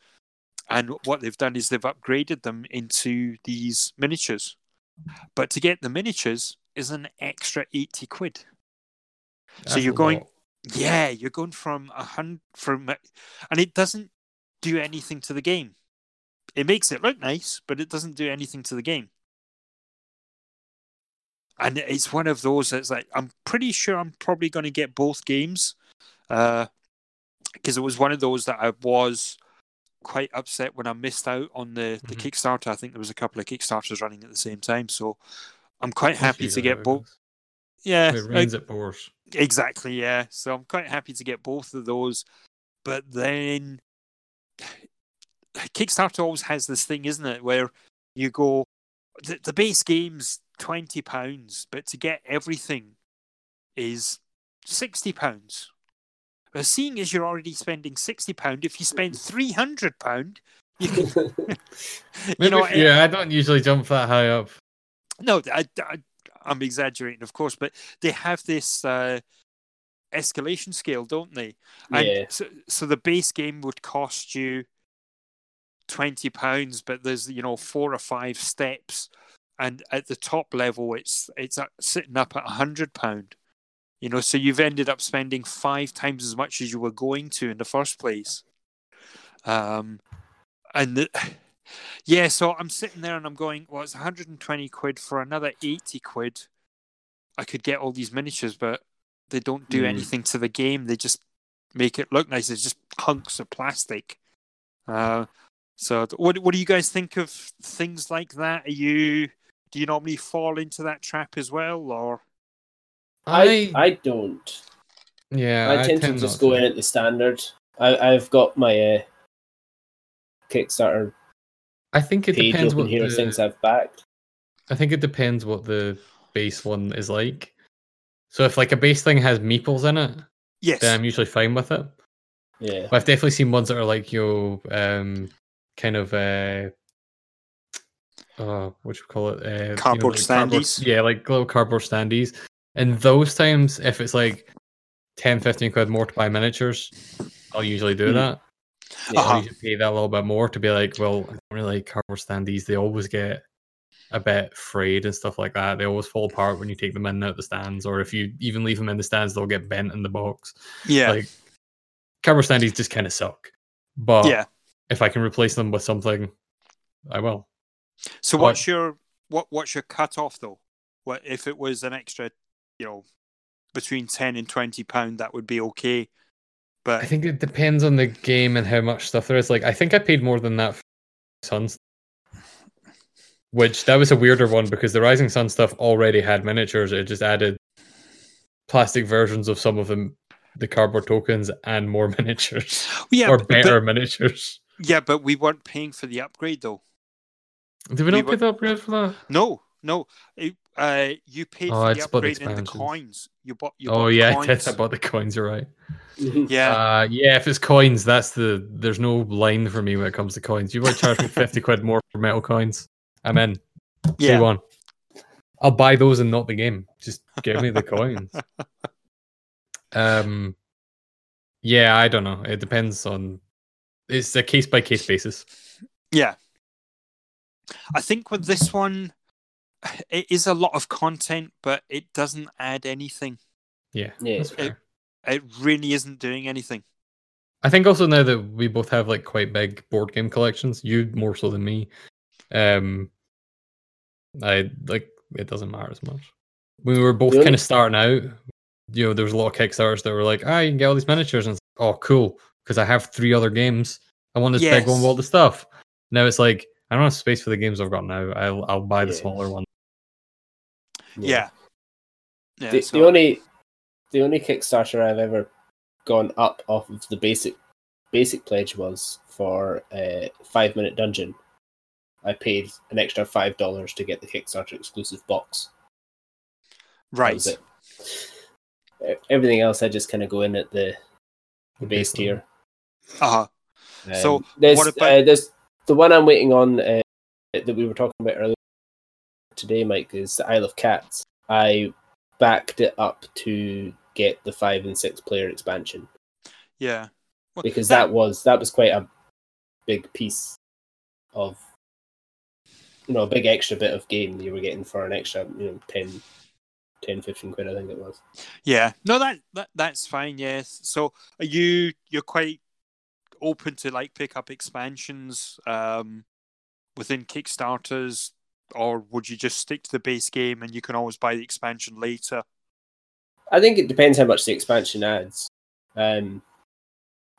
And what they've done is they've upgraded them into these miniatures. But to get the miniatures, is an extra 80 quid. That's so you're going, yeah, you're going from a hundred from, and it doesn't do anything to the game. It makes it look nice, but it doesn't do anything to the game. And it's one of those that's like, I'm pretty sure I'm probably going to get both games. Uh, because it was one of those that I was quite upset when I missed out on the, the mm-hmm. Kickstarter. I think there was a couple of Kickstarters running at the same time. So I'm quite happy to get both. Yeah, it rains at pours. Exactly. Yeah. So I'm quite happy to get both of those, but then Kickstarter always has this thing, isn't it, where you go, the, the base game's twenty pounds, but to get everything is sixty pounds. But seeing as you're already spending sixty pound, if you spend three hundred pound, you can. you know, yeah, I don't usually jump that high up. No, I, I, am exaggerating, of course, but they have this uh, escalation scale, don't they? And yeah. So, so the base game would cost you twenty pounds, but there's you know four or five steps, and at the top level, it's it's sitting up at a hundred pound. You know, so you've ended up spending five times as much as you were going to in the first place. Um, and the, yeah, so I'm sitting there and I'm going, well, it's 120 quid for another 80 quid. I could get all these miniatures, but they don't do mm. anything to the game. They just make it look nice. It's just hunks of plastic. Uh, so, what what do you guys think of things like that? Are you do you normally fall into that trap as well, or? I I don't. Yeah, I tend, I tend to just go to. in at the standard. I I've got my uh, Kickstarter I think it depends what here the, things I've backed. I think it depends what the base one is like. So if like a base thing has meeples in it, yes, then I'm usually fine with it. Yeah, but I've definitely seen ones that are like you know, um, kind of uh, uh, what you call it? Uh, you know, Cardboard like cardboard- standees? yeah, like little cardboard standees. And those times, if it's like 10, 15 quid more to buy miniatures, I'll usually do Hmm. that. Yeah. Uh-huh. I'll pay that a little bit more to be like, well, I don't really like cardboard standees. They always get a bit frayed and stuff like that. They always fall apart when you take them in and out of the stands, or if you even leave them in the stands, they'll get bent in the box. Yeah. Like cardboard standees just kind of suck. But yeah. if I can replace them with something, I will. So what- what's your what what's your cut off though? What if it was an extra, you know, between ten and twenty pound, that would be okay. But I think it depends on the game and how much stuff there is. Like, I think I paid more than that for Suns, which that was a weirder one because the Rising Sun stuff already had miniatures. It just added plastic versions of some of them, the cardboard tokens, and more miniatures yeah, or but- better miniatures. yeah, but we weren't paying for the upgrade though. Did we we not were- pay the upgrade for that? No, no. It, uh, you paid Oh, for the just bought the upgrade and the coins. You bought. You oh bought the yeah, I did. coins. I bought the coins. You're right. Yeah, Uh, yeah, if it's coins, that's the. There's no line for me when it comes to coins. You might charge me fifty quid more for metal coins. I'm in. yeah. Day one. I'll buy those and not the game. Just give me the coins. Um, yeah, I don't know. It depends on. It's a case by case basis. Yeah. I think with this one, it is a lot of content, but it doesn't add anything. Yeah, Yeah. that's fair. It really isn't doing anything. I think also now that we both have like quite big board game collections, you more so than me. Um, I like it doesn't matter as much. When we were both Really? kind of starting out, you know, there was a lot of Kickstarters that were like, "Ah, you can get all these miniatures," and it's like, "Oh, cool," because I have three other games. I want this big one with all the stuff. Now it's like I don't have space for the games I've got now. I'll I'll buy the Yeah. smaller one. Yeah. Yeah. the, so- the only the only Kickstarter I've ever gone up off of the basic basic pledge was for a five minute dungeon. I paid an extra five dollars to get the Kickstarter exclusive box. Right. it. Everything else I just kind of go in at the, the base tier. Uh-huh. Um, So, there's, what about- uh, there's the one I'm waiting on uh, that we were talking about earlier today, Mike, is the Isle of Cats. I backed it up to get the five and six player expansion Yeah. Well, because that, was that was quite a big piece of you know a big extra bit of game you were getting for an extra you know 10 10 15 quid i think it was Yeah. No, that, that that's fine. Yes. So are you you're quite open to like pick up expansions um within Kickstarters, or would you just stick to the base game and you can always buy the expansion later? I think it depends how much the expansion adds. Um,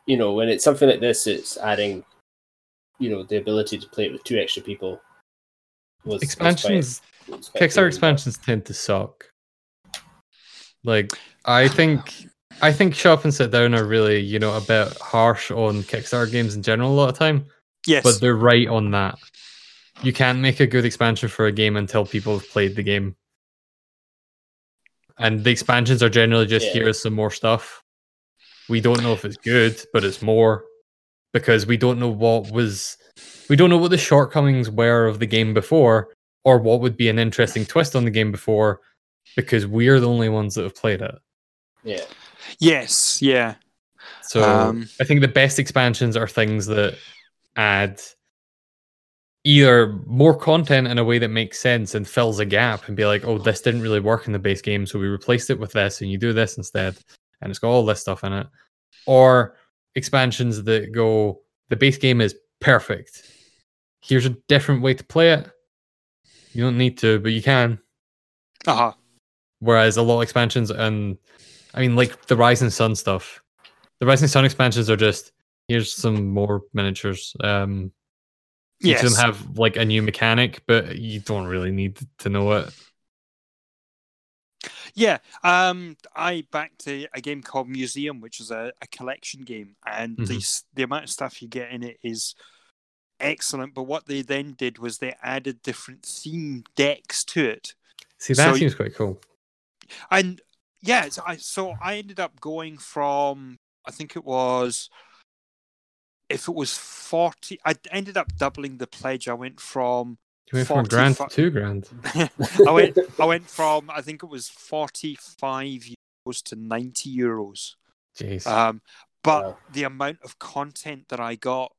you know, when it's something like this, it's adding, you know, the ability to play it with two extra people. Was, was Expansions, quite- was quite Kickstarter cool. expansions tend to suck. Like I think I think Shut Up and Sit Down are really, you know, a bit harsh on Kickstarter games in general a lot of time. Yes. But they're right on that. You can't make a good expansion for a game until people have played the game. And the expansions are generally just Yeah. here's some more stuff. We don't know if it's good, but it's more because we don't know what was we don't know what the shortcomings were of the game before or what would be an interesting twist on the game before because we're the only ones that have played it. Yeah, yes. Yeah. So Um, I think the best expansions are things that add either more content in a way that makes sense and fills a gap and be like, oh, this didn't really work in the base game, so we replaced it with this and you do this instead. And it's got all this stuff in it. Or expansions that go, the base game is perfect. Here's a different way to play it. You don't need to, but you can. Uh huh. Whereas a lot of expansions and I mean like the Rising Sun stuff. The Rising Sun expansions are just here's some more miniatures. Um Yes. them have like a new mechanic, but you don't really need to know it. Yeah, um, I backed a, a game called Museum, which is a, a collection game, and the Mhm. s the amount of stuff you get in it is excellent. But what they then did was they added different theme decks to it, See, that So- seems quite cool. and yeah, so I so I ended up going from I think it was if it was forty, I ended up doubling the pledge. I went from You went from a grand to two grand. I went I went from I think it was 45 euros to 90 euros. Jeez. Um, but Wow. the amount of content that I got,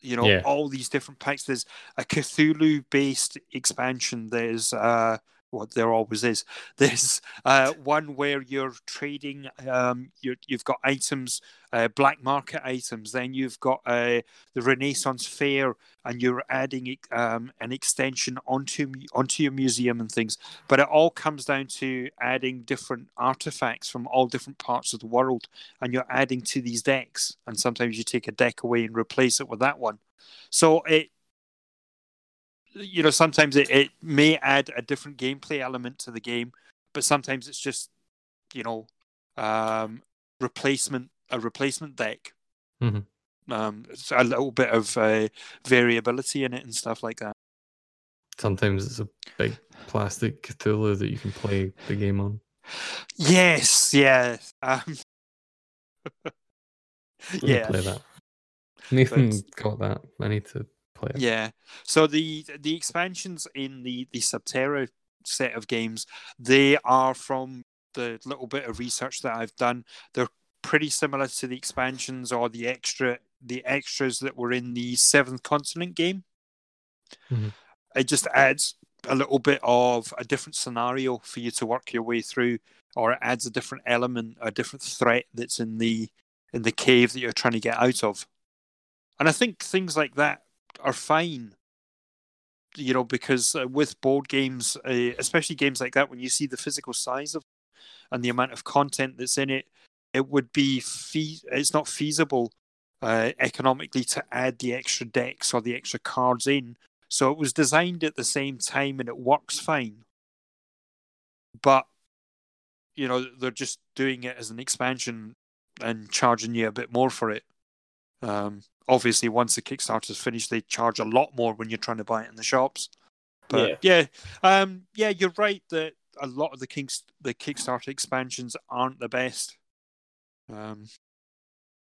you know, Yeah. all these different packs. There's a Cthulhu based expansion. There's uh, what there always is. There's uh, one where you're trading. Um, you you've got items, uh, black market items. Then you've got uh, the Renaissance Fair, and you're adding um, an extension onto onto your museum and things. But it all comes down to adding different artifacts from all different parts of the world and you're adding to these decks and sometimes you take a deck away and replace it with that one so it you know sometimes it, it may add a different gameplay element to the game but sometimes it's just you know um replacement a replacement deck Mhm. um it's a little bit of uh, variability in it and stuff like that Sometimes it's a big plastic Cthulhu that you can play the game on. yes yes um yeah play that. Nathan got that. I need to Yeah. So the the expansions in the the Subterra set of games, they are from the little bit of research that I've done. They're pretty similar to the expansions or the extra the extras that were in the Seventh Continent game. Mhm. It just adds a little bit of a different scenario for you to work your way through, or it adds a different element, a different threat that's in the in the cave that you're trying to get out of. And I think things like that are fine. You know, because uh, with board games, uh, especially games like that, when you see the physical size of and the amount of content that's in it, it would be fee- it's not feasible uh, economically to add the extra decks or the extra cards in. So it was designed at the same time and it works fine. But you know, they're just doing it as an expansion and charging you a bit more for it. Um, obviously, once the Kickstarter's finished, they charge a lot more when you're trying to buy it in the shops. But yeah, um, yeah, you're right that a lot of the Kings, the Kickstarter expansions aren't the best. Um,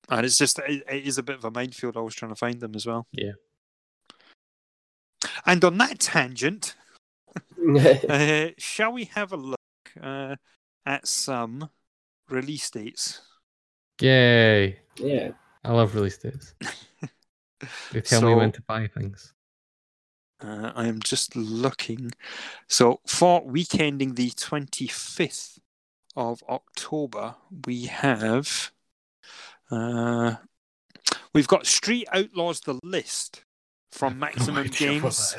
and it's just it, it is a bit of a minefield. always trying to find them as well. Yeah. And on that tangent, uh, shall we have a look uh, at some release dates? Yay. yeah. I love release dates. They tell me when to buy things. Uh, I am just looking. So for weekending the 25th of October, we have uh, we've got Street Outlaws: The List from Maximum Games.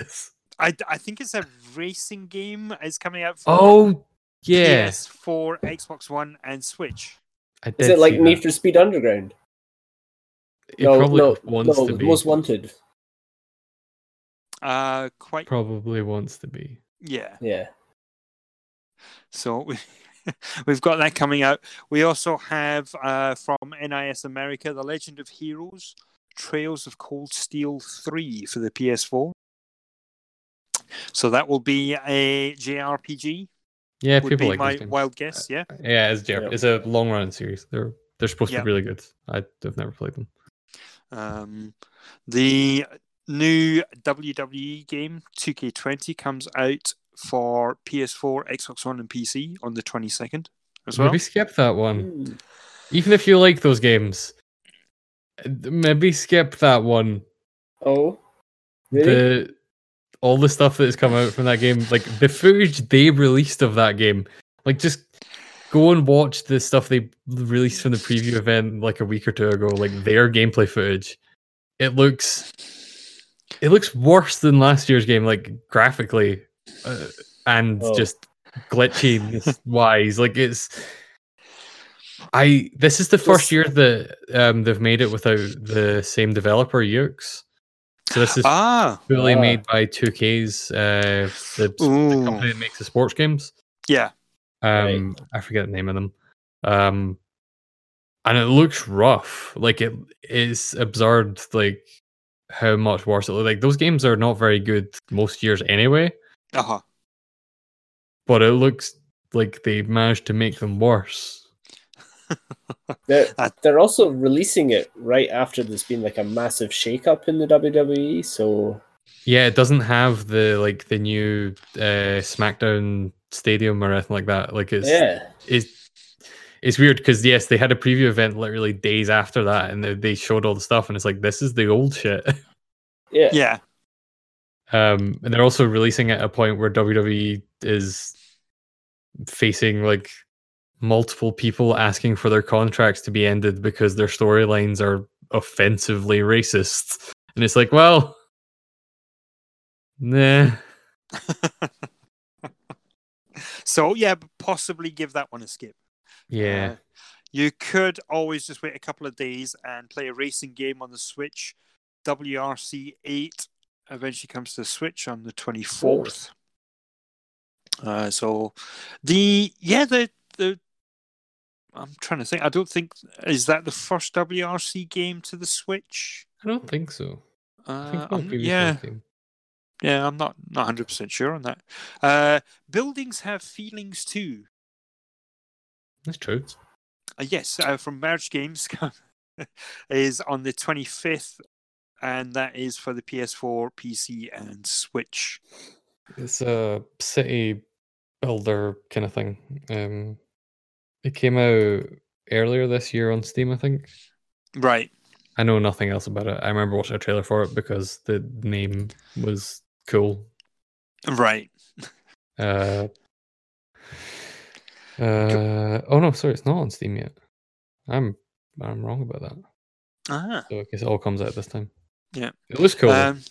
I, I think it's a racing game. It's coming out for Oh, yeah. PS4, Xbox One, and Switch. I Is it like Need that. for Speed Underground? It probably wants no, to be. Most Wanted. Uh, quite Probably wants to be. yeah. Yeah. So we, we've got that coming out. We also have uh, from NIS America, The Legend of Heroes, Trails of Cold Steel 3 for the PS4. So that will be a JRPG, Yeah, would people be like my those wild guess, yeah? Yeah, it's, JRPG. Yep. it's a long running series. They're they're supposed to be really good. I've never played them. Um, the new WWE game, 2K20, comes out for PS4, Xbox One, and PC on the 22nd as well. Maybe skip that one. Even if you like those games, maybe skip that one. Oh. Really? The all the stuff that has come out from that game, like the footage they released of that game, like just go and watch the stuff they released from the preview event like a week or two ago, like their gameplay footage. It looks, it looks worse than last year's game, like graphically, uh, and Oh. just glitchy wise. Like it's. I this is the first year that um, they've made it without the same developer Yuke's. So this is Ah, fully Ah. made by 2K's, uh, the, the company that makes the sports games. yeah. Um, I forget the name of them. Um, and it looks rough. Like it is absurd. Like how much worse it looks. Like those games are not very good most years anyway. Uh huh. But it looks like they managed to make them worse. They're, they're also releasing it right after there's been like a massive shake-up in the WWE. So Yeah, it doesn't have the like the new uh, SmackDown stadium or anything like that. Like it's Yeah. it's it's weird because yes, they had a preview event literally days after that, and they, they showed all the stuff, and it's like this is the old shit. Yeah. Yeah. Um, and they're also releasing at a point where WWE is facing like multiple people asking for their contracts to be ended because their storylines are offensively racist, and it's like, well, nah. so yeah, possibly give that one a skip. Yeah, Uh, you could always just wait a couple of days and play a racing game on the Switch. WRC 8 eventually comes to the Switch on the 24th. Uh, so the yeah the the I'm trying to think. I don't think is that the first WRC game to the Switch. I don't think so. Uh, I'm- previous yeah, one came. Yeah, I'm not not 100 percent sure on that. Uh, buildings have feelings too. That's true. Uh, yes, uh, from Merge Games is on the 25th, and that is for the PS4, PC, and Switch. It's a city builder kind of thing. Um, it came out earlier this year on Steam, I think. Right. I know nothing else about it. I remember watching a trailer for it because the name was cool. Right. Uh, uh, oh no, sorry, it's not on Steam yet. I'm I'm wrong about that. Ah. So I guess it all comes out this time. Yeah. it looks cool. Um,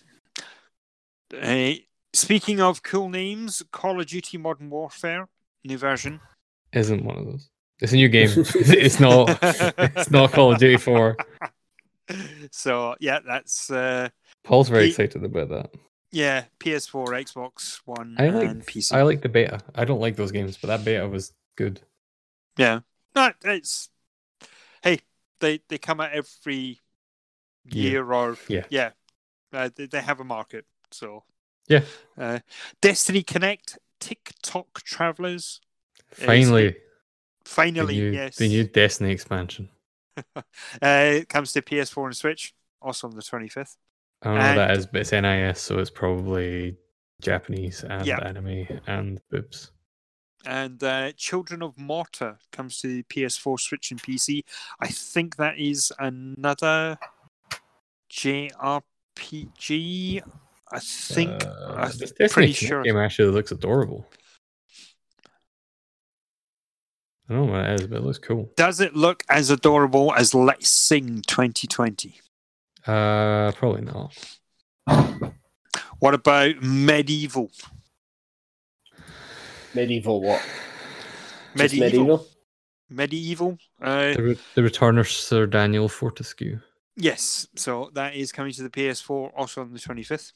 uh, speaking of cool names, Call of Duty Modern Warfare, new version. Isn't one of those. It's a new game. it's not. It's not Call of Duty Four. So yeah, that's uh, Paul's very He- excited about that. Yeah, PS4, Xbox One, I like and PC. I like the beta. I don't like those games, but that beta was good. Yeah. No, it's hey, they they come out every Year. year or Yeah. yeah. Uh, they, they have a market, so Yeah. Uh, Destiny Connect, Tick-Tock Travelers, Finally, the finally, new, yes, the new Destiny expansion. uh, it comes to PS4 and Switch, also on the twenty fifth. I don't know what that And- is, but it's NIS, so it's probably Japanese and Yeah. anime and boobs. And uh, Children of Morta comes to the PS4, Switch, and PC. I think that is another JRPG. I think Uh, I'm pretty sure. game actually looks adorable. I don't know what it is, but it looks cool. Does it look as adorable as Let's Sing 2020? Uh, probably not. What about MediEvil? MediEvil what? Just MediEvil. MediEvil? MediEvil. Uh, The, re- the return of Sir Daniel Fortescue. yes. So that is coming to the PS4 also on the 25th.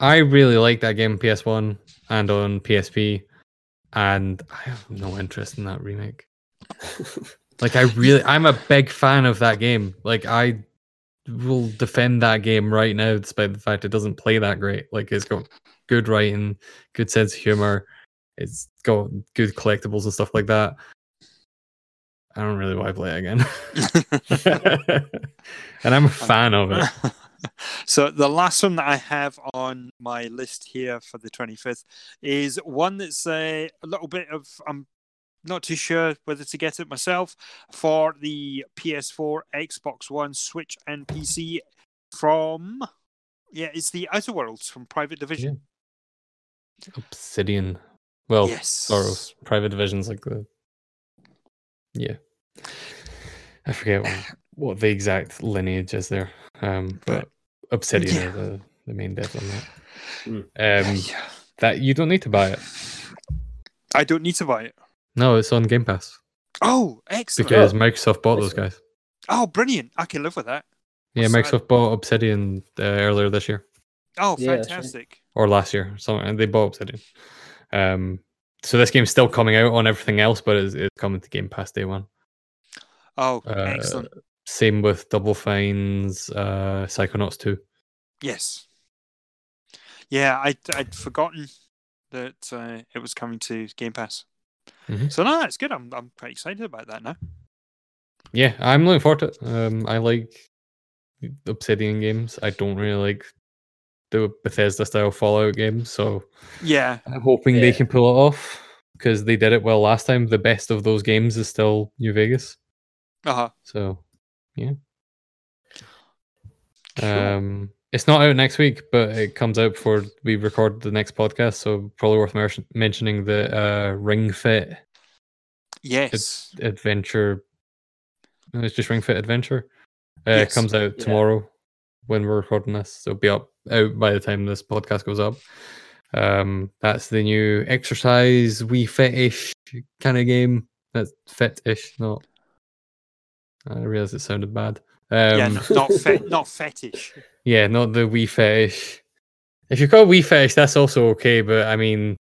I really like that game on PS1 and on PSP, and I have no interest in that remake. Like I really, I'm a big fan of that game. Like I will defend that game right now, despite the fact it doesn't play that great. Like it's got good writing, good sense of humor. It's got good collectibles and stuff like that. I don't really want to play it again, and I'm a fan of it. so the last one that I have on my list here for the 25th is one that's a, a little bit of I'm not too sure whether to get it myself for the PS4, Xbox One, Switch, and PC from yeah, it's the Outer Worlds from Private Division. Obsidian. Well, yes, Soros. Private divisions like the. Yeah. I forget what, what the exact lineage is there. Um, but Obsidian Yeah. are the, the main devs on that. Hmm. Um, Yeah. that you don't need to buy it. I don't need to buy it. No, it's on Game Pass Oh, excellent! because Microsoft bought those guys. Oh, brilliant! I can live with that. Yeah, What's that? Microsoft bought Obsidian uh, earlier this year Oh, Yeah, fantastic! or last year. Something they bought Obsidian. Um, so this game's still coming out on everything else, but it's, it's coming to Game Pass day one. Oh, Uh, excellent! Same with Double Fine's uh, Psychonauts 2. Yes. Yeah, I'd, I'd forgotten that uh, it was coming to Game Pass. Mhm. So no, it's good. I'm I'm quite excited about that now. Yeah, I'm looking forward to it. Um, I like Obsidian games. I don't really like the Bethesda style Fallout game. So Yeah. I'm hoping they can pull it off because they did it well last time. The best of those games is still New Vegas. Uh huh. So yeah. Cool. Um, it's not out next week, but it comes out before we record the next podcast. So probably worth mer- mentioning the uh, Ring Fit yes. Adventure. no, It's just Ring Fit Adventure. Uh, It Yes. comes out Yeah. tomorrow when we're recording this. So it'll be up out by the time this podcast goes up. Um, that's the new exercise Wii Fetish kind of game. That's fetish, not. I realized it sounded bad. Um, yeah. Not, not, fe- not fetish. Yeah, not the wee Fetish. If you call Wii Fetish, that's also okay. But I mean,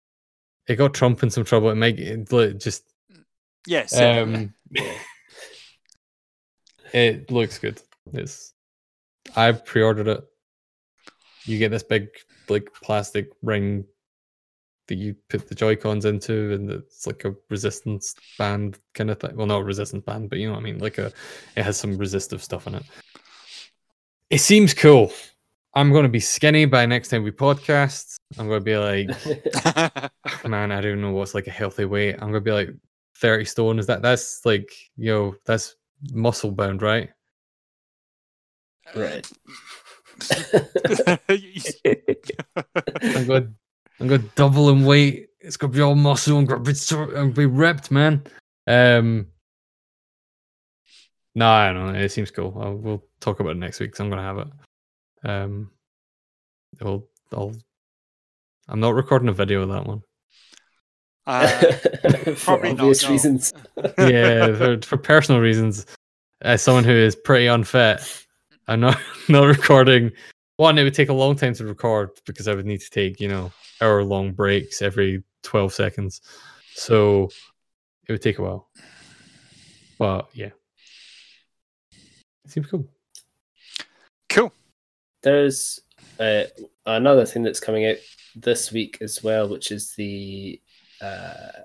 it got Trump in some trouble. It might it just Yes. um, it looks good. It's I've pre-ordered it. You get this big like plastic ring that you put the Joy Cons into, and it's like a resistance band kind of thing. Well, not a resistance band, but you know what I mean. Like a, it has some resistive stuff in it. It seems cool. I'm going to be skinny by next time we podcast. I'm going to be like, man, I don't know what's like a healthy weight. I'm gonna be like 30 stone. Is that that's like you know that's muscle bound, right? right. I'm going I'm going to double in weight. It's gonna be all muscle and gonna be sort and be ripped, man. Um, no, I don't know. It seems cool. I'll, we'll talk about it next week. 'cause I'm gonna have it. Um, I'll, I'll. I'm not recording a video of that one. uh, For probably not, obvious no. reasons. yeah, for, for personal reasons, as someone who is pretty unfit, I'm not not recording. One, it would take a long time to record because I would need to take you know hour long breaks every twelve seconds, so it would take a while. But yeah, it seems cool. cool. There's uh, another thing that's coming out this week as well, which is the uh,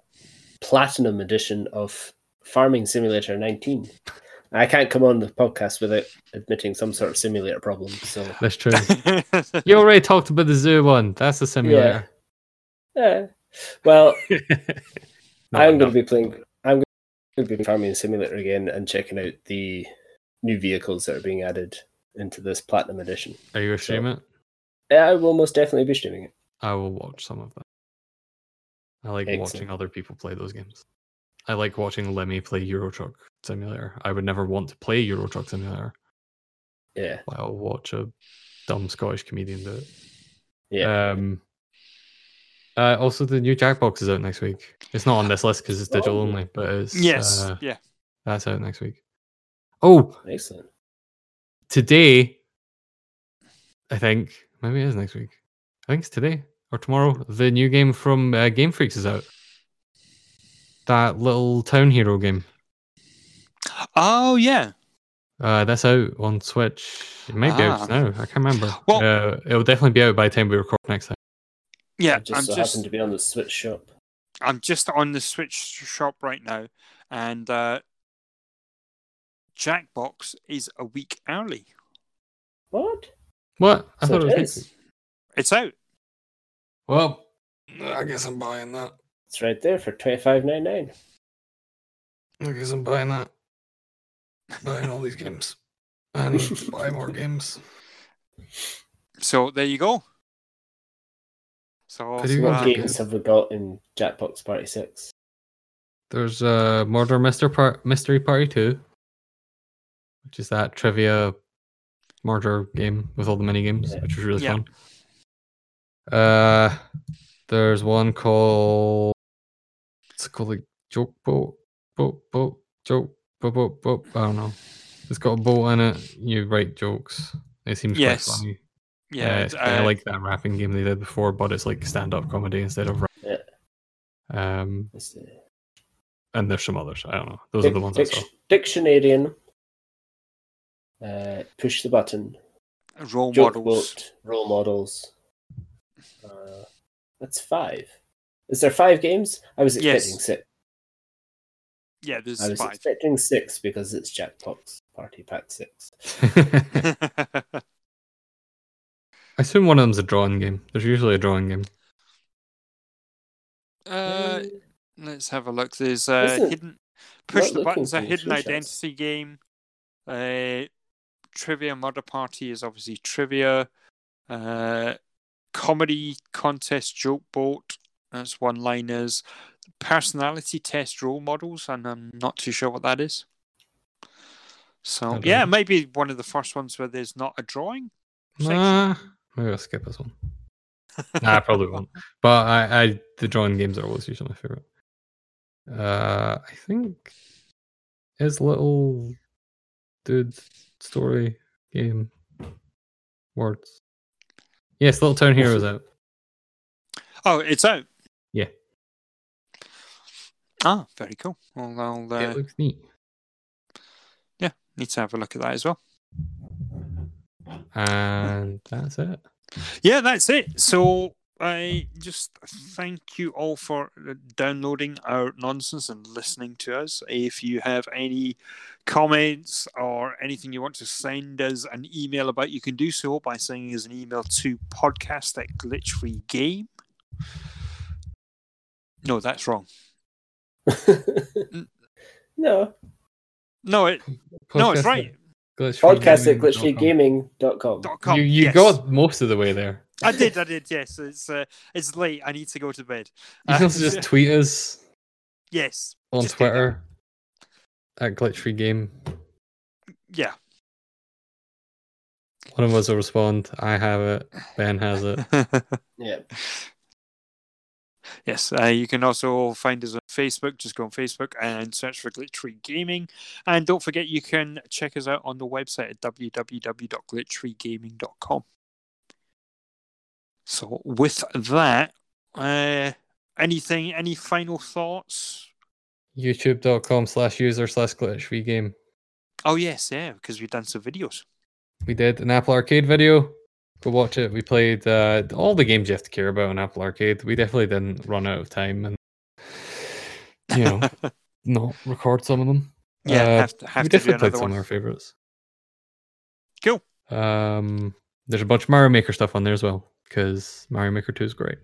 platinum edition of Farming Simulator 19. I can't come on the podcast without admitting some sort of simulator problem. So That's true. you already talked about the zoo one. That's a simulator. yeah. Well, No, I'm no. going to be playing. I'm going to be farming simulator again and checking out the new vehicles that are being added into this platinum edition. Are you gonna stream it? Yeah, I will most definitely be streaming it. I will watch some of that. I like watching other people play those games. I like watching Limmy play Euro Truck Simulator. I would never want to play Euro Truck Simulator, Yeah, but I'll watch a dumb Scottish comedian do it. yeah. Um, uh, also, the new Jackbox is out next week. It's not on this list because it's digital Oh. only, but it's yes. uh, yeah. that's out next week. Oh, Excellent. today, I think maybe it is next week. I think it's today or tomorrow. The new game from uh, Game Freaks is out. That little town hero game. Oh yeah. Uh, that's out on Switch. It might be out Ah. now. I can't remember. Well- uh, it'll definitely be out by the time we record next time. Yeah. I just I'm so just happened to be on the Switch shop. I'm just on the Switch shop right now, and uh, Jackbox is a week early. What? What? I So thought it was it next It's out. Well, I guess I'm buying that. It's right there for twenty five nine nine. I guess I'm buying that. Buying all these games. And buy more games. So there you go. So Video What Ah, uh, games. games have we got in Jackbox Party Six? There's uh Murder Mister Par- Mystery Party 2, which is that trivia murder game with all the mini games, Yeah. which was really Yeah. fun. Uh there's one called it's called like joke boat boat boat joke boat boat boat. I don't know. It's got a boat in it. You write jokes. It seems Yes. quite funny. yeah, Yeah, uh, it's kinda like that rapping game they did before, but it's like stand-up comedy instead of rap. Yeah. Um, and there's some others. I don't know. Those are the ones I saw. Dictionarium. Uh, push the button. role Joke models. boat. Role models. Uh, that's five. Is there five games? I was Yes. expecting six. Yeah, there's I was five. expecting six because it's Jackbox Party Pack Six. I assume one of them's a drawing game. There's usually a drawing game. Uh, Um, let's have a look. There's a Listen, hidden push the buttons, a hidden identity game. Uh, trivia murder party is obviously trivia. Uh, comedy contest joke boat. That's one liners. Personality test role models, and I'm not too sure what that is. So yeah, know. it might be one of the first ones where there's not a drawing. section. Nah, maybe I'll skip this one. nah, I probably won't. But I, I, the drawing games are always usually my favorite. Uh, I think his little dude story game words. Yes, Little Town Heroes out. Oh, it's out. Yeah. Ah, very cool. Well, I'll uh, it looks neat. Yeah, need to have a look at that as well. And that's it. Yeah, that's it. So I just thank you all for uh, downloading our nonsense and listening to us. If you have any comments or anything you want to send us an email about, you can do so by sending us an email to podcast at glitchfreegame. No, that's wrong. no. No, it no, it's right. at glitchfreegaming.com. Podcast at glitchfreegaming.com. Dot com. You, you yes. got most of the way there. I did, I did. Yes, it's uh, it's late. I need to go to bed. You Uh, can also just tweet us yes on just do that. Twitter at glitchfree game. Yeah. One of us will respond. I have it. Ben has it. Yeah. Yes, uh, you can also find us on Facebook. Just go on Facebook and search for Glitch Free Gaming. And don't forget, you can check us out on the website at www.glitchfreegaming.com. So, with that, uh, anything, any final thoughts? YouTube.com slash user slash glitchfree game. Oh, yes, yeah, because we've done some videos. We did an Apple Arcade video. Go watch it. We played uh, all the games you have to care about on Apple Arcade. We definitely didn't run out of time and you know not record some of them. yeah, Uh, have to, have we to definitely played another some one. of our favorites. Cool. Um, there's a bunch of Mario Maker stuff on there as well because Mario Maker 2 is great.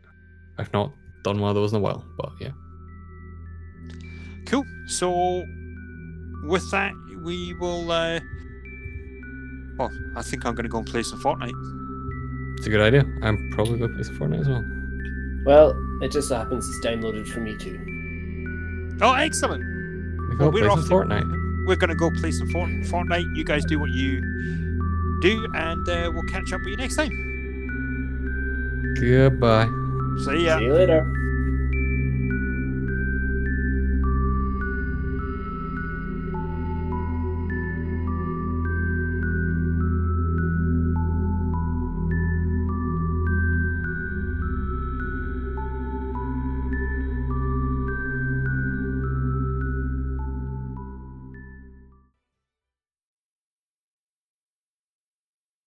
I've not done one of those in a while, but yeah. Cool. So, with that, we will. Uh, well, I think I'm going to go and play some Fortnite. It's a good idea. I'm probably going to play some Fortnite as well. Well, it just so happens it's downloaded for me too. Oh, excellent. We Well, go we're play off some to- Fortnite. We're going to go play some Fortnite. You guys do what you do, and uh, we'll catch up with you next time. Goodbye. See ya. See you later.